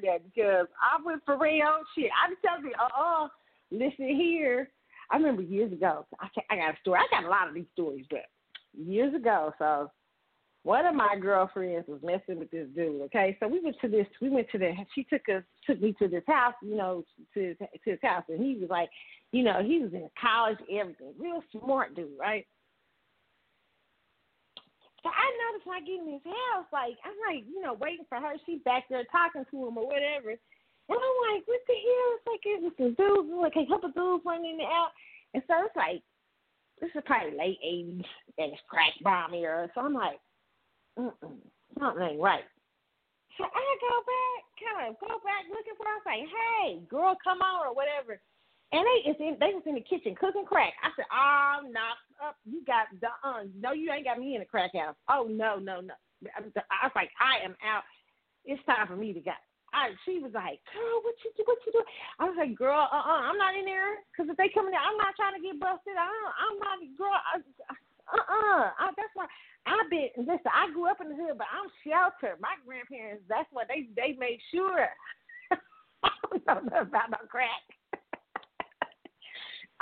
Speaker 5: that
Speaker 2: because I went for real shit. I'm telling you, uh, uh listen here. I remember years ago. I I got a story. I got a lot of these stories, but years ago. So one of my girlfriends was messing with this dude. Okay, so we went to this. We went to the. She took us, took me to this house. You know, to to his house, and he was like, you know, he was in college, everything, real smart dude, right? So I noticed when I get in his house, like I'm like, you know, waiting for her. She's back there talking to him or whatever. And I'm like, what the hell? It's like it was some dudes, like a couple dudes running in out. And so it's like, this is probably late '80s and it's crack bomb era. So I'm like, mm-mm, something ain't right. So I go back, kind of go back looking for. I was like, hey, girl, come on or whatever. And they is in, they was in the kitchen cooking crack. I said, oh, no, up. You got the uh, no, you ain't got me in a crack house. Oh no, no, no. I was like, I am out. It's time for me to go. I, she was like, girl, what you do? What you do? I was like, girl, uh, uh-uh, I'm not in there. Cause if they come in there, I'm not trying to get busted. I, I'm not, girl. I, uh, uh-uh. uh. That's why I've been. Listen, I grew up in the hood, but I'm sheltered. My grandparents, that's what they they made sure. <laughs> I don't know about no crack. <laughs>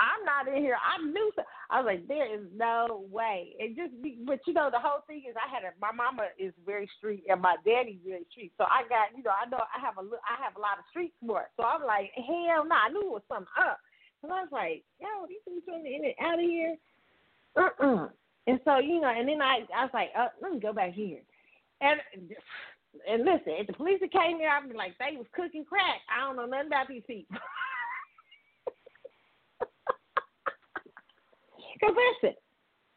Speaker 2: I'm not in here. I knew. I was like, there is no way. It just, but you know, the whole thing is, I had a. My mama is very street, and my daddy's very street. So I got, you know, I know I have a, I have a lot of street smart. So I'm like, hell no, nah, I knew it was something up. So I was like, yo, these things are in and out of here. Uh uh And so you know, and then I, I was like, uh, let me go back here, and. And listen, if the police came here, I'd be like, they was cooking crack. I don't know nothing about these people. <laughs> Because listen,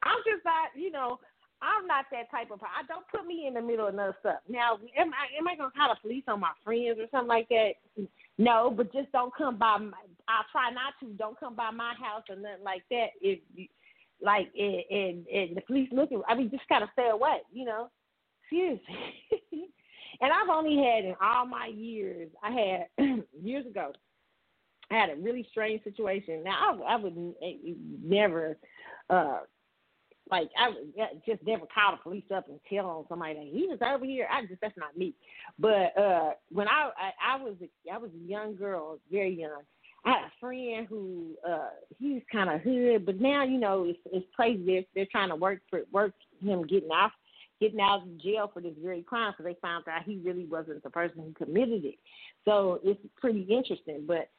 Speaker 2: I'm just not, you know, I'm not that type of. I don't put me in the middle of none stuff. Now, am I am I gonna call the police on my friends or something like that? No, but just don't come by. My, I'll try not to. Don't come by my house or nothing like that. If you, like, and, and and the police looking. I mean, just gotta stay away. You know, seriously. <laughs> and I've only had in all my years. I had <clears throat> years ago. I had a really strange situation. Now I, I would never, uh, like I would just never call the police up and tell on somebody that he was over here. I just that's not me. But uh, when I, I I was I was a young girl, very young. I had a friend who uh he kind of hood, but now you know it's it's crazy. They're they're trying to work for work him getting off getting out of jail for this very crime because they found out he really wasn't the person who committed it. So it's pretty interesting. But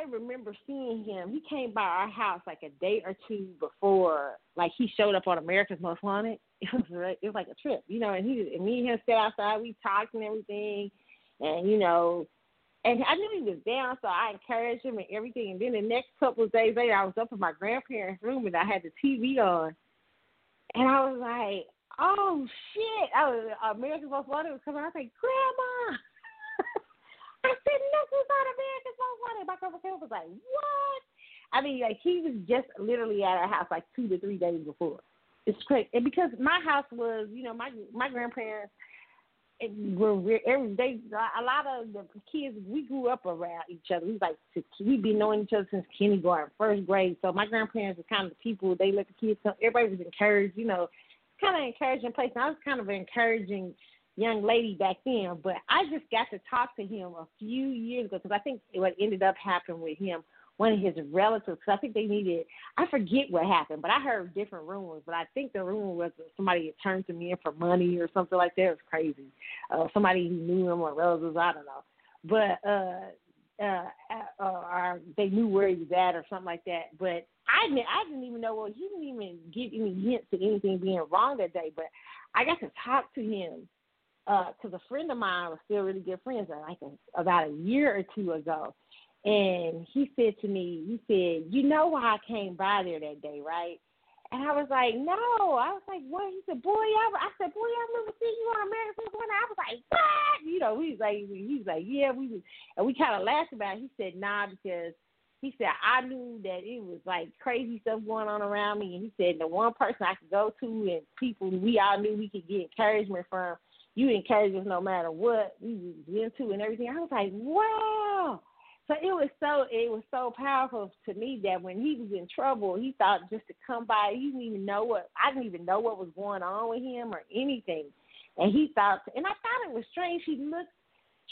Speaker 2: I remember seeing him. He came by our house like a day or two before, like he showed up on America's Most Wanted. <laughs> It was it was like a trip, you know. And he and me and him sat outside. We talked and everything, and you know, and I knew he was down, so I encouraged him and everything. And then the next couple of days later, I was up in my grandparents' room and I had the TV on, and I was like, "Oh shit!" I was America's Most Wanted was coming. I was like, "Grandma." I said, nothing's not America's Most Wanted. My girlfriend was like, what? I mean, like he was just literally at our house like two to three days before. It's crazy, and because my house was, you know, my my grandparents were every day. A lot of the kids we grew up around each other. We like we've been knowing each other since kindergarten, first grade. So my grandparents were kind of the people they let the kids. Come. Everybody was encouraged, you know, kind of encouraging place. And I was kind of encouraging young lady back then, but I just got to talk to him a few years ago because I think what ended up happening with him, one of his relatives, because I think they needed, I forget what happened, but I heard different rumors, but I think the rumor was that somebody had turned to me in for money or something like that. It was crazy. Uh, somebody who knew him or relatives, I don't know. But, uh, uh, uh, or they knew where he was at or something like that. But I didn't, I didn't even know. Well, he didn't even give any hints to anything being wrong that day. But I got to talk to him because uh, a friend of mine was still really good friends, uh, like a, about a year or two ago, and he said to me, he said, "You know why I came by there that day, right?" And I was like, "No." I was like, "What?" He said, "Boy, I, I said, boy, I remember seeing you on American One." I was like, "What?" You know, he was like, he was like, "Yeah, we was," and we kind of laughed about. it. He said, "Nah," because he said I knew that it was like crazy stuff going on around me, and he said the one person I could go to and people we all knew we could get encouragement from you encourage us no matter what we went into and everything. I was like, wow. So it was so it was so powerful to me that when he was in trouble, he thought just to come by. He didn't even know what I didn't even know what was going on with him or anything, and he thought. And I thought it was strange. He looked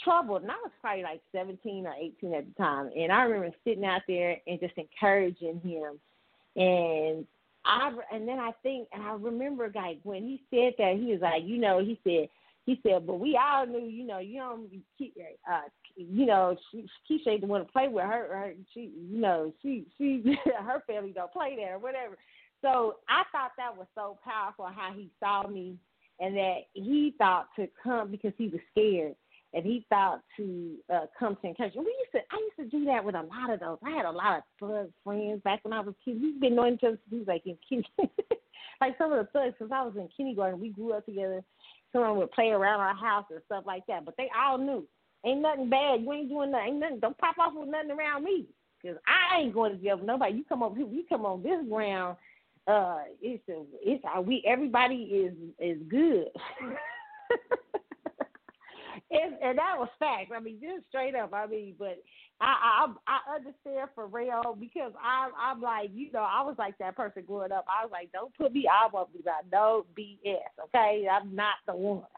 Speaker 2: troubled, and I was probably like seventeen or eighteen at the time. And I remember sitting out there and just encouraging him, and I and then I think and I remember like when he said that he was like, you know, he said he said, but we all knew, you know, you don't, uh, you know, she, Keisha didn't want to play with her. her she, you know, she, she, <laughs> her family don't play there or whatever. So I thought that was so powerful how he saw me and that he thought to come because he was scared and he thought to uh, come to encouragement. We used to, I used to do that with a lot of those. I had a lot of thug friends back when I was kid. We've been knowing each other since like in kindergarten. <laughs> like some of the thugs, because I was in kindergarten, we grew up together. Someone would play around our house and stuff like that. But they all knew, ain't nothing bad. You ain't doing nothing. Ain't nothing. Don't pop off with nothing around me, cause I ain't going to jail for nobody. You come over. You come on this ground. Uh, it's a, it's a, we everybody is is good. <laughs> and, and that was fact. I mean, just straight up. I mean, but I I I understand for real because I I'm like you know I was like that person growing up. I was like, don't put me out of me about no BS. Okay, I'm not the one. <laughs>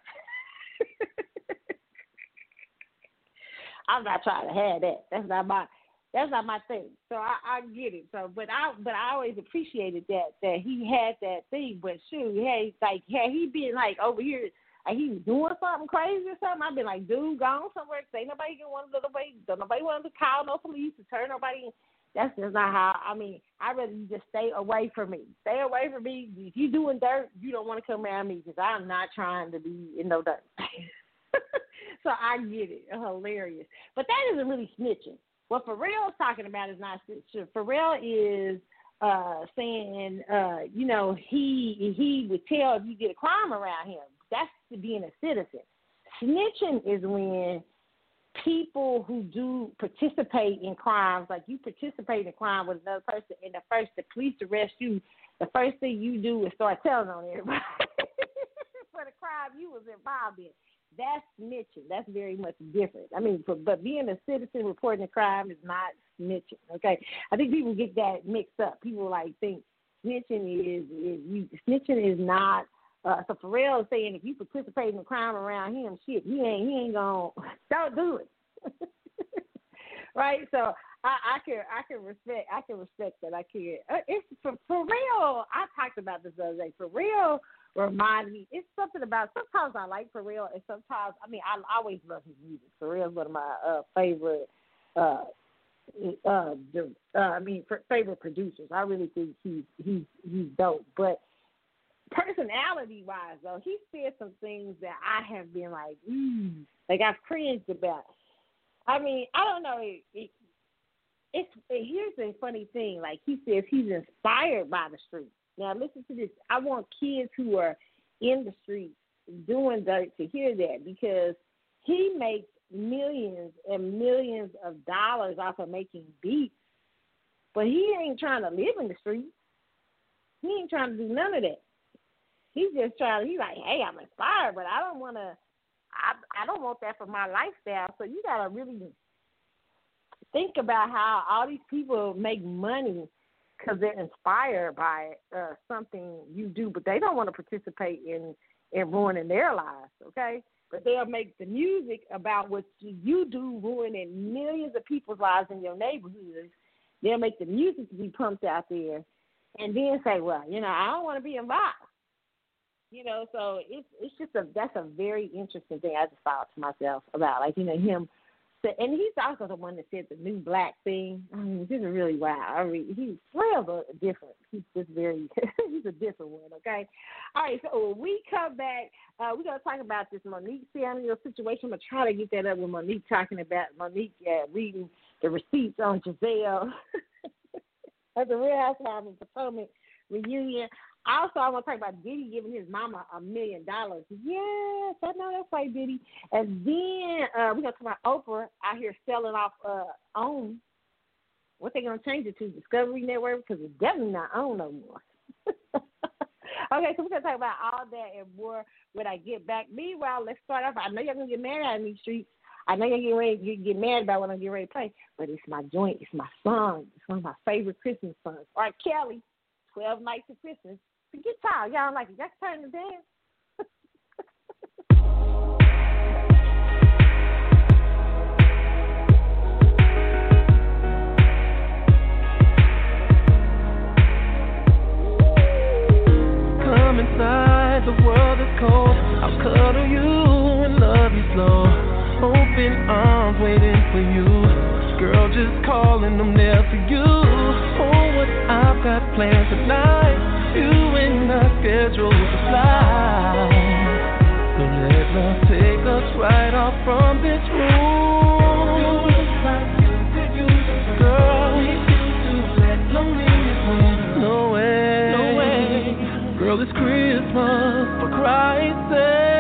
Speaker 2: I'm not trying to have that. That's not my that's not my thing. So I, I get it. So but I but I always appreciated that that he had that thing. But shoot, hey, like had he been like over here and he was doing something crazy or something, I'd be like, dude, go on somewhere. Say nobody want to nobody, nobody want to call no police to turn nobody. in. That's just not how. I mean, I'd rather you just stay away from me. Stay away from me. If you doing dirt, you don't want to come around me because I'm not trying to be in no dirt. <laughs> so I get it. Hilarious. But that isn't really snitching. What Pharrell is talking about is not snitching. Pharrell is uh saying, uh, you know, he he would tell if you did a crime around him. That's being a citizen. Snitching is when people who do participate in crimes, like you participate in crime with another person, and the first the police arrest you, the first thing you do is start telling on everybody <laughs> for the crime you was involved in. That's snitching. That's very much different. I mean, for, but being a citizen reporting a crime is not snitching. Okay, I think people get that mixed up. People like think snitching is is you snitching is not uh, so Pharrell is saying if you participate in crime around him, shit, he ain't he ain't gonna <laughs> don't do it. <laughs> right? So I, I can I can respect I can respect that. I can. Uh, it's for real. I talked about this the other day. For real, remind me. It's something about. Sometimes I like Pharrell, and sometimes I mean I always love his music. Pharrell's one of my uh, favorite. Uh, uh, uh, I mean, favorite producers. I really think he's he's he's dope. But personality wise though, he said some things that I have been like, mm, like I've cringed about. I mean, I don't know. It, it, it's here's the funny thing. Like he says, he's inspired by the streets. Now listen to this. I want kids who are in the streets doing dirt to hear that because he makes millions and millions of dollars off of making beats, but he ain't trying to live in the streets. He ain't trying to do none of that he's just trying. He's like, hey, I'm inspired, but I don't want to. I I don't want that for my lifestyle. So you gotta really think about how all these people make money because they're inspired by uh, something you do, but they don't want to participate in in ruining their lives. Okay, but they'll make the music about what you do, ruining millions of people's lives in your neighborhood. They'll make the music to be pumped out there, and then say, well, you know, I don't want to be involved. You know, so it's it's just a that's a very interesting thing. I just thought to myself about like you know him, and he's also the one that said the new black thing. I mean, this is really wow. I mean, he's real different. He's just very <laughs> he's a different one. Okay, all right. So when we come back, uh, we're gonna talk about this Monique Samuel situation. I'm gonna try to get that up with Monique talking about Monique uh, reading the receipts on Gizelle <laughs> at the Real Housewives of Potomac reunion. Also, I want to talk about Diddy giving his mama a million dollars. Yes, I know that's right, Diddy. And then uh, we're going to talk about Oprah out here selling off uh, OWN. What they going to change it to? Discovery Network? Because it's definitely not OWN no more. <laughs> okay, so we're going to talk about all that and more when I get back. Meanwhile, let's start off. I know y'all going to get mad in these streets. I know you're getting ready to get mad about when I'm getting ready to play, but it's my joint. It's my song. It's one of my favorite Christmas songs. All right, Kelly, 12 Nights of Christmas the guitar. Y'all like it. Y'all turn the dance.
Speaker 6: Come inside, the world is cold. I'll cuddle you and love you slow. Open arms waiting for you. Girl, just calling, I'm there for you. Oh, what I've got planned tonight. You and I scheduled let love take us right off from this. Girl, no way. Girl, it's Christmas for Christ's sake.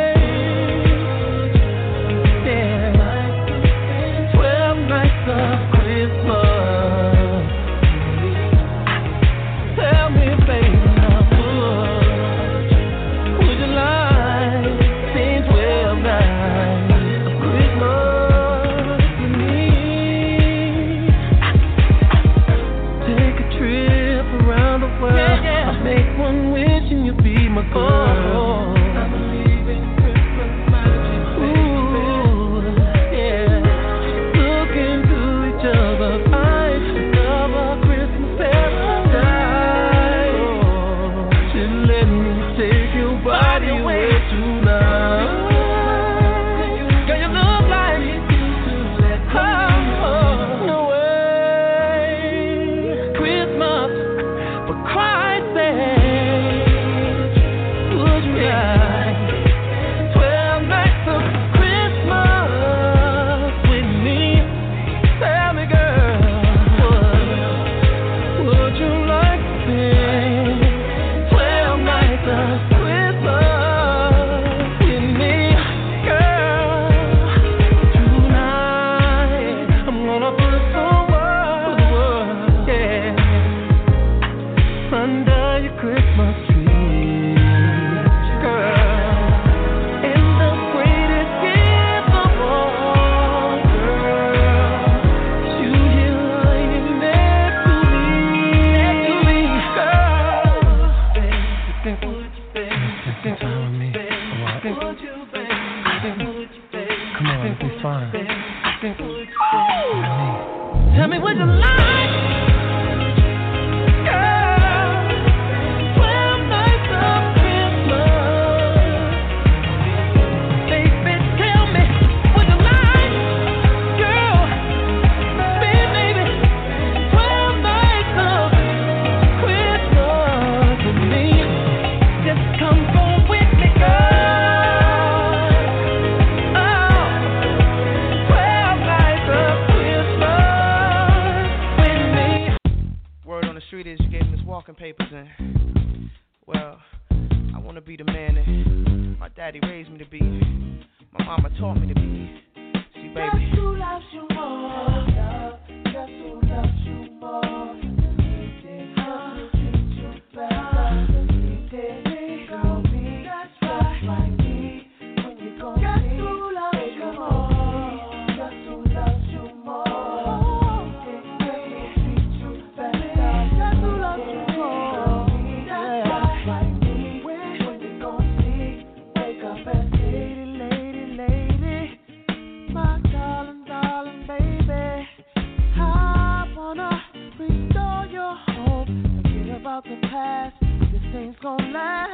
Speaker 6: gonna
Speaker 2: lie.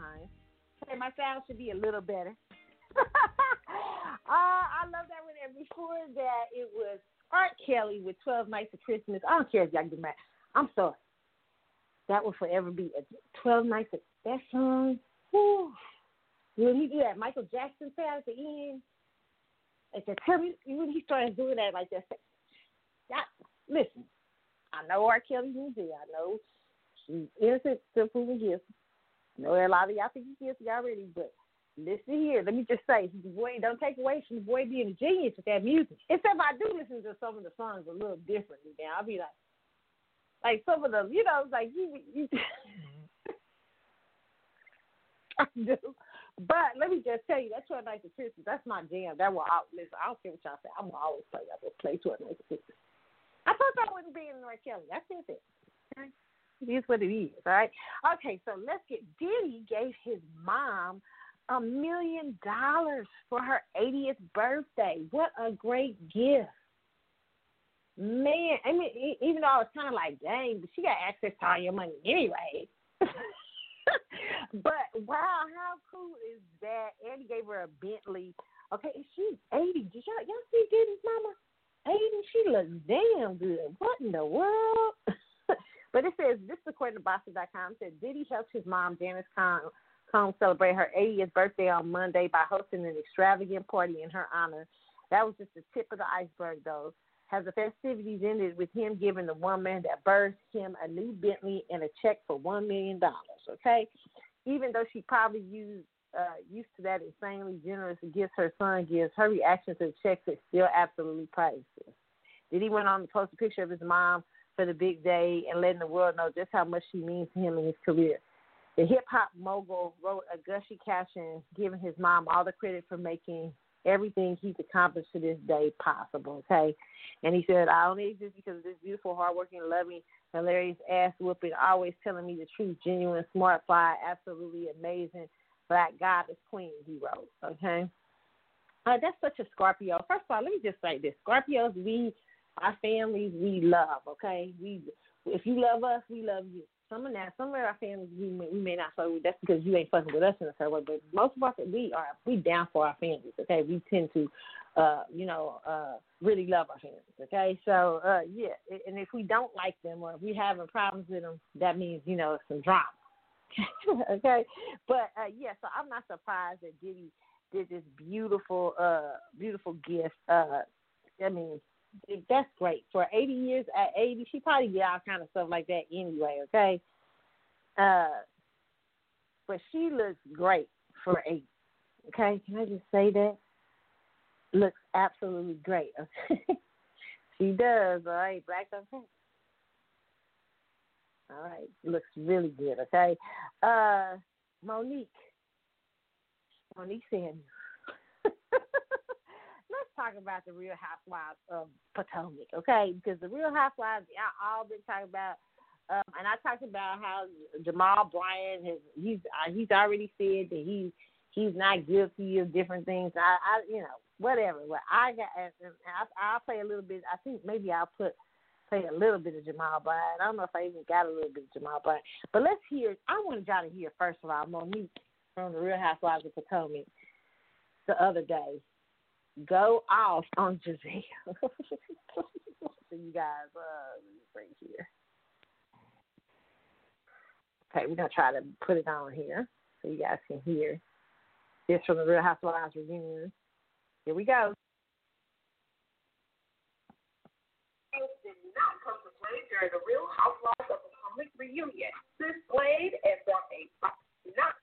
Speaker 2: Raheem Hey, my sound should be a little better. <laughs> uh, I love that one. And before that, it was R. Kelly with 12 Nights of Christmas. I don't care if y'all get mad. I'm sorry. That will forever be a 12 Nights of that song. Whew. When he do that Michael Jackson sound at the end, at the tell me when he started doing that like that, that listen, I know R. Kelly's jail. I know she's innocent still proven guilty. I know a lot of y'all think he's guilty already, but listen here. Let me just say, the boy don't take away from the boy being a genius with that music. Except I do listen to some of the songs a little differently now. I'll be like, like some of them, you know, like you, you <laughs> I do. But let me just tell you, that 12 Nights of Christmas, that's my jam. That will out listen, I don't care what y'all say. I'm gonna always play. I will play 12 Nights of Christmas. I thought that wouldn't be in R. Kelly. I said that. Okay? It is what it is, all right? Okay, so let's get Diddy gave his mom a million dollars for her 80th birthday. What a great gift. Man, I mean, even though I was kind of like, dang, but she got access to all your money anyway. <laughs> but wow, how cool is that? And he gave her a Bentley. Okay, and she's 80. Did y'all, y'all see Diddy's mama? 80, she looks damn good. What in the world? <laughs> but it says, this according to Boston.com, said Diddy helped his mom, Janice Combs, Combs, celebrate her 80th birthday on Monday by hosting an extravagant party in her honor. That was just the tip of the iceberg, though. Has the festivities ended with him giving the woman that birthed him a new Bentley and a check for $1 million, okay? Even though she probably used uh, used to that insanely generous gifts her son gives, her reaction to the checks is still absolutely priceless. Diddy went on to post a picture of his mom for the big day and letting the world know just how much she means to him in his career. The hip hop mogul wrote a gushy caption giving his mom all the credit for making everything he's accomplished to this day possible, okay? And he said, I only exist because of this beautiful, hardworking, loving, hilarious ass whooping, always telling me the truth, genuine, smart, fly, absolutely amazing black goddess queen, he wrote, okay? Uh, that's such a Scorpio. First of all, let me just say this. Scorpios, we, our families, we love, okay? We, if you love us, we love you. Some of that, some of our families, we may, we may not fuck with. That's because you ain't fucking with us in a certain way. But most of us, we are, we down for our families, okay? We tend to, uh, you know, uh, really love our families, okay? So, uh, yeah, and if we don't like them or if we having problems with them, that means, you know, some drama. <laughs> okay, but uh, yeah, so I'm not surprised that Diddy did this beautiful, uh, beautiful gift. Uh, I mean, that's great for 80 years. At 80, she probably did all kind of stuff like that anyway. Okay, uh, but she looks great for 80. Okay, can I just say that? Looks absolutely great. <laughs> Okay, she does. All right, black okay. All right, looks really good. Okay, uh, Monique, Monique Samuel. Talk about the Real Housewives of Potomac, okay? Because the Real Housewives, y'all all been talking about Um, and I talked about how Jamal Bryant has he's uh, he's already said that he he's not guilty of different things. I, I you know whatever. But I got I, I'll play a little bit. I think maybe I'll put play a little bit of Jamal Bryant. I don't know if I even got a little bit of Jamal Bryant. But let's hear. I wanted y'all to hear first of all Monique from the Real Housewives of Potomac the other day go off on Gizelle. so <laughs> you guys, uh, right here. Okay, we're gonna try to put it on here so you guys can hear. This from the Real Housewives reunion. Here we go.
Speaker 7: did not come to play during the Real Housewives of Potomac reunion. This played and brought a not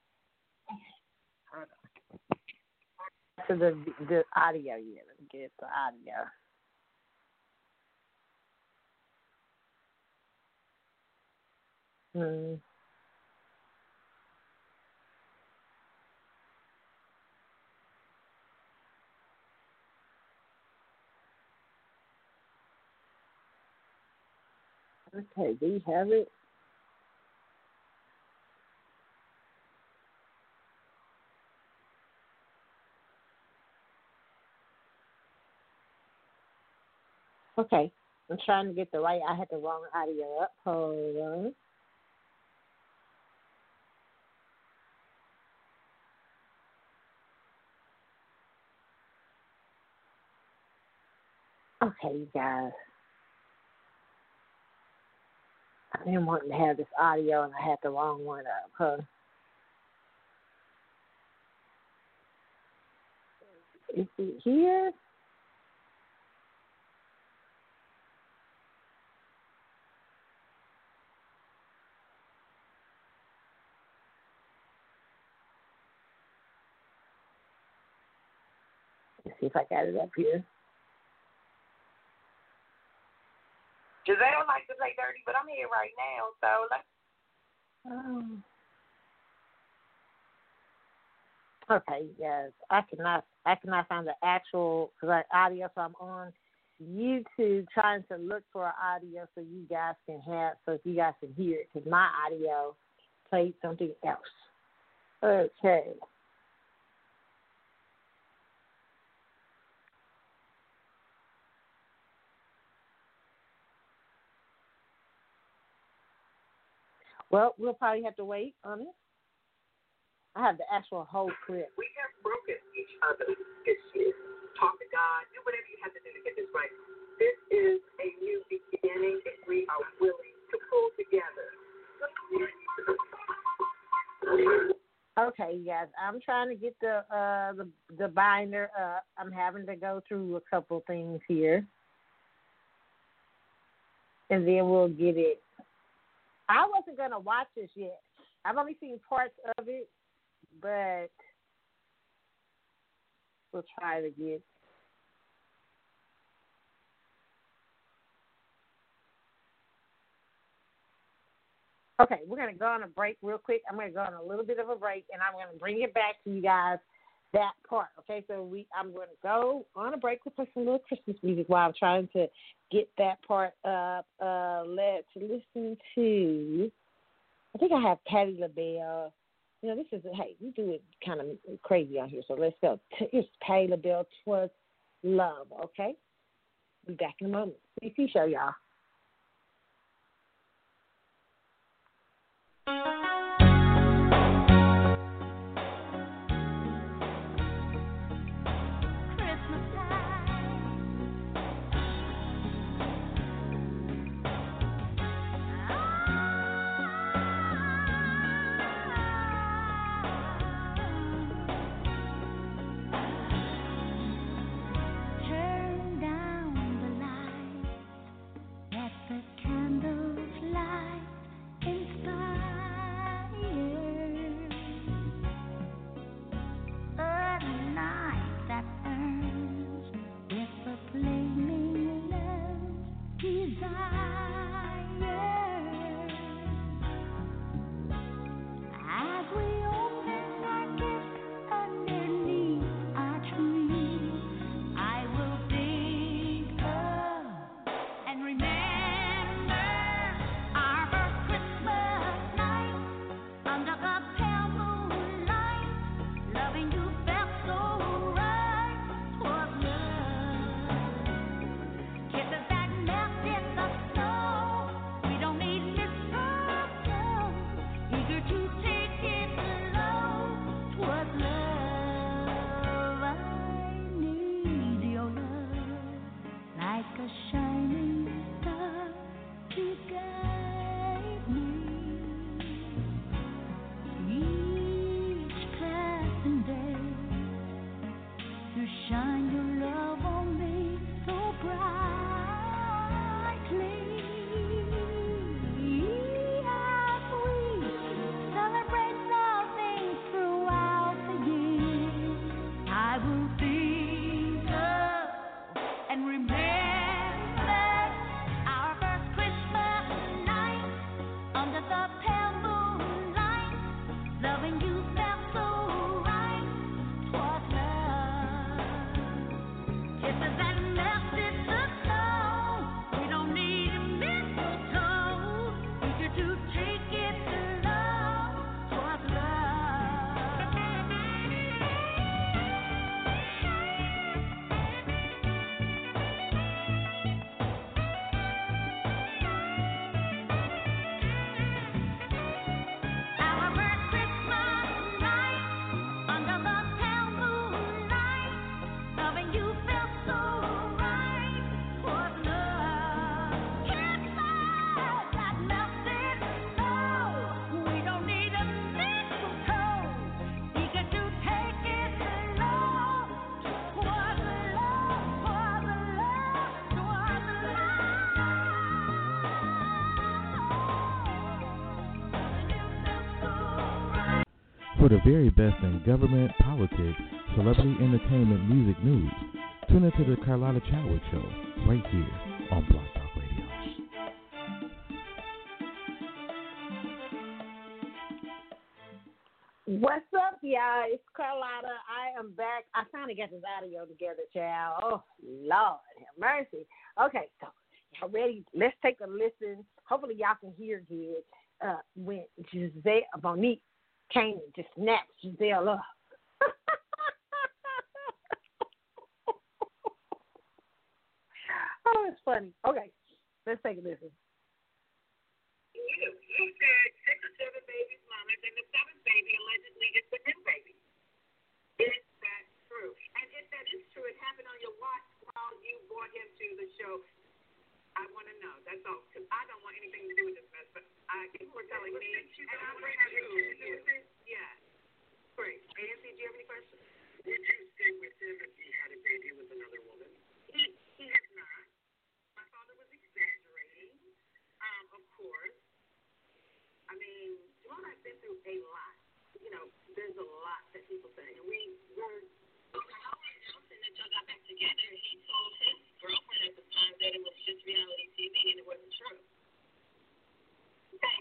Speaker 2: To the the audio, yeah. Let me get the audio. Hmm. Okay, do you have it? Okay, I'm trying to get the right. I had the wrong audio up. Hold on. Okay, you guys. I didn't want to have this audio, and I had the wrong one up. Huh? Is it here? See if I got it up here.
Speaker 7: Gizelle likes to play dirty, but I'm here right now, so let's
Speaker 2: Um, okay, yes, I cannot. I cannot find the actual like audio, so I'm on YouTube trying to look for an audio so you guys can have, so you guys can hear it, because my audio played something else. Okay. Well, we'll probably have to wait on it. I have the actual whole clip.
Speaker 7: we have broken each other's issues. Talk to God, do whatever you have to do to get this right. This is a new beginning if we are willing to pull together.
Speaker 2: Okay, you guys, I'm trying to get the uh the the binder up. I'm having to go through a couple things here. And then we'll get it. I wasn't gonna watch this yet. I've only seen parts of it, but we'll try it again. Okay, we're gonna go on a break real quick. I'm gonna go on a little bit of a break, and I'm gonna bring it back to you guys that part. Okay, so we I'm gonna go on a break. We'll play some little Christmas music while I'm trying to get that part up. Uh, let's listen to. I think I have Patti LaBelle. You know, this is hey, we do it kind of crazy on here, so let's go. Here's Patti LaBelle. Twas love. Okay, be back in a moment. CC show, y'all.
Speaker 8: The
Speaker 9: very best in government, politics, celebrity entertainment, music news, tune into the Carlotta Chadwick Show right here on Block Talk Radio.
Speaker 2: What's up, y'all? It's Carlotta. I am back. I finally got this audio together, child. Oh, Lord have mercy. Okay, so y'all ready? Let's take a listen. Hopefully, y'all can hear good. Uh, when Gizelle Monique came and just snatched Gizelle up. oh, it's funny. Okay, let's take a listen.
Speaker 7: You, you said six or seven babies mamas, and the seventh baby allegedly is the new baby. Is that true? And if that is true, it happened on your watch while you brought him to the show. I want to know. That's all. Because I don't want anything to do with this mess. But I, people were telling me, and I'm you. Yeah. Great. ANC, do you have any questions?
Speaker 3: Would you stay with him if he had a baby with another woman?
Speaker 7: He, he has not. My father was exaggerating, um, of course. I mean, Joe and I've been through a lot. You know, there's a lot that people say. And we were over how long Nelson and Joe got back together, he told his girlfriend at the time that it was just reality TV and it wasn't true. Okay.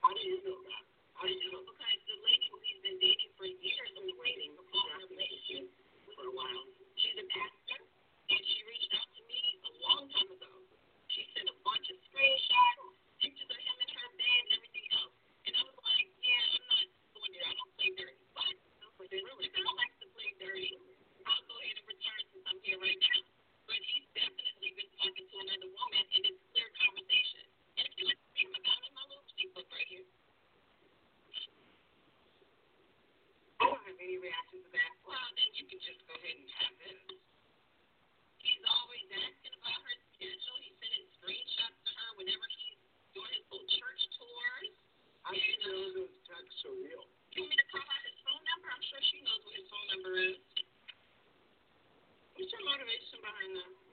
Speaker 3: How do you know that?
Speaker 7: How do you know? Because the lady who he's been dating for years the waiting before our relationship for a while, she's a pastor, and she reached out to me a long time ago. She sent a bunch of screenshots, pictures of him and her bed, and everything else. And I was like, yeah, I'm not going there. I don't play dirty. But I don't like to play dirty, I'll go ahead and return since I'm here right now. But he's definitely been talking to another woman, and it's clear conversation. And if you want to read about it, my little stick book right here. I don't have any reaction to that. Well, then you can just go ahead and have it. He's always asking about her schedule. He's sending screenshots to her whenever he's doing his little church tours.
Speaker 3: You know those um, texts are real?
Speaker 7: You want me to call out his phone number? I'm sure she knows what his phone number is. What's your motivation behind that?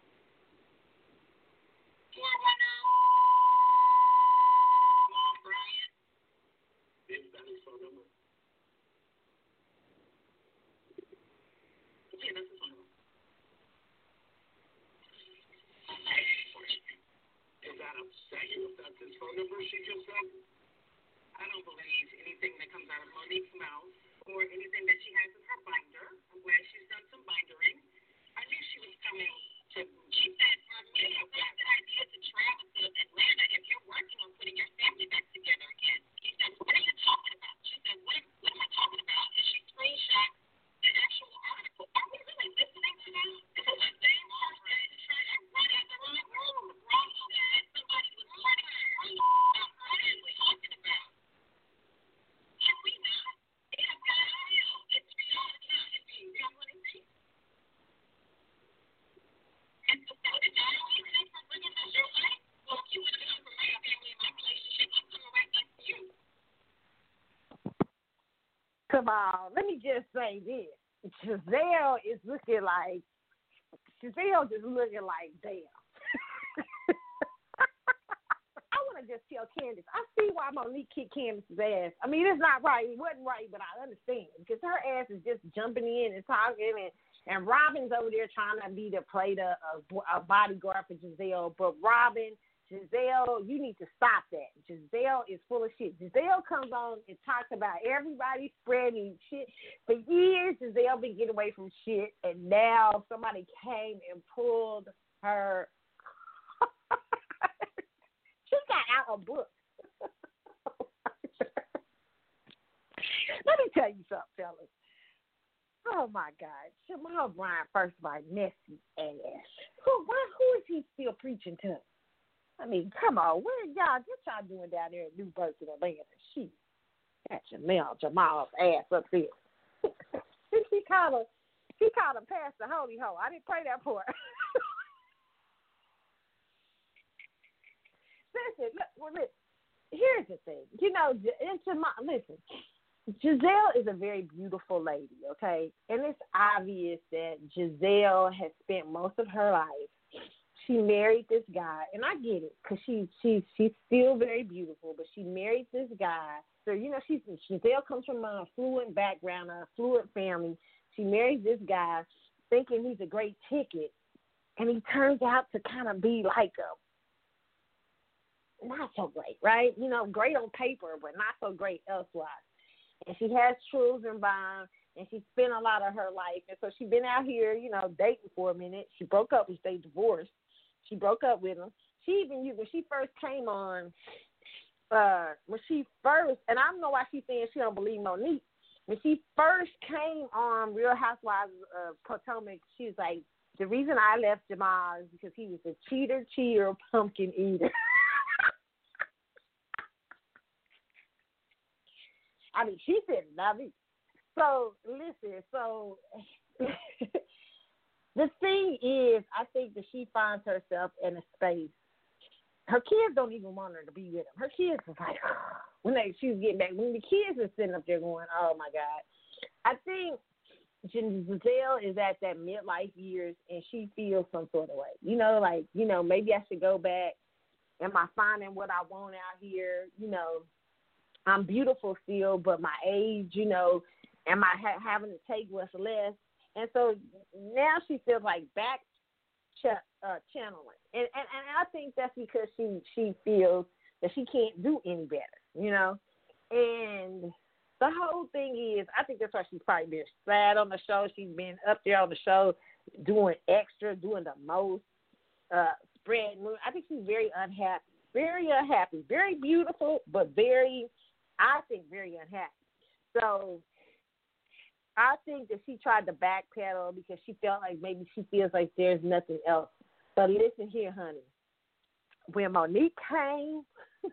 Speaker 3: His phone number she just said?
Speaker 7: I don't believe anything that comes out of Monique's mouth or anything that she has in her binder. I'm glad she's done some bindering. I knew she was coming to. She said for me, it was an idea to travel to Atlanta if you're working on putting your family back Gizelle is
Speaker 2: looking like Gizelle just looking like damn. <laughs> I want to just tell Candace, I see why Monique kicked Candace's ass. I mean, it's not right. It wasn't right, but I understand because her ass is just jumping in and talking, and and Robyn's over there trying to be the play the uh, a, a bodyguard for Gizelle, but Robyn. Gizelle, you need to stop that. Gizelle is full of shit. Gizelle comes on and talks about everybody spreading shit. For years, Gizelle been getting away from shit, and now somebody came and pulled her. <laughs> she got out a book. <laughs> Let me tell you something, fellas. Oh my God, Jamal Bryant, first of all, messy ass. Who, why, who is he still preaching to? I mean, come on, where y'all? What y'all doing down there in New in Atlanta? She got Jamal Jamal's ass up there. <laughs> he called her. He called her Pastor Holy Ho. I didn't pray that part. <laughs> listen, look, well, listen. Here's the thing. You know, into my listen. Gizelle is a very beautiful lady, okay? And it's obvious that Gizelle has spent most of her life she married this guy, and I get it because she she she's still very beautiful, but she married this guy. So you know, she's Gizelle comes from a affluent background, a affluent family. She marries this guy, thinking he's a great ticket, and he turns out to kind of be like a not so great, right? You know, great on paper, but not so great elsewise. And she has children by and she spent a lot of her life. And so she been out here, you know, dating for a minute. She broke up, and they divorced. She broke up with him. She even used when she first came on, uh, when she first, and I don't know why she's saying she don't believe Monique. When she first came on Real Housewives of Potomac, she was like, the reason I left Jamal is because he was a cheater, cheater, pumpkin eater. <laughs> I mean, she said it, not me. So listen, so <laughs> the thing is, I think that she finds herself in a space. Her kids don't even want her to be with them. Her kids is like, <sighs> when they she's getting back, when the kids are sitting up there going, "Oh my God," I think Gizelle is at that midlife years, and she feels some sort of way. You know, like you know, maybe I should go back. Am I finding what I want out here? You know, I'm beautiful still, but my age, you know, am I ha- having to take what's less? And so now she feels like back ch- uh, channeling, and, and and I think that's because she she feels that she can't do any better, you know. And the whole thing is, I think that's why she's probably been sad on the show. She's been up there on the show, doing extra, doing the most, uh, spreading. I think she's very unhappy, very unhappy, very beautiful, but very, I think, very unhappy. So I think that she tried to backpedal because she felt like maybe she feels like there's nothing else. But listen here, honey. When Monique came, <laughs>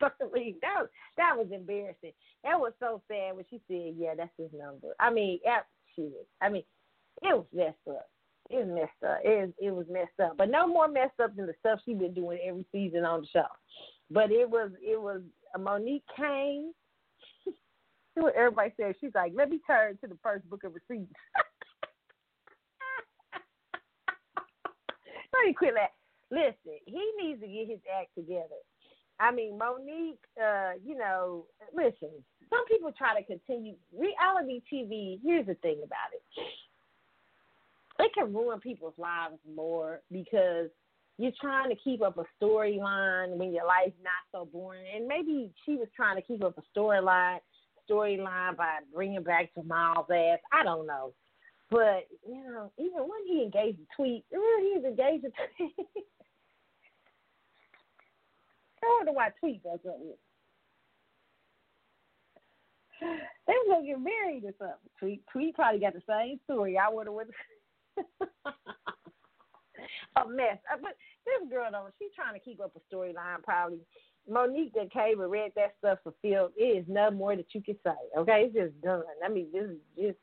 Speaker 2: that was, that was embarrassing. That was so sad when she said, "Yeah, that's his number." I mean, shit. I mean, it was messed up. It was messed up. It it was messed up, but no more messed up than the stuff she's been doing every season on the show. But it was it was Monique came what everybody says. She's like, let me turn to the first book of receipts. <laughs> let me quit that. Listen, he needs to get his act together. I mean, Monique, uh, you know, listen, some people try to continue reality TV. Here's the thing about it it can ruin people's lives more because you're trying to keep up a storyline when your life's not so boring. And maybe she was trying to keep up a storyline storyline by bringing back Jamal's ass. I don't know. But, you know, even when he engaged the tweet, <laughs> remember he was engaged the tweet? I wonder why Tweet does <sighs> something. They was gonna get married or something. Tweet Tweet probably got the same story. I have with <laughs> a mess. Uh, But this girl though, she's trying to keep up a storyline probably Monique that came and read that stuff for Phil, it is no more that you can say. Okay, it's just done. I mean, this is just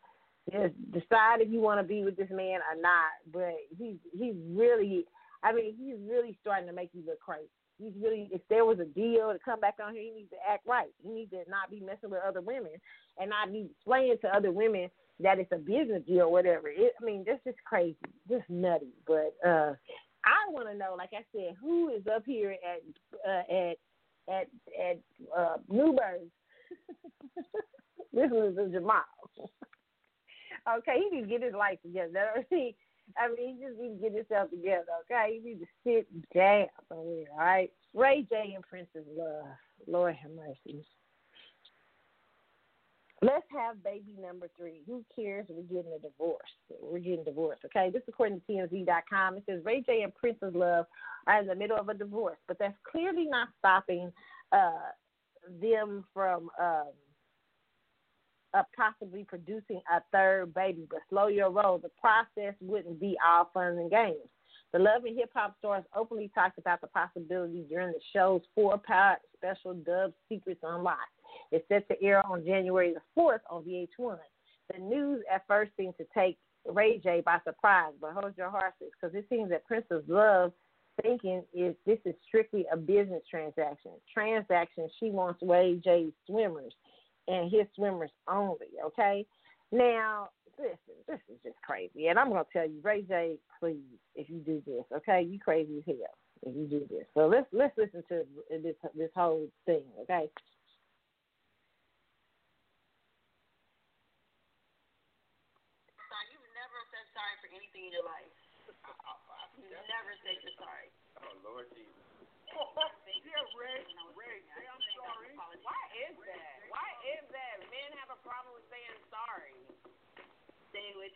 Speaker 2: just decide if you want to be with this man or not. But he's he's really, I mean, he's really starting to make you look crazy. He's really, if there was a deal to come back on here, he needs to act right. He needs to not be messing with other women and not be explaining to other women that it's a business deal or whatever. It, I mean, that's just crazy, just nutty. But uh I want to know, like I said, who is up here at uh, at at at uh, New Birth. Listening <laughs> to Jamal. <laughs> okay, he needs to get his life together. <laughs> He, I mean, he just needs to get himself together. Okay, he needs to sit down somewhere. All right, Ray J and Princess Love. Lord have mercy. Let's have baby number three. Who cares? We're getting a divorce. We're getting divorced. Okay, this is according to TMZ.com. It says Ray J and Princess Love are in the middle of a divorce, but that's clearly not stopping uh, them from um, uh, possibly producing a third baby. But slow your roll. The process wouldn't be all fun and games. The Love and Hip Hop stars openly talked about the possibility during the show's four-part special dubbed Secrets Unlocked. It's set to air on January the 4th on VH1. The news at first seemed to take Ray J by surprise, but hold your horses because it seems that Princess Love thinking is this is strictly a business transaction. Transaction she wants Ray J's swimmers and his swimmers only, okay? Now, listen, this is just crazy. And I'm gonna tell you, Ray J, please, if you do this, okay, you crazy as hell if you do this. So let's let's listen to this this whole thing, okay?
Speaker 7: Son, you've never said sorry for anything in your life. You've never said you're sorry.
Speaker 5: Oh Lord Jesus. <laughs>
Speaker 7: Yeah, Ray. Ray, say I'm sorry.
Speaker 10: Why is that? Why is that? Men have a problem with saying sorry.
Speaker 7: Say with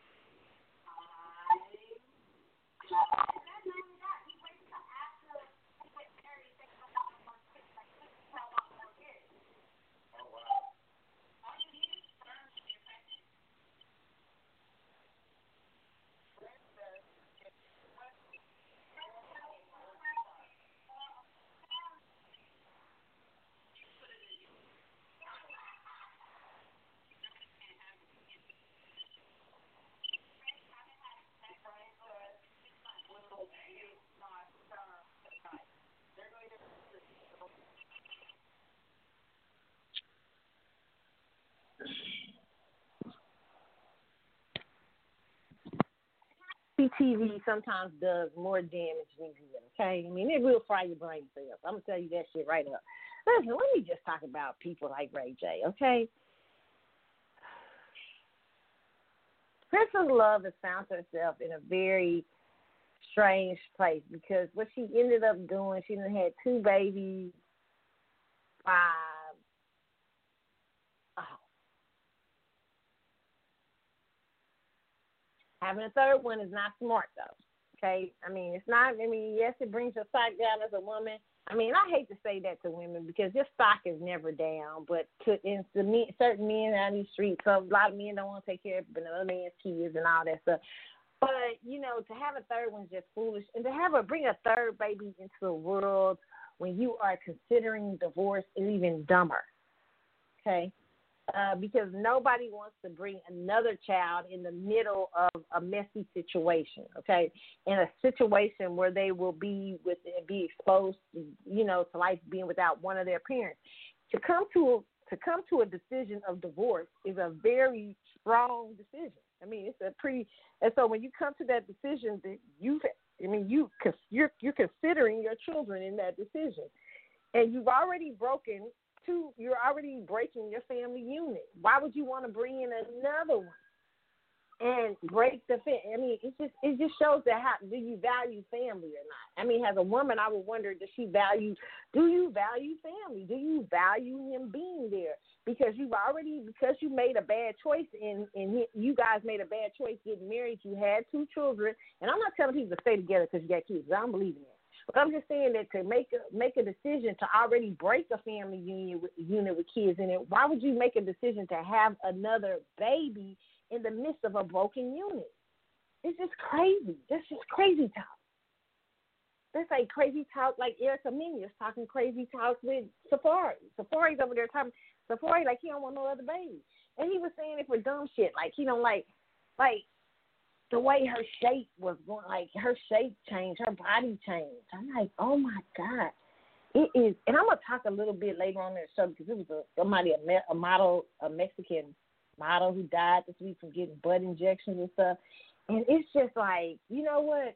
Speaker 2: TV sometimes does more damage than good. Okay, I mean it will fry your brain cells. I'm gonna tell you that shit right up. Listen, let me just talk about people like Ray J. Okay, Princess Love has found herself in a very strange place because what she ended up doing, she had two babies, five. Oh. Having a third one is not smart though. Okay, I mean it's not. I mean yes, it brings your stock down as a woman. I mean I hate to say that to women because your stock is never down, but to in the men, certain men out these streets, so a lot of men don't want to take care of another man's kids and all that stuff. But you know, to have a third one's just foolish, and to have a bring a third baby into the world when you are considering divorce is even dumber. Okay, uh, because nobody wants to bring another child in the middle of a messy situation. Okay, in a situation where they will be with be exposed, you know, to life being without one of their parents. To come to to come to a decision of divorce is a very strong decision. I mean, it's a pretty, and so when you come to that decision, that you, I mean, you, you're you're considering your children in that decision, and you've already broken two. You're already breaking your family unit. Why would you want to bring in another one and break the? Fa- I mean, it just it just shows that how do you value family or not? I mean, as a woman, I would wonder does she value? Do you value family? Do you value him being there? because you've already because you made a bad choice in in you guys made a bad choice getting married. You had two children, and I'm not telling people to stay together because you got kids. I don't believe in that. But I'm just saying that to make a make a decision to already break a family union with, unit with kids in it, why would you make a decision to have another baby in the midst of a broken unit? It's just crazy. That's just crazy talk. That's like crazy talk, like Erica Mena is talking crazy talk with Safaree. Safaree's over there talking Safaree like he don't want no other baby, and he was saying it for dumb shit, like he don't like, like the way her shape was going, like her shape changed, her body changed. I'm like, oh my god, it is. And I'm gonna talk a little bit later on in the show because it was a somebody a, me, a model, a Mexican model who died this week from getting blood injections and stuff. And it's just like, you know what?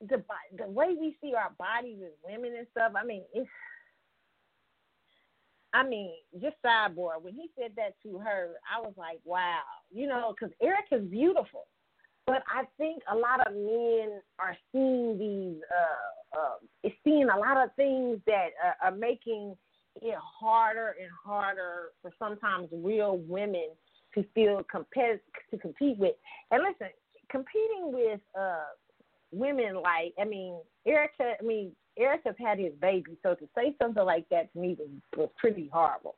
Speaker 2: The the way we see our bodies as women and stuff. I mean, it's I mean, just sidebar. When he said that to her, I was like, wow, you know, because Erica's beautiful, but I think a lot of men are seeing these, uh, uh, seeing a lot of things that uh, are making it harder and harder for sometimes real women to feel competitive to compete with. And listen, competing with uh women like I mean Erica I mean Erica's had his baby, so to say something like that to me was, was pretty horrible.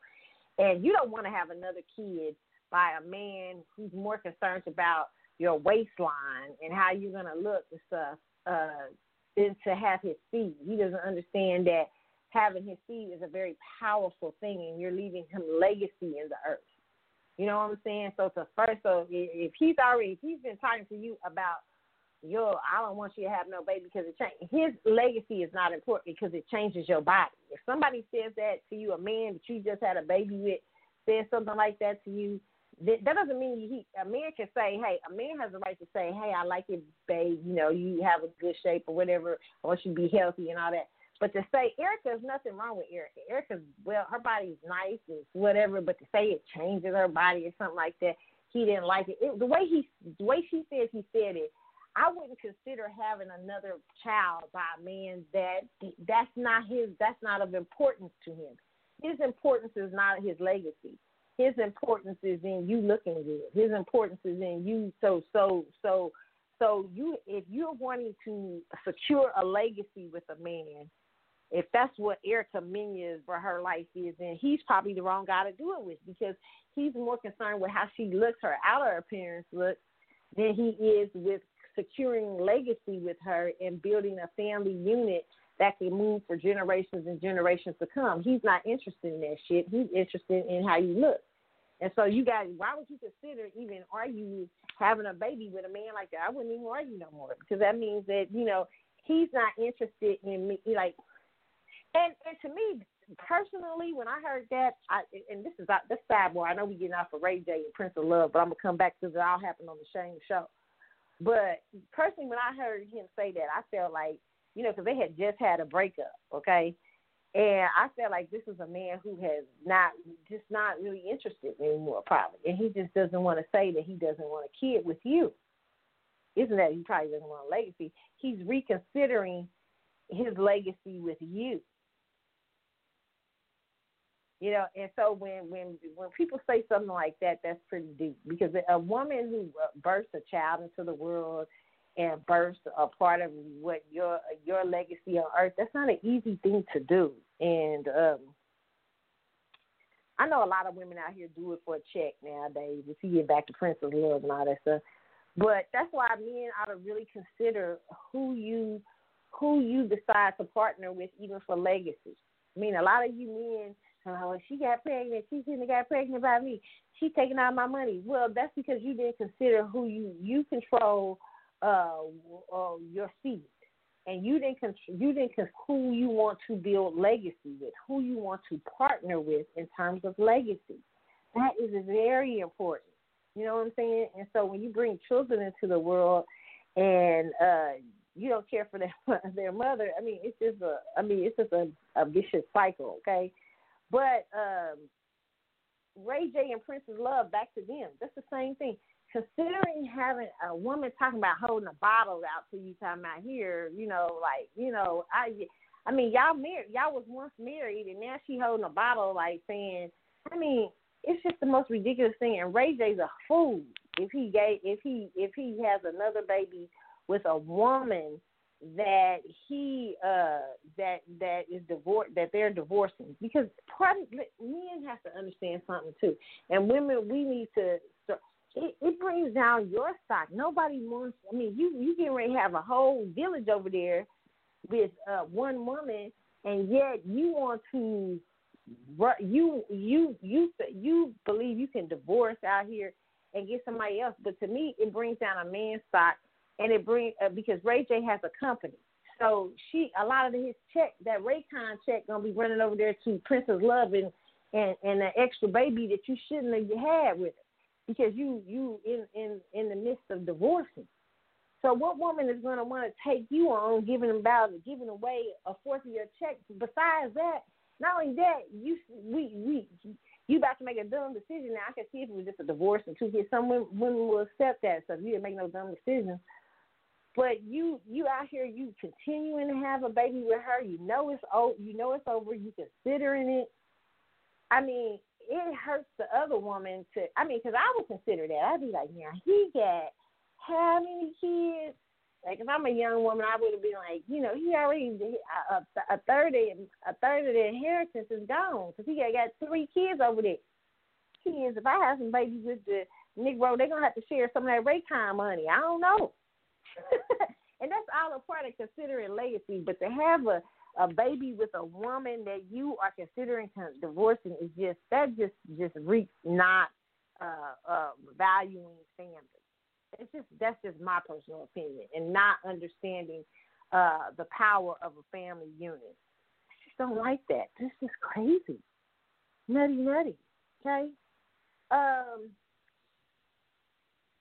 Speaker 2: And you don't want to have another kid by a man who's more concerned about your waistline and how you're gonna look and stuff, uh, than to have his seed. He doesn't understand that having his seed is a very powerful thing, and you're leaving him legacy in the earth. You know what I'm saying? So to first, so if he's already, if he's been talking to you about yo, I don't want you to have no baby because it change. His legacy is not important because it changes your body. If somebody says that to you, a man that you just had a baby with, says something like that to you, That that doesn't mean he a man can say, hey, a man has the right to say, hey, I like it, babe. You know, you have a good shape or whatever. I want you to be healthy and all that. But to say Erica, there's nothing wrong with Erica. Erica's well, her body's nice, it's whatever. But to say it changes her body or something like that, he didn't like it. it the way he, the way she said he said it, wouldn't consider having another child by a man that that's not his. That's not of importance to him. His importance is not his legacy. His importance is in you looking good. His importance is in you. So so so so you if you're wanting to secure a legacy with a man, if that's what Erica Mena for her life is, then he's probably the wrong guy to do it with because he's more concerned with how she looks, her outer appearance looks, than he is with securing legacy with her and building a family unit that can move for generations and generations to come. He's not interested in that shit. He's interested in how you look. And so you guys, why would you consider even argue having a baby with a man like that? I wouldn't even argue no more because that means that you know he's not interested in me. Like and and to me personally, when I heard that, I and this is this sidebar. I know we're getting off of Ray J and Princess Love, but I'm gonna come back to it all happened on the Shane show. But personally, when I heard him say that, I felt like you know because they had just had a breakup, okay. And I felt like this is a man who has not just not really interested anymore, probably, and he just doesn't want to say that he doesn't want a kid with you. Isn't that he probably doesn't want a legacy? He's reconsidering his legacy with you. You know, and so when when when people say something like that, that's pretty deep because a woman who births a child into the world and births a part of what your your legacy on earth, that's not an easy thing to do. And um I know a lot of women out here do it for a check nowadays. If you get back to Princess Love and all that stuff, but that's why men ought to really consider who you who you decide to partner with, even for legacy. I mean, a lot of you men oh, she got pregnant. She shouldn't have got pregnant by me. She taking out my money. Well, that's because you didn't consider who you you control uh, uh your seed, and you didn't con- you didn't con- who you want to build legacy with, who you want to partner with in terms of legacy. That is very important. You know what I'm saying? And so when you bring children into the world, and uh you don't care for their <laughs> their mother, I mean, it's just a I mean, it's just a, a vicious cycle. Okay but um, Ray J and Princess love, back to them. That's the same thing. Considering having a woman talking about holding a bottle out to you, talking about here, you know, like you know, I, I mean, y'all married, y'all was once married, and now she holding a bottle, like saying, I mean, it's just the most ridiculous thing. And Ray J's a fool if he gave, if he, if he has another baby with a woman that he uh that that is divorced that they're divorcing. Because of, men have to understand something too. And women we need to it, it brings down your stock. Nobody wants i mean you you can ready have a whole village over there with uh one woman and yet you want to you you you you believe you can divorce out here and get somebody else. But to me it brings down a man's stock and it bring uh, because Ray J has a company. So she a lot of his check that Raycon check gonna be running over there to Princess Love and and and an extra baby that you shouldn't have had with her because you you in in in the midst of divorcing. So what woman is gonna want to take you on giving about giving away a fourth of your check? Besides that, not only that, you we we you about to make a dumb decision. Now I can see if it was just a divorce and two kids. Some women, women will accept that. So if you didn't make no dumb decisions, but you you out here you continuing to have a baby with her. You know it's oh you know it's over. You considering it. I mean, it hurts the other woman to. I mean, because I would consider that. I'd be like, yeah, he got how many kids? Like if I'm a young woman, I would have been like, you know, he already a, a, a third of a third of the inheritance is gone because he got, got three kids over there. Kids, if I have some babies with the Negro, they're gonna have to share some of that Raycon money. I don't know. <laughs> and that's all a part of considering legacy. But to have a a baby with a woman that you are considering divorcing is just that just just reeks not uh, uh, valuing family. It's just that's just my personal opinion, and not understanding uh, the power of a family unit. I just don't like that. This is crazy, nutty, nutty. Okay. Um,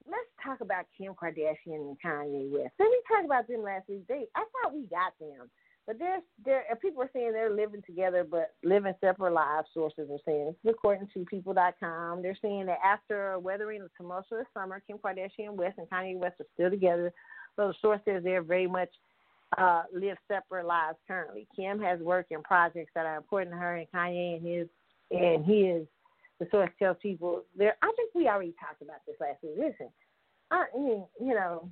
Speaker 2: let's talk about Kim Kardashian and Kanye West. Did we talk about them last week? They, I thought we got them, but there's there people are saying they're living together but living separate lives. Sources are saying this is according to People.com. They're saying that after weathering the tumultuous summer, Kim Kardashian West and Kanye West are still together. So the source says they're very much uh, live separate lives currently. Kim has work and projects that are important to her, and Kanye and his and his. The source tells people there. I think we already talked about this last week. Listen, I mean, you know,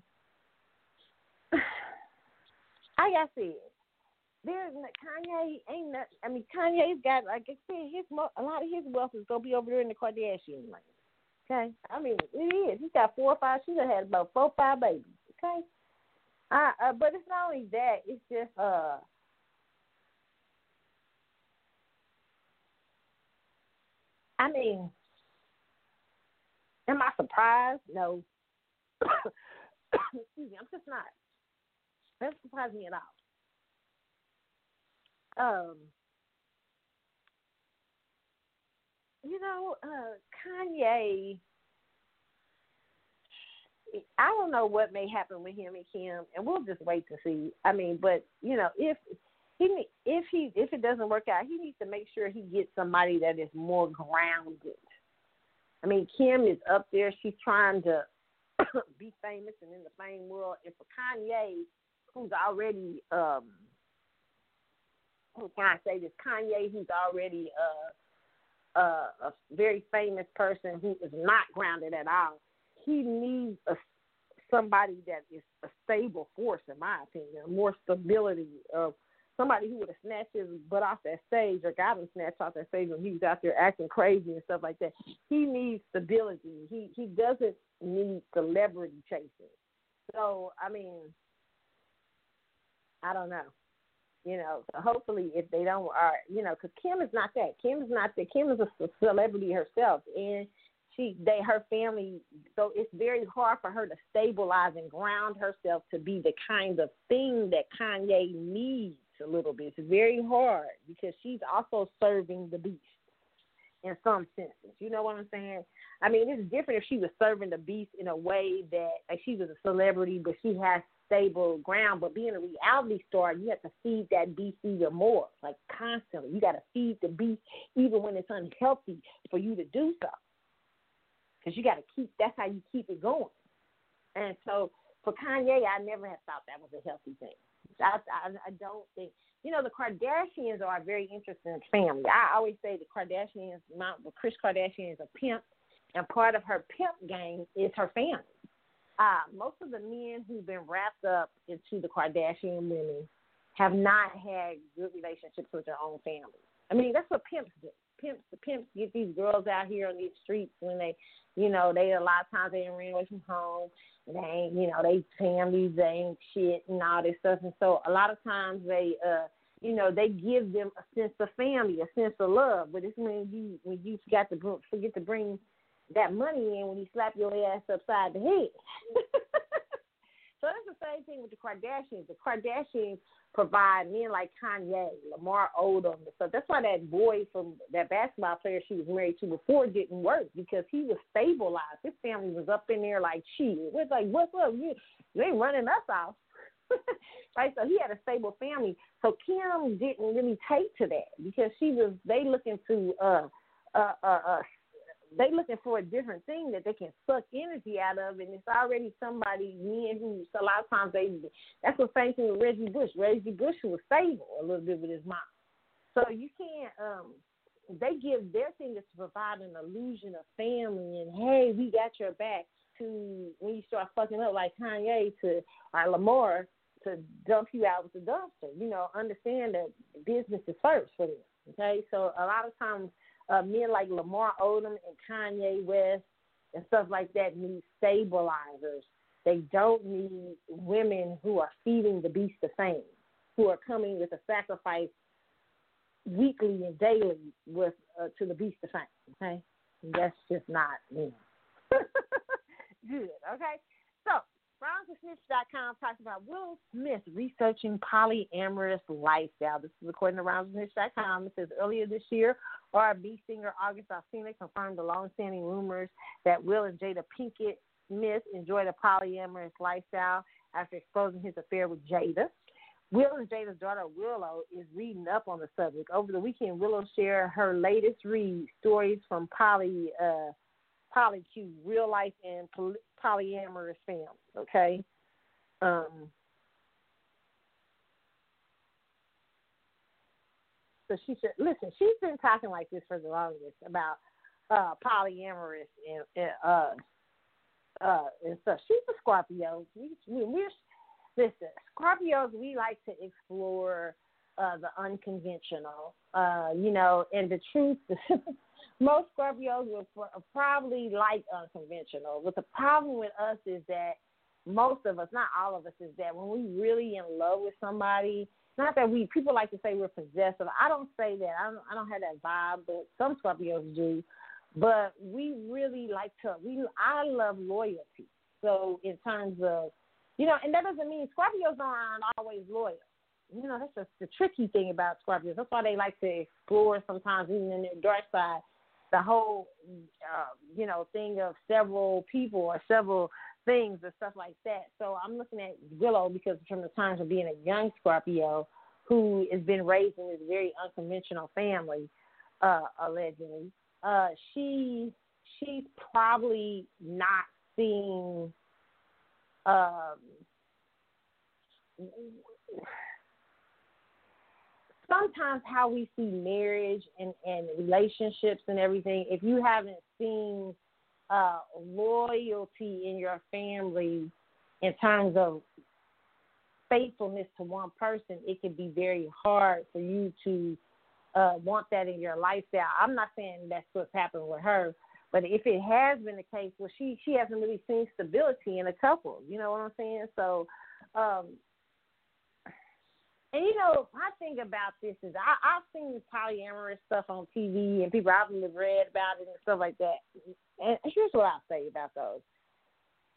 Speaker 2: <sighs> I got said, there's Kanye ain't not. I mean, Kanye's got like I said, his a lot of his wealth is gonna be over there in the Kardashian lane. Okay, I mean it is. He's got four or five. She's had about four, or five babies. Okay, uh, uh, but it's not only that. It's just uh. I mean, am I surprised? No. <coughs> Excuse me, I'm just not. That doesn't surprise me at all. Um, you know, uh, Kanye. I don't know what may happen with him and Kim, and we'll just wait to see. I mean, but you know, if he if he if it doesn't work out, he needs to make sure he gets somebody that is more grounded. I mean, Kim is up there; she's trying to <coughs> be famous and in the fame world. And for Kanye, who's already um, who can I say this? Kanye, who's already uh, uh, a very famous person who is not grounded at all. He needs a somebody that is a stable force, in my opinion, more stability of somebody who would have snatched his butt off that stage or got him snatched off that stage when he was out there acting crazy and stuff like that. He needs stability. He he doesn't need celebrity chasing. So I mean, I don't know. You know, so hopefully if they don't, are you know, because Kim is not that. Kim is not that. Kim is a celebrity herself, and she they her family. So it's very hard for her to stabilize and ground herself to be the kind of thing that Kanye needs a little bit. It's very hard because she's also serving the beast in some senses. You know what I'm saying? I mean, it's different if she was serving the beast in a way that like she was a celebrity, but she has stable ground. But being a reality star, you have to feed that beast even more, like constantly. You got to feed the beast even when it's unhealthy for you to do so, because you got to keep. That's how you keep it going. And so for Kanye, I never have thought that was a healthy thing. I, I, I don't think you know the Kardashians are a very interesting family. I always say the Kardashians, Mount Kris Kardashian is a pimp, and part of her pimp game is her family. Uh, most of the men who've been wrapped up into the Kardashian women have not had good relationships with their own family. I mean, that's what pimps do. Pimps, the pimps get these girls out here on these streets when they, you know, they a lot of times they ran away from home they you know, they families, they ain't shit and all this stuff. And so a lot of times they, uh, you know, they give them a sense of family, a sense of love. But it's when you when you got to forget to bring that money in when you slap your ass upside the head. <laughs> so that's the same thing with the Kardashians. The Kardashians provide men like Kanye, Lamar Odom. So that's why that boy from that basketball player she was married to before didn't work because he was stabilized. His family was up in there like shit. It's like, what's up? You, you ain't running us off. <laughs> right? So he had a stable family. So Kim didn't really take to that because she was they looking to uh uh uh, uh they looking for a different thing that they can suck energy out of, and it's already somebody men who a lot of times they. That's the same thing with Reggie Bush. Reggie Bush was stable a little bit with his mom, so you can't. um They give their thing is to provide an illusion of family and hey, we got your back. To when you start fucking up like Kanye to or Lamar to dump you out with the dumpster. You know, understand that business is first for them. Okay, so a lot of times uh, men like Lamar Odom and Kanye West and stuff like that need stabilizers. They don't need women who are feeding the beast of fame, who are coming with a sacrifice weekly and daily with uh, to the beast of fame. Okay, that's just not you <laughs> know good. Okay, so RoundsandSnitch.com talks about Will Smith researching polyamorous lifestyle. This is according to RoundsandSnitch.com. It says earlier this year, R&B singer August Alsina confirmed the long-standing rumors that Will and Jada Pinkett Smith enjoyed a polyamorous lifestyle after exposing his affair with Jada. Will and Jada's daughter Willow is reading up on the subject. Over the weekend, Willow shared her latest read, stories from poly uh, polycule, real life and poly- polyamorous families. Okay. Um, so she said, listen, she's been talking like this for the longest about uh, polyamorous and, and uh, uh, and stuff. She's a Scorpio. We, we, we're listen, Scorpios. We like to explore uh, the unconventional. Uh, you know, and the truth, <laughs> most Scorpios will probably like unconventional. But the problem with us is that most of us, not all of us, is that when we really in love with somebody, not that we people like to say we're possessive. I don't say that. I don't, I don't have that vibe, but some Scorpios do. But we really like to. We I love loyalty. So in terms of, you know, and that doesn't mean Scorpios aren't always loyal. You know, that's just the tricky thing about Scorpios. That's why they like to explore sometimes even in their dark side the whole uh, you know thing of several people or several things or stuff like that. So I'm looking at Willow because from the times of being a young Scorpio who has been raised in this very unconventional family, uh, allegedly, uh, she she's probably not seeing um, sometimes how we see marriage and, and relationships and everything, if you haven't seen uh, loyalty in your family in terms of faithfulness to one person, it can be very hard for you to uh, want that in your lifestyle. I'm not saying that's what's happened with her, but if it has been the case, well, she she hasn't really seen stability in a couple. You know what I'm saying? So, um, and you know, my thing about this is I, I've seen this polyamorous stuff on TV and people I've read about it and stuff like that. And here's what I'll say about those.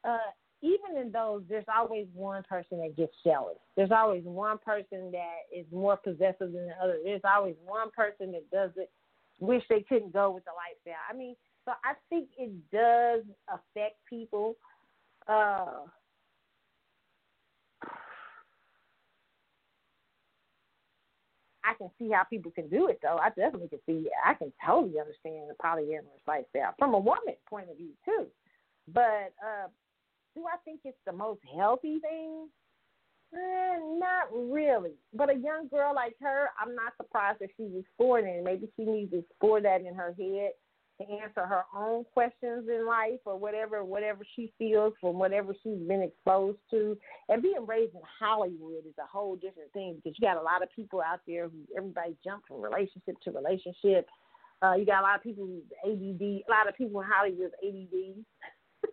Speaker 2: Uh, even in those, there's always one person that gets jealous. There's always one person that is more possessive than the other. There's always one person that does it, wish they couldn't go with the lifestyle. I mean, so I think it does affect people. Uh, I can see how people can do it though. I definitely can see. I can totally understand the polyamorous lifestyle from a woman point of view too. But uh, do I think it's the most healthy thing? Eh, not really. But a young girl like her, I'm not surprised that she's exploring it. Maybe she needs to explore that in her head to answer her own questions in life or whatever whatever she feels from whatever she's been exposed to. And being raised in Hollywood is a whole different thing because you got a lot of people out there who everybody jump from relationship to relationship. Uh, you got a lot of people with ADD, a lot of people in Hollywood ADD. <laughs>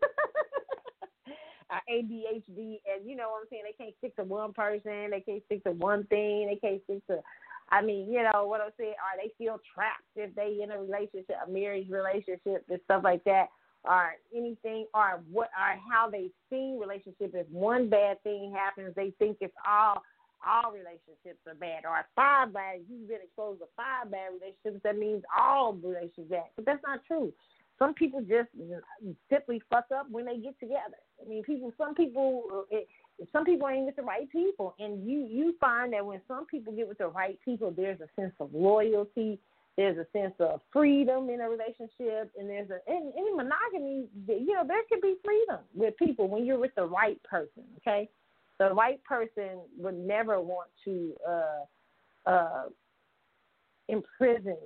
Speaker 2: uh, ADHD, and you know what I'm saying. They can't stick to one person. They can't stick to one thing. They can't stick to I mean, you know what I'm saying? Are they feel trapped if they in a relationship, a marriage relationship, and stuff like that, or anything, or what, or how they see relationship. If one bad thing happens, they think it's all all relationships are bad, or five bad. You've been exposed to five bad relationships. That means all relationships bad, but that's not true. Some people just simply fuck up when they get together. I mean, people. Some people. It, some people ain't with the right people, and you you find that when some people get with the right people, there's a sense of loyalty, there's a sense of freedom in a relationship, and there's a in, any monogamy, you know, there can be freedom with people when you're with the right person. Okay, the right person would never want to uh, uh, imprison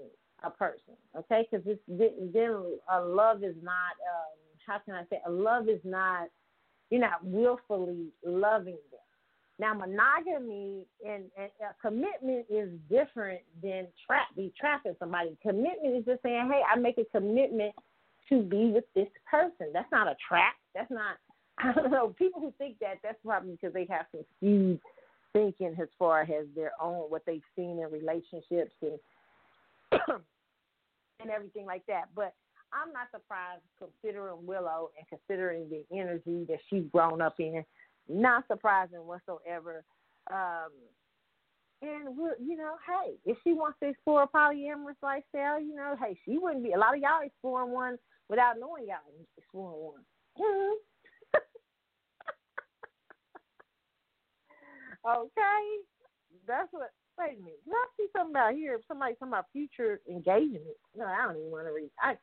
Speaker 2: a person. Okay, because then a love is not. Um, how can I say? A love is not you're not willfully loving them. Now, monogamy and, and uh, commitment is different than trap. Be trapping somebody. Commitment is just saying, "Hey, I make a commitment to be with this person." That's not a trap. That's not. <laughs> I don't know. People who think that that's probably because they have some skewed thinking as far as their own what they've seen in relationships and <coughs> and everything like that. But I'm not surprised considering Willow and considering the energy that she's grown up in. Not surprising whatsoever. Um, and you know, hey, if she wants to explore a polyamorous lifestyle, you know, hey, she wouldn't be. A lot of y'all exploring one without knowing y'all exploring one. Mm-hmm. <laughs> Okay, that's what. Wait a minute. Did I see something about here? Somebody talking about future engagement? No, I don't even want to read. I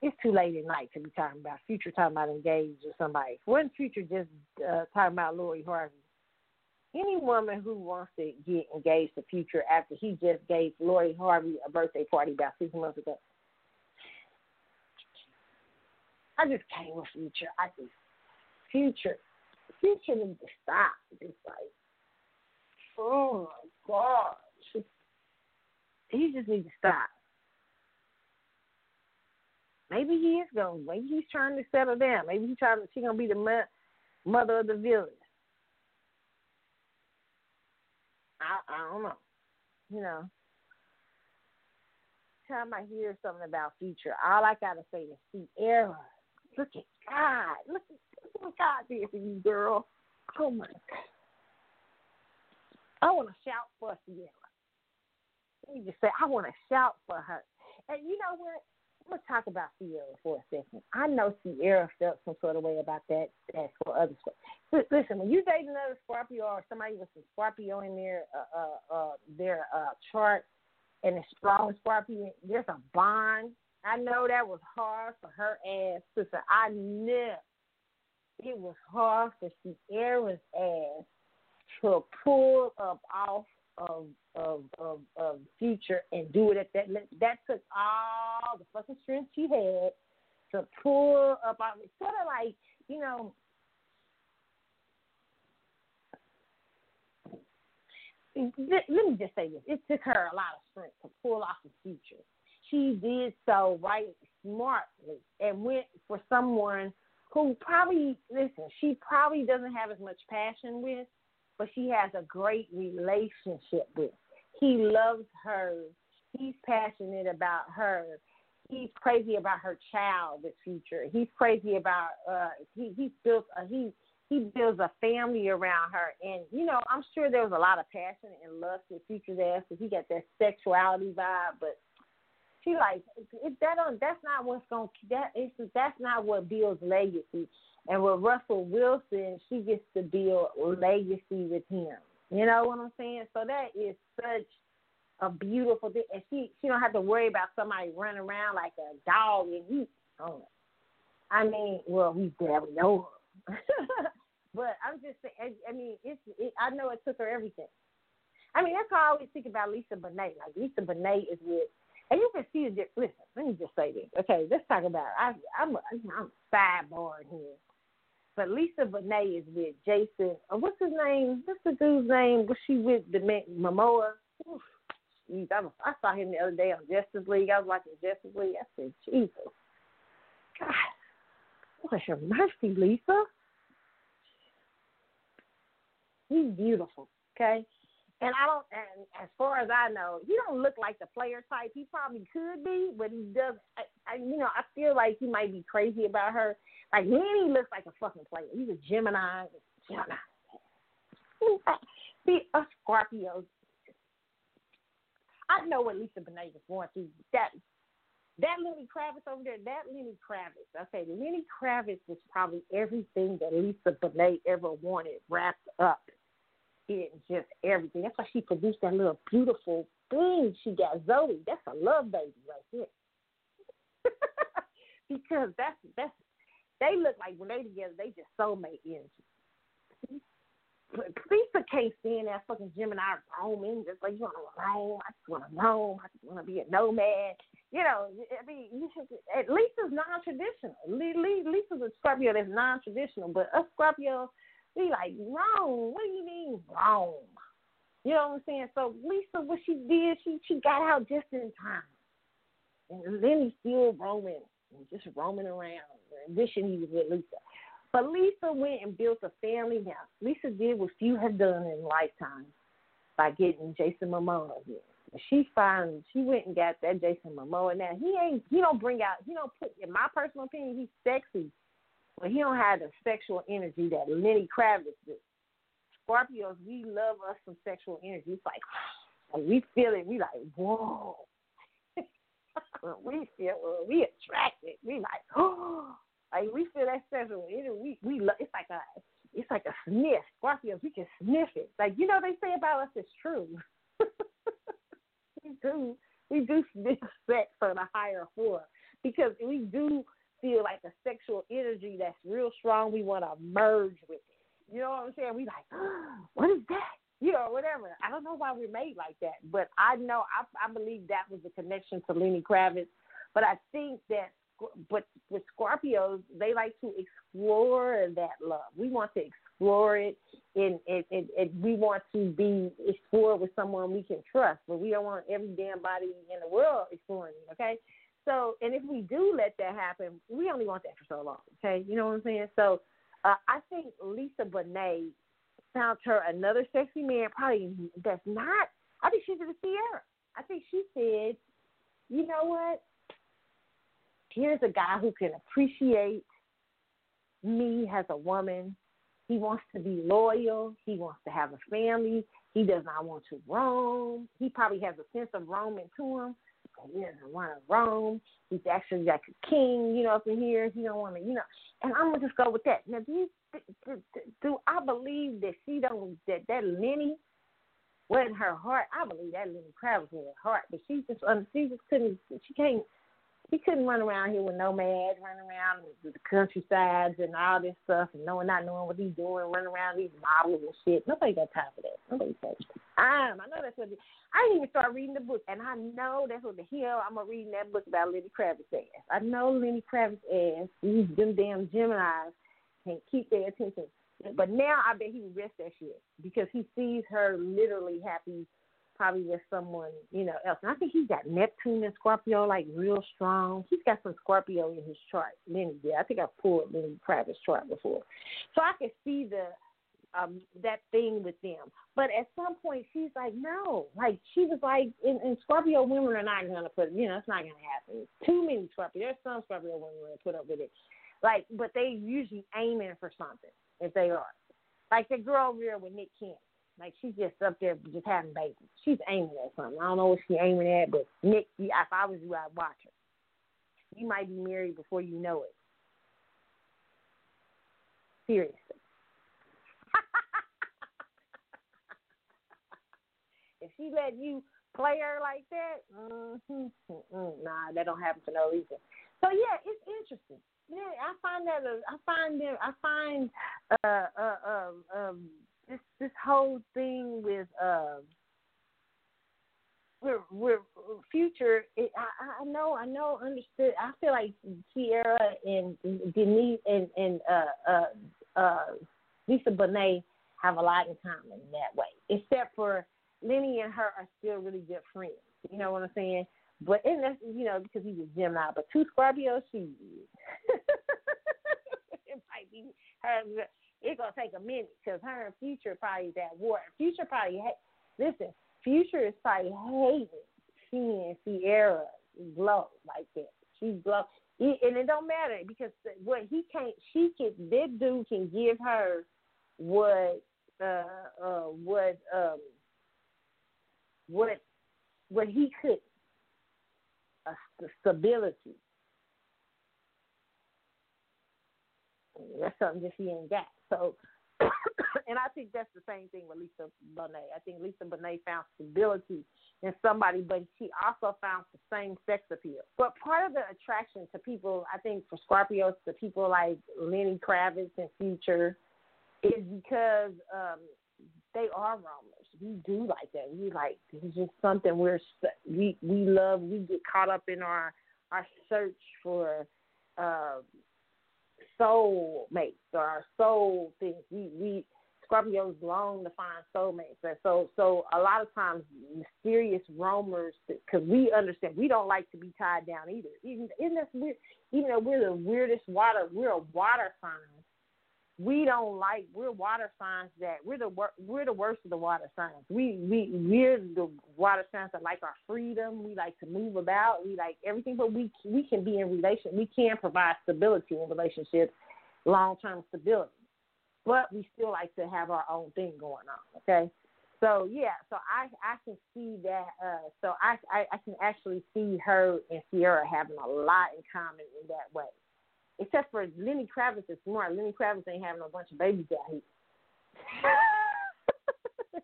Speaker 2: it's too late at night to be talking about future talking about engaged with somebody. Wasn't future just uh, talking about Lori Harvey? Any woman who wants to get engaged to future after he just gave Lori Harvey a birthday party about six months ago. I just came with future. I just future future needs to stop. It's like oh my gosh. He just needs to stop. Maybe he is going. Maybe he's trying to settle down. Maybe he's trying to. She's gonna be the mo- mother of the village. I I don't know. You know. Time I hear something about future, all I gotta say is see Ciara. Look at God. Look at look what God did for you, girl. Oh my God. I want to shout for Ciara. Let me just say, I want to shout for her. And you know what? Let's talk about Ciara for a second. I know Ciara felt some sort of way about that. That's for other. Listen, when you date another Scorpio or somebody with some Scorpio in their uh, uh, uh, their uh, chart and a strong Scorpio, there's a bond. I know that was hard for her ass. Listen, I knew it was hard for Sierra's ass to pull up off of of of, of future and do it at that that took all the fucking strength she had to pull up on it. Sort of like, you know, let me just say this. It took her a lot of strength to pull off the future. She did so right smartly and went for someone who probably listen, she probably doesn't have as much passion with, but she has a great relationship with. He loves her. He's passionate about her. He's crazy about her child, the future. He's crazy about uh he he's built a he he builds a family around her and you know, I'm sure there was a lot of passion and lust with future's ass because he got that sexuality vibe, but she like if that don't that's not what's gonna that is that's not what builds legacy. And with Russell Wilson, she gets to build legacy with him. You know what I'm saying? So that is such a beautiful thing, and she she don't have to worry about somebody running around like a dog and he. Oh, I mean, well, we barely know her, but I'm just saying. I mean, it's it, I know it took her everything. I mean, that's how I always think about Lisa Bonet. Like Lisa Bonet is with, and you can see the listen. Let me just say this. Okay, let's talk about. It. I I'm a, I'm sidebar here. But Lisa Bonet is with Jason. Uh, what's his name? What's the dude's name? Was she with the Momoa? Jeez, I, was, I saw him the other day on Justice League. I was watching Justice League. I said, Jesus, God, what's your mercy, Lisa? He's beautiful, okay? And I don't, and as far as I know, he don't look like the player type. He probably could be, but he does. I, I, you know, I feel like he might be crazy about her. Like Lenny looks like a fucking player. He's a Gemini. Gemini. See, a Scorpio. I know what Lisa Bonet is going through. That that Lenny Kravitz over there, that Lenny Kravitz. I say Lenny Kravitz is probably everything that Lisa Bonet ever wanted wrapped up in just everything. That's why she produced that little beautiful thing. She got Zoe. That's a love baby right there. <laughs> because that's that's they look like when they together, they just soulmate energy. Lisa can't stand that fucking Gemini roaming, just like you want to roam. I just want to roam. I just want to be a nomad. You know, I mean, you should, at least it's non-traditional. Lisa's a Scorpio that's non-traditional, but a Scorpio, we like wrong. What do you mean wrong? You know what I'm saying? So Lisa, what she did, she she got out just in time, and he's still roaming and just roaming around, wishing he was with Lisa. But Lisa went and built a family house. Lisa did what few have done in lifetime by getting Jason Momoa here. She found she went and got that Jason Momoa. Now he ain't he don't bring out he don't put in my personal opinion he's sexy, but he don't have the sexual energy that Lenny Kravitz does. Scorpios we love us some sexual energy. It's like, <sighs> like we feel it. We like whoa. <laughs> we feel uh, we attracted. We like oh <gasps> like we feel that sexual energy. We we love. It's like a it's like a sniff. Scorpios, we can sniff it. Like you know, they say about us, is true. <laughs> we do, we do sniff sex on a higher form because we do feel like a sexual energy that's real strong. We want to merge with it. You know what I'm saying? We like, oh, <gasps> what is that? You know, whatever. I don't know why we're made like that, but I know I, I believe that was the connection to Lenny Kravitz. But I think that, but with Scorpios, they like to explore that love. We want to explore it, and, and, and, and we want to be explored with someone we can trust. But we don't want every damn body in the world exploring it. Okay, so, and if we do let that happen, we only want that for so long. Okay, you know what I'm saying? So, uh, I think Lisa Bonet found her another sexy man, probably that's not. I think she's in the Ciara. I think she said, you know what? Here's a guy who can appreciate me as a woman. He wants to be loyal. He wants to have a family. He does not want to roam. He probably has a sense of roaming to him. He doesn't want to roam. He's actually like a king, you know, up in here. He don't want to, you know. And I'm gonna just go with that. Now, do you, do, do I believe that she don't that that Lenny wasn't her heart? I believe that Lenny Kravitz was her heart, but she just um, she just couldn't. She can't he couldn't run around here with nomads, running around the countrysides and all this stuff, and knowing not knowing what he's doing, running around these models and shit. Nobody got time for that. Nobody got time. Um, I know that's what. It, I didn't even start reading the book, and I know that's what the hell I'm gonna read in that book about Lenny Kravitz ass. I know Lenny Kravitz ass. These them damn Gemini's can't keep their attention. But now I bet he regrets that shit because he sees her literally happy probably with someone, you know, else. And I think he's got Neptune and Scorpio like real strong. He's got some Scorpio in his chart. Lenny did. I think I pulled Lenny Kravitz's chart before. So I could see the um that thing with them. But at some point she's like, No. Like she was like and, and Scorpio women are not gonna put you know, it's not gonna happen. Too many Scorpio there's some Scorpio women that put up with it. Like but they usually aiming for something if they are. Like the girl over there with Nick Cannon. Like she's just up there just having babies. She's aiming at something. I don't know what she's aiming at, but Nick, if I was you, I'd watch her. You might be married before you know it. Seriously. <laughs> if she let you play her like that, mm-hmm, mm-hmm, nah, that don't happen for no reason. So yeah, it's interesting. Yeah, I find that uh, I find them I find uh uh um um this this whole thing with um we're we're future it, I I know I know understood I feel like Ciara and Denise and and uh uh uh Lisa Bonet have a lot in common in that way. Except for Lenny and her are still really good friends. You know what I'm saying? But and that's you know, because he's a Gemini, but two Scorpios she <laughs> it might be her it's gonna take a minute because her and Future probably at war. Future probably ha- listen. Future is probably hating seeing Ciara glow like that. She's glow, and it don't matter because what he can't, she can. This dude can give her what, uh, uh, what, um, what, what he could, a st- stability. That's something that she ain't got. So, <coughs> and I think that's the same thing with Lisa Bonet. I think Lisa Bonet found stability in somebody, but she also found the same sex appeal. But part of the attraction to people, I think, for Scorpios, to people like Lenny Kravitz and Future, is because um, they are roamers. We do like that. We like it's just something we're we we love. We get caught up in our our search for. Uh, soul mates or our soul things. We we Scorpios long to find soulmates, and so so a lot of times mysterious roamers because we understand we don't like to be tied down either. Even isn't that weird? Even though we're the weirdest water, we're a water sign we don't like we're water signs that we're the wor- we're the worst of the water signs. We we we're the water signs that like our freedom. We like to move about. We like everything, but we we can be in relation. We can provide stability in relationships, long term stability. But we still like to have our own thing going on. Okay, so yeah, so I I can see that. Uh, so I, I I can actually see her and Ciara having a lot in common in that way. Except for Lenny Kravitz is smart. Lenny Kravitz ain't having a bunch of babies out here. <laughs>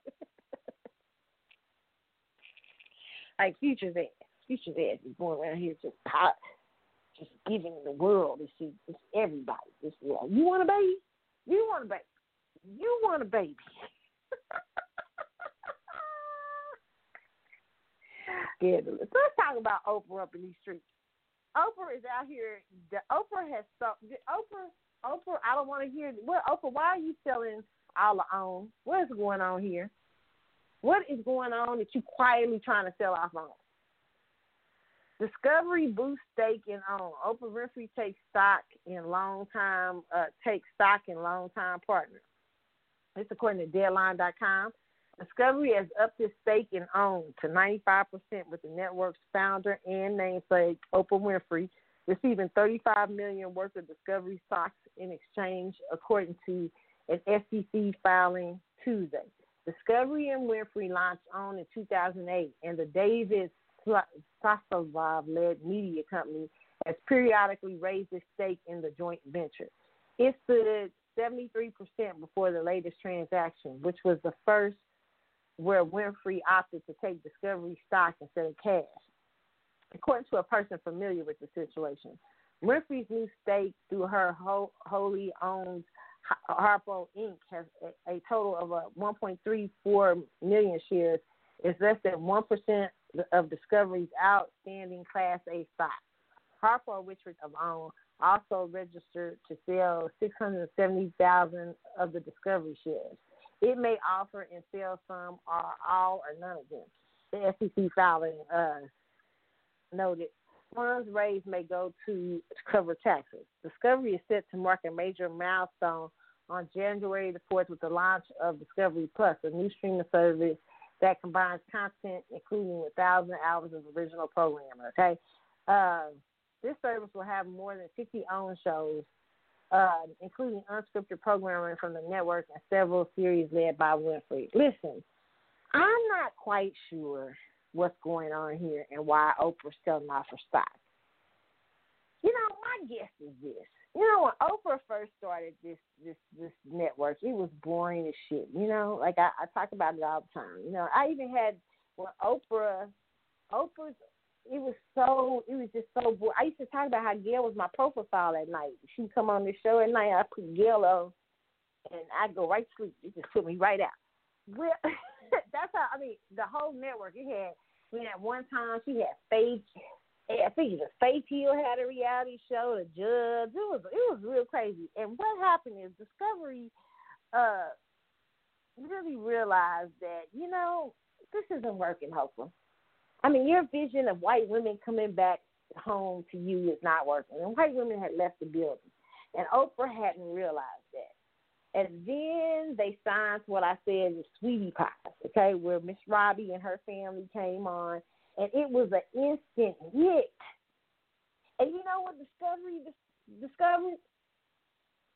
Speaker 2: like Future's ass. Future's ass is going around here just hot, just giving the world this shit. It's everybody this world. You want a baby? You want a baby? You want a baby? <laughs> Scandalous. Let's talk about Oprah up in these streets. Oprah is out here. The Oprah has so. Oprah. Oprah. I don't want to hear. What Oprah? Why are you selling all the own? What is going on here? What is going on that you quietly trying to sell off on? Discovery boosts stake in OWN. Oprah Winfrey takes stock in long time. Uh, takes stock in long time partner. This according to Deadline.com. Discovery has upped its stake in OWN to 95% with the network's founder and namesake Oprah Winfrey receiving 35 million worth of Discovery stocks in exchange, according to an SEC filing Tuesday. Discovery and Winfrey launched OWN in 2008, and the David Zaslav-led media company has periodically raised its stake in the joint venture. It stood 73% before the latest transaction, which was the first where Winfrey opted to take Discovery stock instead of cash. According to a person familiar with the situation, Winfrey's new stake through her wholly owned Harpo Inc. has a, total of uh, 1.34 million shares. Is less than one percent of Discovery's outstanding Class A stock. Harpo, which was of own, also registered to sell 670,000 of the Discovery shares. It may offer and sell some or all or none of them. The SEC filing uh, noted funds raised may go to cover taxes. Discovery is set to mark a major milestone on January the 4th with the launch of Discovery Plus, a new streaming service that combines content including a thousand hours of original programming. Okay, uh, this service will have more than 50 own shows, uh, including unscripted programming from the network and several series led by Winfrey. Listen, I'm not quite sure what's going on here and why Oprah's selling off her stock. You know, my guess is this. You know, when Oprah first started this this this network, it was boring as shit. You know, like I, I talk about it all the time. You know, I even had when Oprah, Oprah's, it was so, it was just so boring. I used to talk about how Gayle was my profile at night. She'd come on the show at night, I put Gayle on, and I'd go right to sleep. It just put me right out. Well, <laughs> that's how I mean the whole network. It had. I mean, at one time she had Faith I think it was Faith Hill had a reality show, the judge. It was it was real crazy. And what happened is Discovery uh really realized that, you know, this isn't working, Hopeful. I mean, your vision of white women coming back home to you is not working. And white women had left the building. And Oprah hadn't realized that. And then they signed what I said is Sweetie Pie, okay, where Miss Robbie and her family came on and it was an instant hit. And you know what Discovery discovered?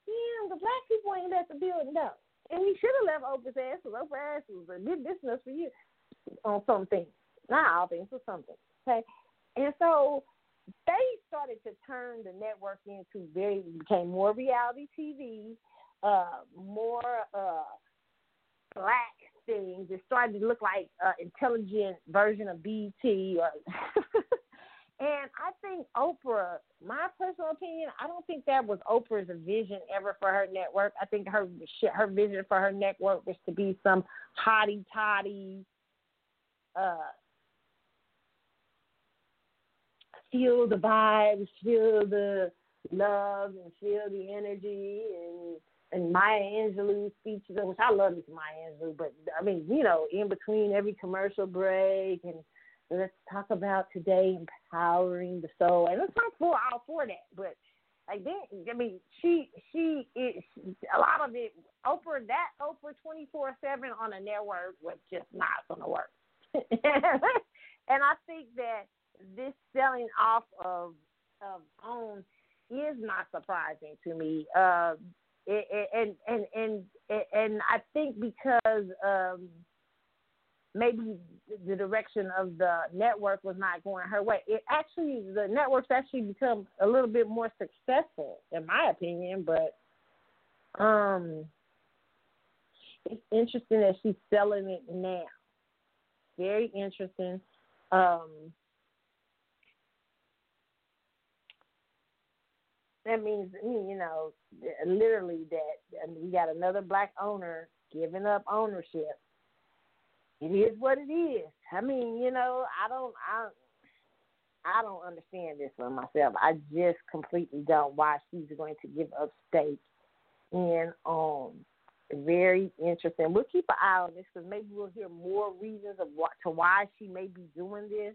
Speaker 2: Damn, the black people ain't left the building though. And we should have left Oprah's ass because Oprah's ass was a good business for you on some things. Not all things, but some things. Okay. And so they started to turn the network into very became more reality TV, uh, more uh black things. It started to look like an intelligent version of BET. Or <laughs> and I think Oprah, my personal opinion, I don't think that was Oprah's vision ever for her network. I think her her vision for her network was to be some hottie toddy, uh, feel the vibes, feel the love, and feel the energy, and and Maya Angelou speeches, which I love this Maya Angelou, but I mean, you know, in between every commercial break and let's talk about today empowering the soul, and let's talk for all for that. But like then, I mean, she she is a lot of it. Oprah that Oprah twenty four seven on a network was just not to work. <laughs> and I think that this selling off of of own is not surprising to me. Uh, and and and and I think because um, maybe the direction of the network was not going her way. It actually the networks actually become a little bit more successful, in my opinion. But um, it's interesting that she's selling it now. Very interesting. Um, that means you know literally that we got another black owner giving up ownership. It is what it is. I mean you know i don't i i don't understand this for myself. I just completely don't why she's going to give up stake in um very interesting. We'll keep an eye on this because maybe we'll hear more reasons of what to why she may be doing this.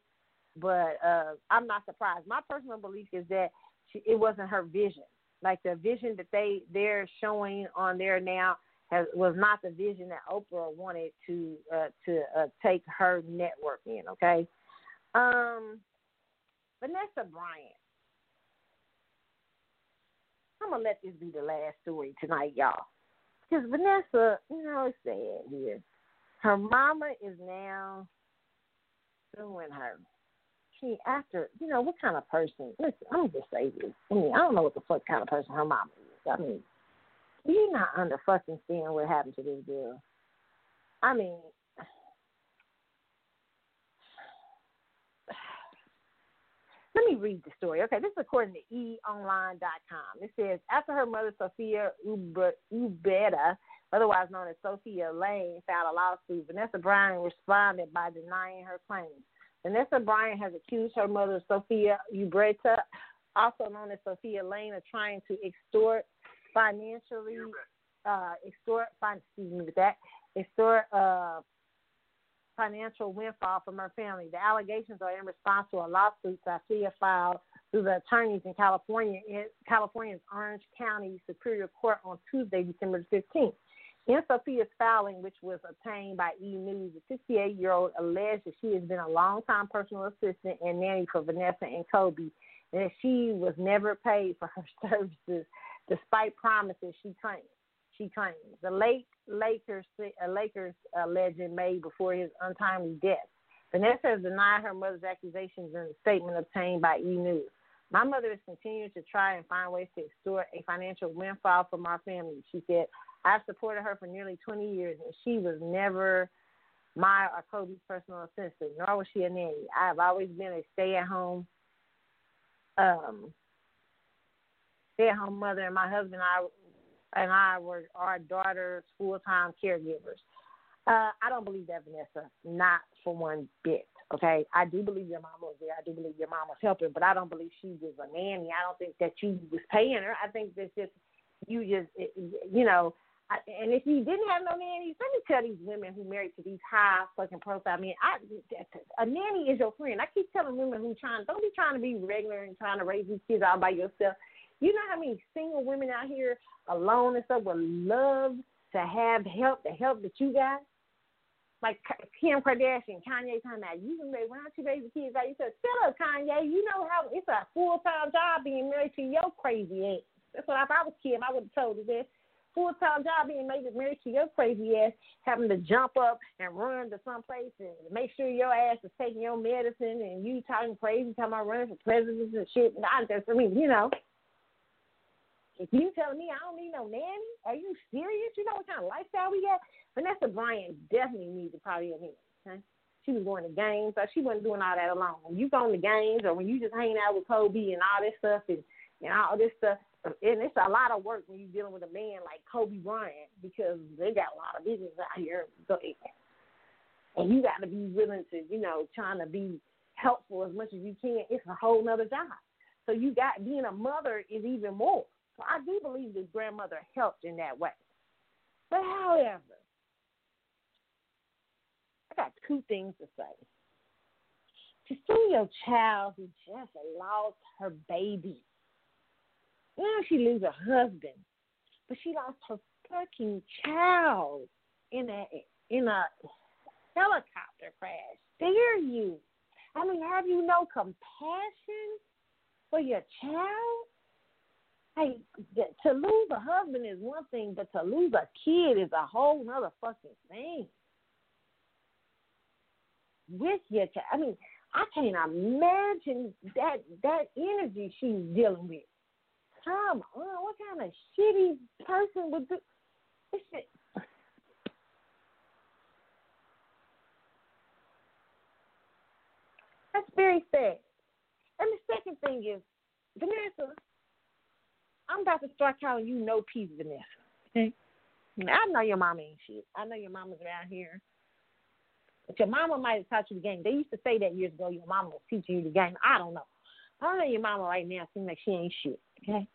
Speaker 2: But uh i'm not surprised. My personal belief is that she, it wasn't her vision. Like the vision that they they're showing on there now has was not the vision that Oprah wanted to uh, to uh, take her network in. Okay, um, Vanessa Bryant. I'm gonna let this be the last story tonight, y'all. Because Vanessa, you know, it's sad here. Her mama is now suing her she after you know what kind of person? Listen, I'm just say this. I mean, I don't know what the fuck kind of person her mama is. I mean, you're not under fucking stand what happened to this girl. I mean, <sighs> let me read the story. Okay, this is according to eOnline.com. It says after her mother Sofia Urbieta, otherwise known as Sofia Laine, filed a lawsuit, Vanessa Bryant responded by denying her claims. Vanessa Bryant has accused her mother, Sofia Urbieta, also known as Sofia Laine, of trying to extort financially, uh, extort, excuse me that, extort uh, financial windfall from her family. The allegations are in response to a lawsuit Sofia filed through the attorneys in California, in California's Orange County Superior Court on Tuesday, December 15th. In Sofia's filing, which was obtained by E! News, the 68 year old alleged that she has been a longtime personal assistant and nanny for Vanessa and Kobe, and that she was never paid for her <laughs> services despite promises she claimed. She claims the late Lakers uh, Lakers uh, legend made before his untimely death. Vanessa has denied her mother's accusations in a statement obtained by E! News. My mother is continuing to try and find ways to extort a financial windfall from our family. She said, I've supported her for nearly 20 years, and she was never my or Kobe's personal assistant, nor was she a nanny. I've always been a stay-at-home, um, stay-at-home mother, and my husband and I and I were our daughter's full-time caregivers. Uh, I don't believe that, Vanessa. Not for one bit. Okay, I do believe your mom was there. I do believe your mom was helping, but I don't believe she was a nanny. I don't think that you was paying her. I think that's just you just you know I, and if you didn't have no nannies, let me tell these women who married to these high fucking profile men, I a nanny is your friend. I keep telling women who trying don't be trying to be regular and trying to raise these kids all by yourself. You know how many single women out here alone and stuff would love to have help, the help that you got. Like Kim Kardashian, Kanye talking about you can raise why don't you raise the kids out yourself? Shut up, Kanye. You know how it's a full time job being married to your crazy ass. That's what if I was Kim, I would have told her this full time job being married to your crazy ass, having to jump up and run to some place and make sure your ass is taking your medicine and you talking crazy, talking about running for president and shit. I just, I mean, you know, if you telling me I don't need no nanny, are you serious? You know what kind of lifestyle we got? Vanessa Bryant definitely needs a probably a nanny. She was going to games, so she wasn't doing all that alone. When you going to games or when you just hanging out with Kobe and all this stuff and, and all this stuff, and it's a lot of work when you're dealing with a man like Kobe Bryant because they got a lot of business out here. So, and you got to be willing to, you know, trying to be helpful as much as you can. It's a whole nother job. So you got being a mother is even more. So I do believe the grandmother helped in that way. But however, I got two things to say. To see your child who just lost her baby now she lose her husband, but she lost her fucking child in a in a helicopter crash. Dare you? I mean, have you no compassion for your child? Hey, to lose a husband is one thing, but to lose a kid is a whole nother fucking thing. with your child. I mean, I can't imagine that that energy she's dealing with. Come on, what kind of shitty person would do this shit? That's very sad. And the second thing is, Vanessa, I'm about to start calling you no peace, Vanessa. Okay? I know your mama ain't shit. I know your mama's around here. But your mama might have taught you the game. They used to say that years ago, your mama was teaching you the game. I don't know. I don't know your mama right now seems like she ain't shit, okay?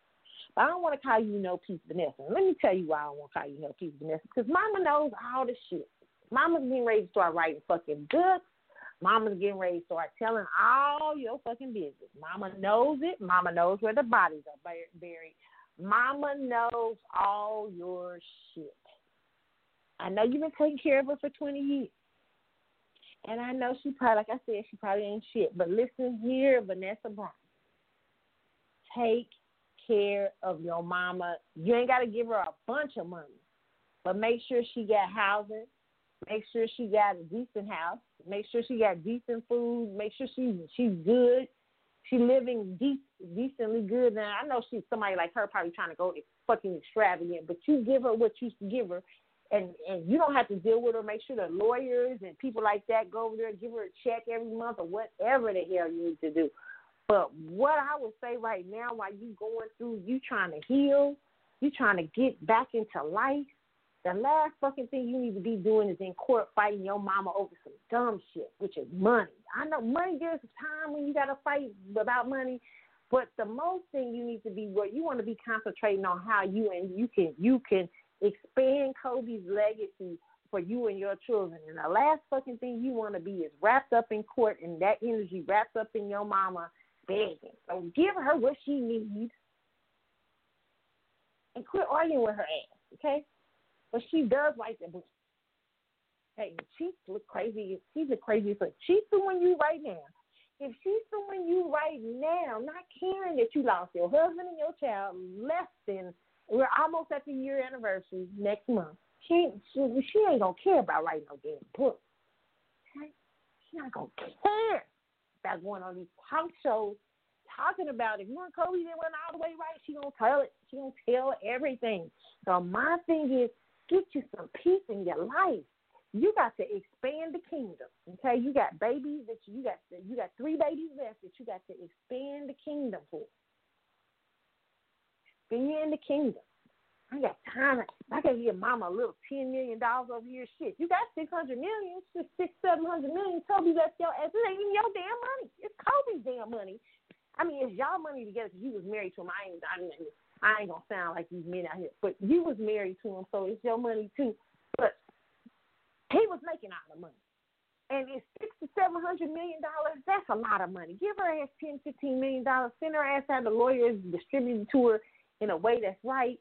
Speaker 2: But I don't want to call you no peace Vanessa. Let me tell you why I don't want to call you no peace Vanessa. Because mama knows all the shit. Mama's getting ready to start writing fucking books. Mama's getting ready to start telling all your fucking business. Mama knows it. Mama knows where the bodies are buried. Mama knows all your shit. I know you've been taking care of her for 20 years. And I know she probably, like I said, she probably ain't shit. But listen here, Vanessa Brown. Take care of your mama. You ain't got to give her a bunch of money, but make sure she got housing. Make sure she got a decent house. Make sure she got decent food. Make sure she's she's good. She living de- decently good. Now I know she's somebody like her probably trying to go fucking extravagant, but you give her what you give her, and and you don't have to deal with her. Make sure the lawyers and people like that go over there and give her a check every month or whatever the hell you need to do. But what I would say right now, while you going through, you trying to heal, you trying to get back into life. The last fucking thing you need to be doing is in court fighting your mama over some dumb shit, which is money. I know money there's a time when you gotta fight about money, but the most thing you need to be what you want to be concentrating on how you and you can you can expand Kobe's legacy for you and your children. And the last fucking thing you want to be is wrapped up in court and that energy wrapped up in your mama begging. So give her what she needs and quit arguing with her ass, okay? But she does like the book. Hey, she look crazy. She's the craziest. Like, she's suing you right now. If she's suing you right now, not caring that you lost your husband and your child less than we're almost at the year anniversary next month. She ain't she, she ain't gonna care about writing no damn book. Okay? She's not gonna care about going on these talk shows talking about if you and Kobe didn't went all the way right, she gonna tell it. She gonna tell everything. So my thing is get you some peace in your life. You got to expand the kingdom. Okay, you got babies that you, got you got three babies left that you got to expand the kingdom for. Expand the kingdom. I got time. I can give mama a little ten million dollars over here. Shit, you got six hundred million, six, seven hundred million. Kobe left your ass. It ain't even your damn money. It's Kobe's damn money. I mean, it's y'all money together because you was married to him. I ain't, I ain't, I ain't gonna sound like these men out here, but you was married to him, so it's your money too. But he was making all the money, and it's six to seven hundred million dollars. That's a lot of money. Give her ass ten, fifteen million dollars. Send her ass out the lawyers, distribute it to her in a way that's right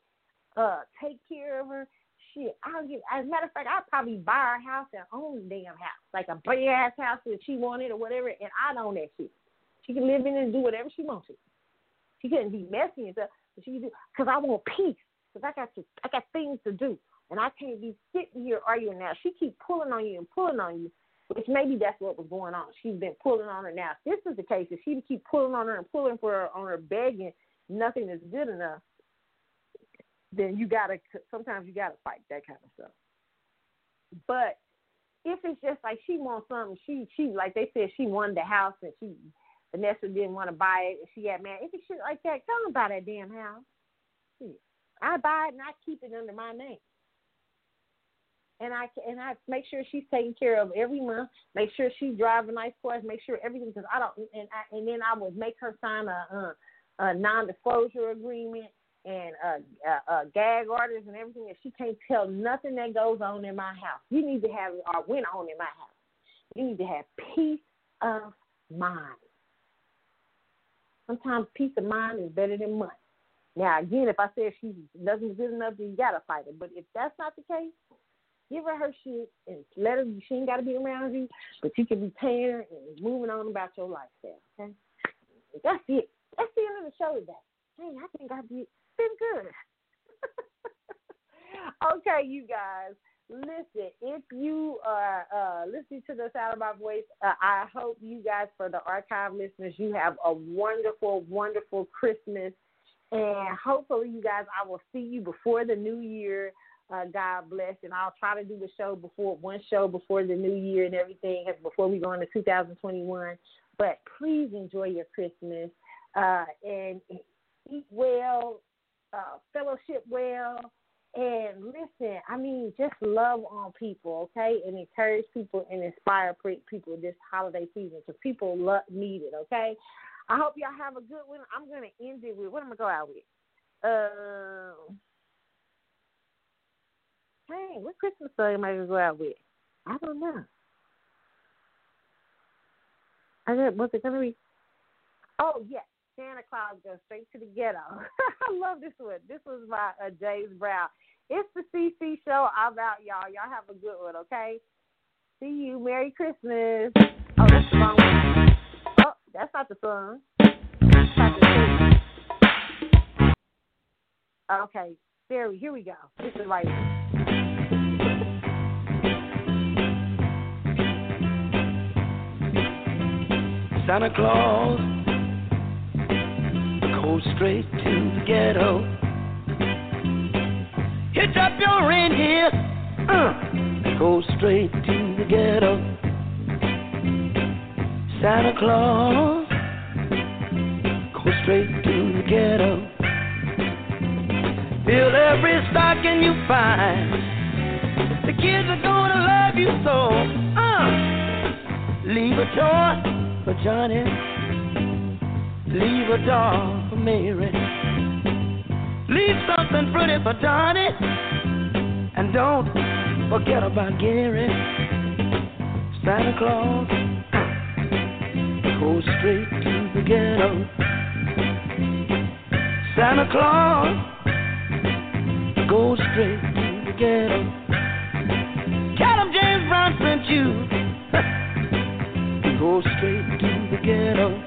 Speaker 2: uh, take care of her. Shit, I'll get. As a matter of fact, I'll probably buy her house and own the damn house, like a big ass house that she wanted or whatever, and I'd own that shit. She can live in it and do whatever she wants to. She couldn't be messy and stuff, but she can do because I want peace. Because I got to, I got things to do, and I can't be sitting here arguing now. She keep pulling on you and pulling on you, which maybe that's what was going on. She's been pulling on her now. If this is the case, if she keep pulling on her and pulling for her on her begging, nothing is good enough then you gotta sometimes you gotta fight that kind of stuff. But if it's just like she wants something, she she like they said she wanted the house and she Vanessa didn't want to buy it and she got mad. If it's shit like that, tell them buy that damn house. I buy it and I keep it under my name. And I and I make sure she's taken care of every month. Make sure she's driving nice cars. Make sure everything because I don't and I and then I would make her sign a a, a non-disclosure agreement and uh, gag orders and everything, and she can't tell nothing that goes on in my house. You need to have or went on in my house. You need to have peace of mind. Sometimes peace of mind is better than money. Now, again, if I say she doesn't good enough, then you gotta fight her. But if that's not the case, give her her shit and let her. She ain't gotta be around you, but you can be paying her and moving on about your lifestyle. Okay, that's it. That's the end of the show today. I think I did been good. <laughs> okay, you guys. listen, if you are uh, listening to the sound of my voice, uh, I hope you guys, for the archive listeners, you have a wonderful, wonderful Christmas. And hopefully, you guys, I will see you before the new year. Uh, God bless, and I'll try to do the show before one show before the new year and everything, before we go into 2021. But please enjoy your Christmas uh, and eat well, uh, fellowship well, and listen. I mean, just love on people, okay, and encourage people and inspire people this holiday season because people love, need it, okay. I hope y'all have a good one. I'm gonna end it with what am I gonna go out with? Um. Hey, what Christmas song am I gonna go out with? I don't know. I did, was it gonna be? Oh yes, Santa Claus goes straight to the ghetto. <laughs> I love this one. This was by uh, James Brown. It's the CC show. I'm out, y'all. Y'all have a good one, okay? See you. Merry Christmas. Oh, that's the wrong one. Oh, that's not the song. Okay, there. we, Here we go. This is right.
Speaker 6: Santa Claus goes straight to the ghetto. Hitch up your reindeer, uh, go straight to the ghetto. Santa Claus go straight to the ghetto. Fill every stocking you find. The kids are gonna love you so. Uh, leave a toy for Johnny. Leave a doll Mary. Leave something pretty for Donnie. And don't forget about Gary. Santa Claus goes straight to the ghetto. Santa Claus goes straight to the ghetto. Tell him James Brown sent you. Go straight to the ghetto.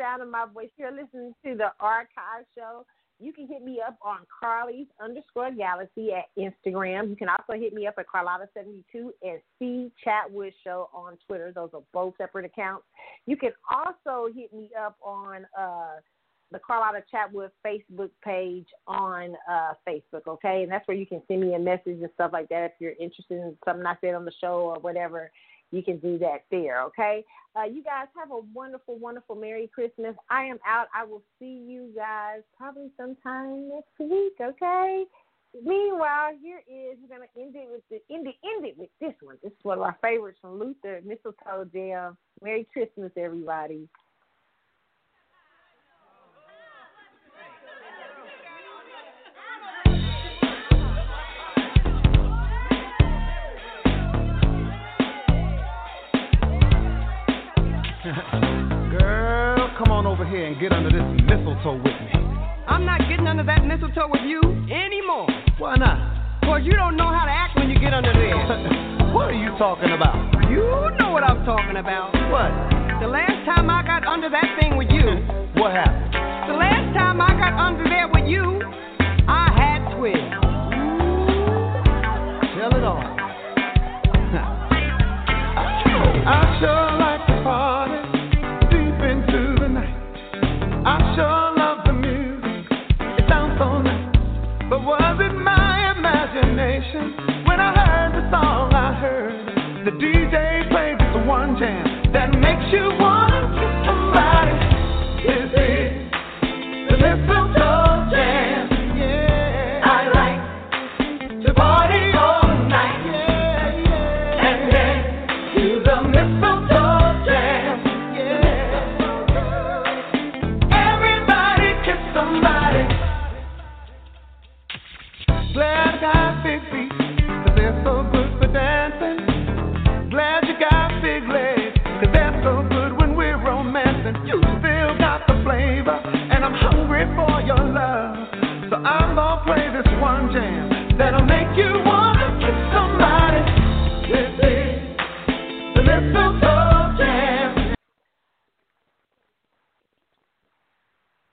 Speaker 2: sound of my voice, you're listening to the archive show. You can hit me up on Carly's underscore Galaxy at Instagram. You can also hit me up at Carlotta72 and C Chatwood Show on Twitter. Those are both separate accounts. You can also hit me up on uh, the Carlotta Chatwood Facebook page on uh, Facebook, okay? And that's where you can send me a message and stuff like that if you're interested in something I said on the show or whatever you can do that there, okay? Uh, you guys have a wonderful, wonderful Merry Christmas. I am out. I will see you guys probably sometime next week, okay? Meanwhile, here is we're gonna end it with the end it, end it with this one. This is one of our favorites from Luther Mistletoe Jam. Merry Christmas, everybody.
Speaker 11: Girl, come on over here and get under this mistletoe with me.
Speaker 12: I'm not getting under that mistletoe with you anymore.
Speaker 11: Why not?
Speaker 12: Cause you don't know how to act when you get under there. <laughs>
Speaker 11: what are you talking about?
Speaker 12: You know what I'm talking about.
Speaker 11: What?
Speaker 12: The last time I got under that thing with you. <laughs>
Speaker 11: what happened?
Speaker 12: The last time I got under there with you, I had twins.
Speaker 11: Tell it all. <laughs> I sure like The DJ plays the one jam that makes you favor, and I'm hungry for your love. So I'm gonna play this one jam that'll make you wanna kiss somebody. This is the little